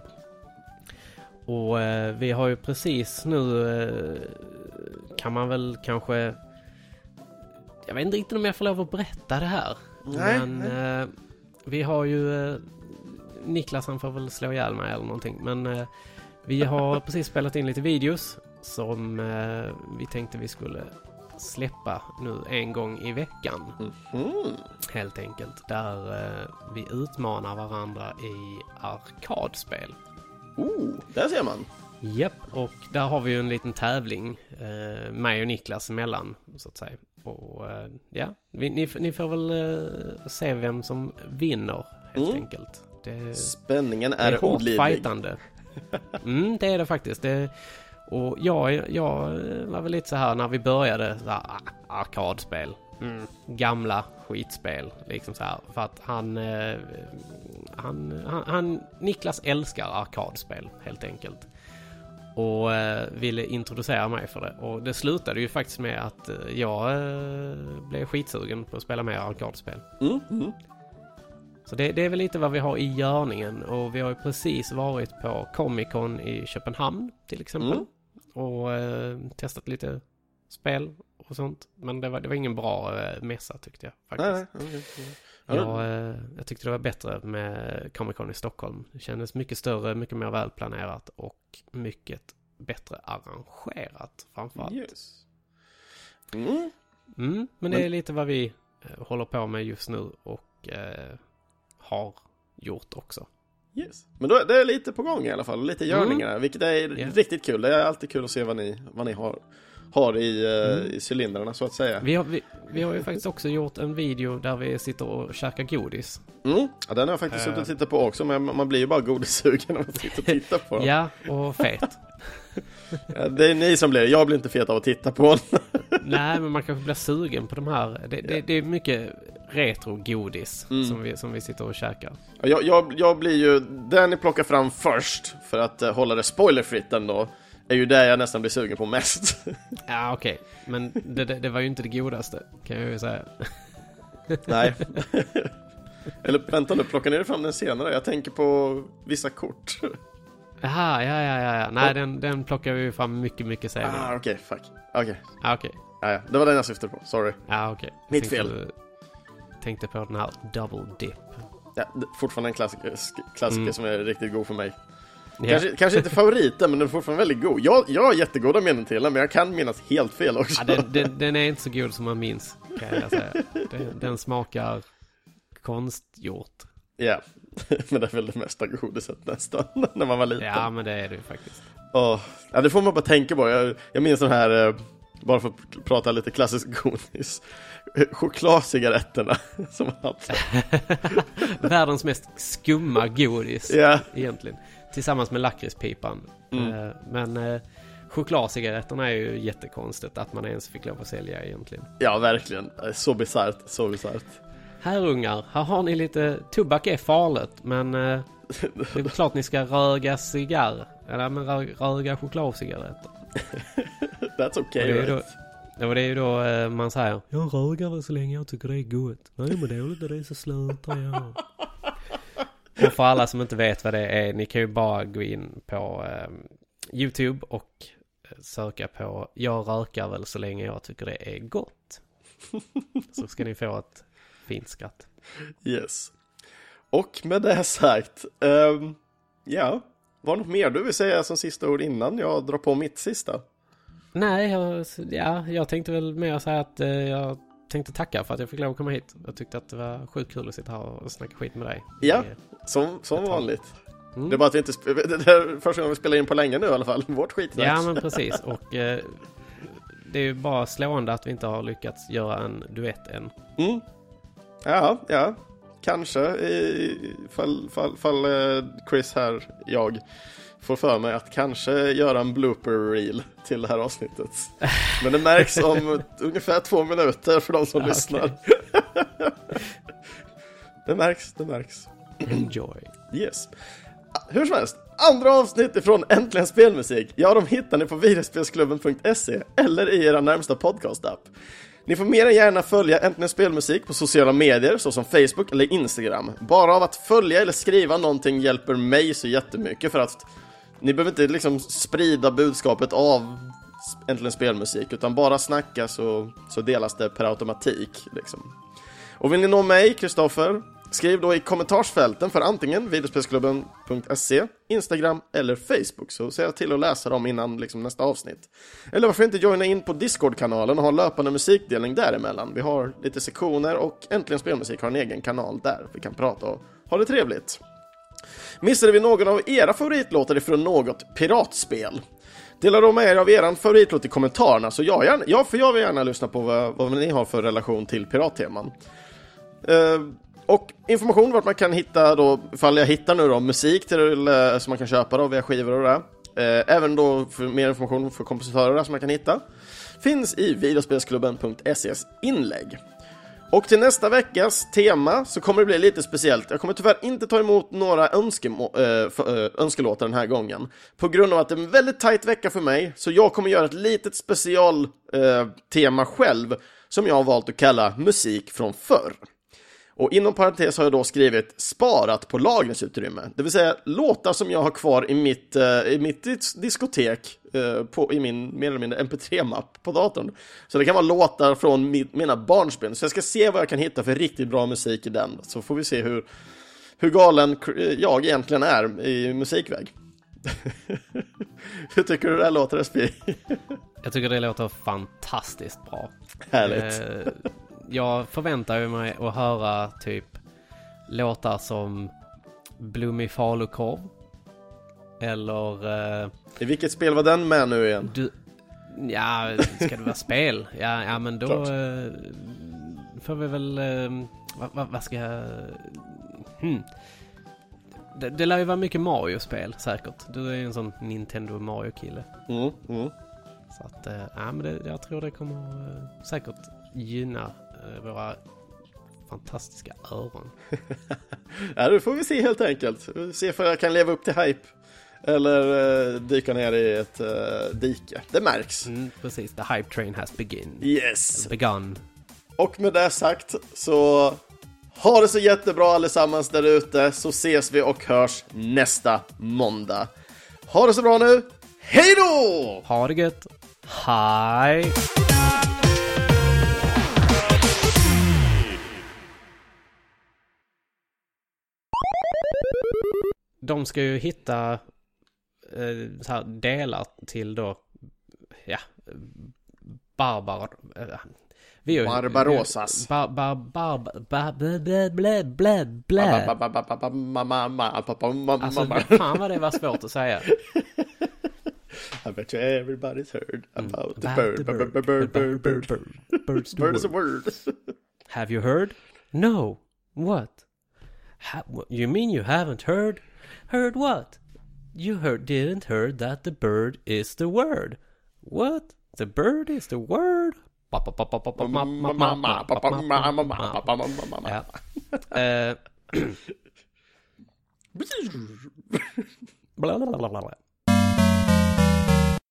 Och vi har ju precis nu kan man väl kanske jag vet inte riktigt om jag får lov att berätta det här. Nej, men Eh, vi har ju eh, Niklas han får väl slå ihjäl mig eller någonting. Men eh, vi har precis spelat in lite videos som eh, vi tänkte vi skulle släppa nu en gång i veckan. Mm. Helt enkelt. Där eh, vi utmanar varandra i arkadspel. Oh, där ser man. Japp, och där har vi ju en liten tävling. Eh, mig och Niklas emellan, så att säga. Och eh, ja, vi, ni, ni får väl eh, se vem som vinner, helt Mm. enkelt. Det, Spänningen det är, är hårt olidlig. fightande. Mm, det är det faktiskt. Det, och jag, jag var väl lite så här när vi började, så här, ah, arkadspel. Mm, gamla skitspel, liksom så här. För att han, eh, han, han, han, Niklas älskar arkadspel, helt enkelt. Och eh, ville introducera mig för det. Och det slutade ju faktiskt med att eh, jag eh, blev skitsugen på att spela mer arkadspel. Mm, mm. Så det, det är väl lite vad vi har i görningen och vi har ju precis varit på Comic Con i Köpenhamn till exempel. Mm. Och eh, testat lite spel och sånt. Men det var, det var ingen bra eh, mässa tyckte jag faktiskt. Nej, nej, okej. Ja, Jag, eh, jag tyckte det var bättre med Comic Con i Stockholm. Det kändes mycket större, mycket mer välplanerat och mycket bättre arrangerat framförallt. Yes. Mm. Mm, men det är lite vad vi eh, håller på med just nu och eh, har gjort också. Yes. Men då, det är lite på gång i alla fall, lite görningar, vilket är Ja. riktigt kul. Det är alltid kul att se vad ni, vad ni har, har i, eh, Mm. i cylindrarna så att säga. Vi har, vi, vi har ju faktiskt också gjort en video där vi sitter och käkar godis. Mm. Ja, den har jag faktiskt Eh. suttit och tittat på också, men man blir ju bara godissugen när man sitter och tittar på den. Ja, och fet. Ja, Det är ni som blir det, jag blir inte fet av att titta på den. Nej, men man kanske blir sugen på de här. Det, det, det är mycket retro-godis Mm. som, vi, som vi sitter och käkar. Ja, Jag, jag, jag blir ju, den ni plockar fram först, för att eh, hålla det spoilerfritt ändå, är ju det jag nästan blir sugen på mest. Ja, okej. Men det, det, det var ju inte det godaste, kan jag ju säga. Nej. Eller vänta nu, plockar ni fram den senare? Jag tänker på vissa kort. Jaha, ja, ja, ja, ja. Nej, den, den plockar vi fram mycket, mycket senare. Ah, okej, fuck. Okej. Ja, okej. Ja, ja, det var den jag syftade på, sorry. Ja, okej. Mitt Tänkte fel. du- Tänkte på den här double dip. Ja, fortfarande en klassiker, klassiker Mm. som är riktigt god för mig. Ja. Kanske, kanske inte favoriten, men den är fortfarande väldigt god. Jag, jag har jättegoda minnen till den, men jag kan minnas helt fel också. Ja, den, den, den är inte så god som man minns, kan jag säga. Den, den smakar konstgjort. Ja, men det är väl det mesta godiset nästan, när man var liten. Ja, men det är det ju faktiskt. Åh, ja, det får man bara tänka på. Jag, jag minns de här, eh, bara för att prata lite klassisk godis, chokladcigaretterna som man hade. Världens mest skumma godis, Ja. egentligen. Tillsammans med lakritspipan. Mm. Eh, Men eh, chokladcigaretterna är ju jättekonstigt att man ens fick lov att sälja egentligen. Ja, verkligen. Så bisarrt, så bisarrt. Här ungar, här har ni lite, tobak är farligt men eh, det är klart ni ska röga cigarr. Eller men rö, röga chokladcigaretter. That's Och okay, då, right? ja, och det är ju då eh, man säger Jag rögar väl så länge jag tycker det är gott. Nej men dåligt när det är så slutar jag. Och för alla som inte vet vad det är, ni kan ju bara gå in på eh, YouTube och eh, söka på Jag rökar väl så länge jag tycker det är gott. Så ska ni få ett fint skratt. Yes. Och med det sagt, ehm, ja, var det något mer du vill säga som sista ord innan jag drar på mitt sista? Nej, jag, ja, jag tänkte väl mer säga att eh, jag tänkte tacka för att jag fick lov att komma hit. Jag tyckte att det var sjukt kul att sitta här och snacka skit med dig. Ja, som, som vanligt. Mm. Det är bara att vi inte, det är första gången vi spelar in på länge nu i alla fall, vårt skitsnack. Ja, men precis. Och eh, det är ju bara slående att vi inte har lyckats göra en duett än. Mm. Ja, ja. Kanske i- fall, fall, fall eh, Chris här, jag, får för mig att kanske göra en blooper reel till det här avsnittet. Men det märks om ungefär två minuter för de som Ah, lyssnar. det märks, det märks. Enjoy. Yes. Hur som helst, andra avsnitt ifrån Äntligen Spelmusik, ja de hittar ni på videospelsklubben.se eller i era närmsta podcast-app. Ni får mer än gärna följa Äntligen Spelmusik på sociala medier såsom Facebook eller Instagram. Bara av att följa eller skriva någonting hjälper mig så jättemycket för att ni behöver inte liksom sprida budskapet av Äntligen Spelmusik utan bara snacka så, så delas det per automatik liksom. Och vill ni nå mig, Kristoffer, skriv då i kommentarsfälten för antingen videospelsklubben.se, Instagram eller Facebook så ser jag till att läsa dem innan liksom, nästa avsnitt. Eller varför inte joina in på Discord-kanalen och ha löpande musikdelning däremellan. Vi har lite sektioner och Äntligen Spelmusik har en egen kanal där vi kan prata och ha det trevligt. Missade vi någon av era favoritlåtar ifrån något piratspel? Dela då med er av er favoritlåt i kommentarerna, så jag, gärna, ja, för jag vill gärna lyssna på vad, vad ni har för relation till piratteman. Eh, och information vart man kan hitta då, ifall jag hittar nu då musik till, eh, som man kan köpa då via skivor och det. Eh, även då för mer information för kompositörer som man kan hitta. Finns i videospelsklubben.ses inlägg. Och till nästa veckas tema så kommer det bli lite speciellt. Jag kommer tyvärr inte ta emot några önskemål, eh, äh, för, äh, eh, önskelåtar den här gången. På grund av att det är en väldigt tight vecka för mig, så jag kommer göra ett litet special äh, tema själv, som jag har valt att kalla musik från förr. Och inom parentes har jag då skrivit sparat på lagringsutrymme, det vill säga låtar som jag har kvar i mitt, eh, i mitt dis- diskotek eh, på, i min mer eller mindre mp3-mapp på datorn. Så det kan vara låtar från mi- mina barnsben, så jag ska se vad jag kan hitta för riktigt bra musik i den, så får vi se hur, hur galen eh, jag egentligen är i musikväg. hur tycker du det här låter SP? Jag tycker det låter fantastiskt bra. Härligt. Eh, jag förväntar mig att höra typ låtar som Blommig falukorv. Eller... Eh, I vilket spel var den med nu igen? Du, ja, ska det vara spel? Ja, ja men då eh, får vi väl... Eh, vad, vad, vad ska jag... Hmm. Det, det lär ju vara mycket Mario-spel säkert. Du är ju en sån Nintendo Mario-kille. Mm, mm. Så att, eh, ja men det, jag tror det kommer eh, säkert gynna våra fantastiska öron. Ja, det får vi se helt enkelt. Se för jag kan leva upp till hype. Eller eh, dyka ner i ett eh, dike. Det märks. Mm, precis, the hype train has begin. Yes. Begun. Och med det sagt så ha det så jättebra allesammans där ute så ses vi och hörs nästa måndag. Ha det så bra nu. Hej då! Ha det gött. Hej! De ska ju hitta eh, så här delar till då, ja, barbar... eh, vi Barbarossas. Bar, bar, bar, bar, blä, blä, blä, blä. Alltså, fan vad det var svårt att säga. I bet you everybody's heard about the bird. the Bird, bird, bird, bird, bird, bird, bird, bird. bird's the word. Have you heard? No. What? Ha- what- you mean you haven't heard? Heard what? You heard didn't heard that the bird is the word. What? The bird is the word? Eh.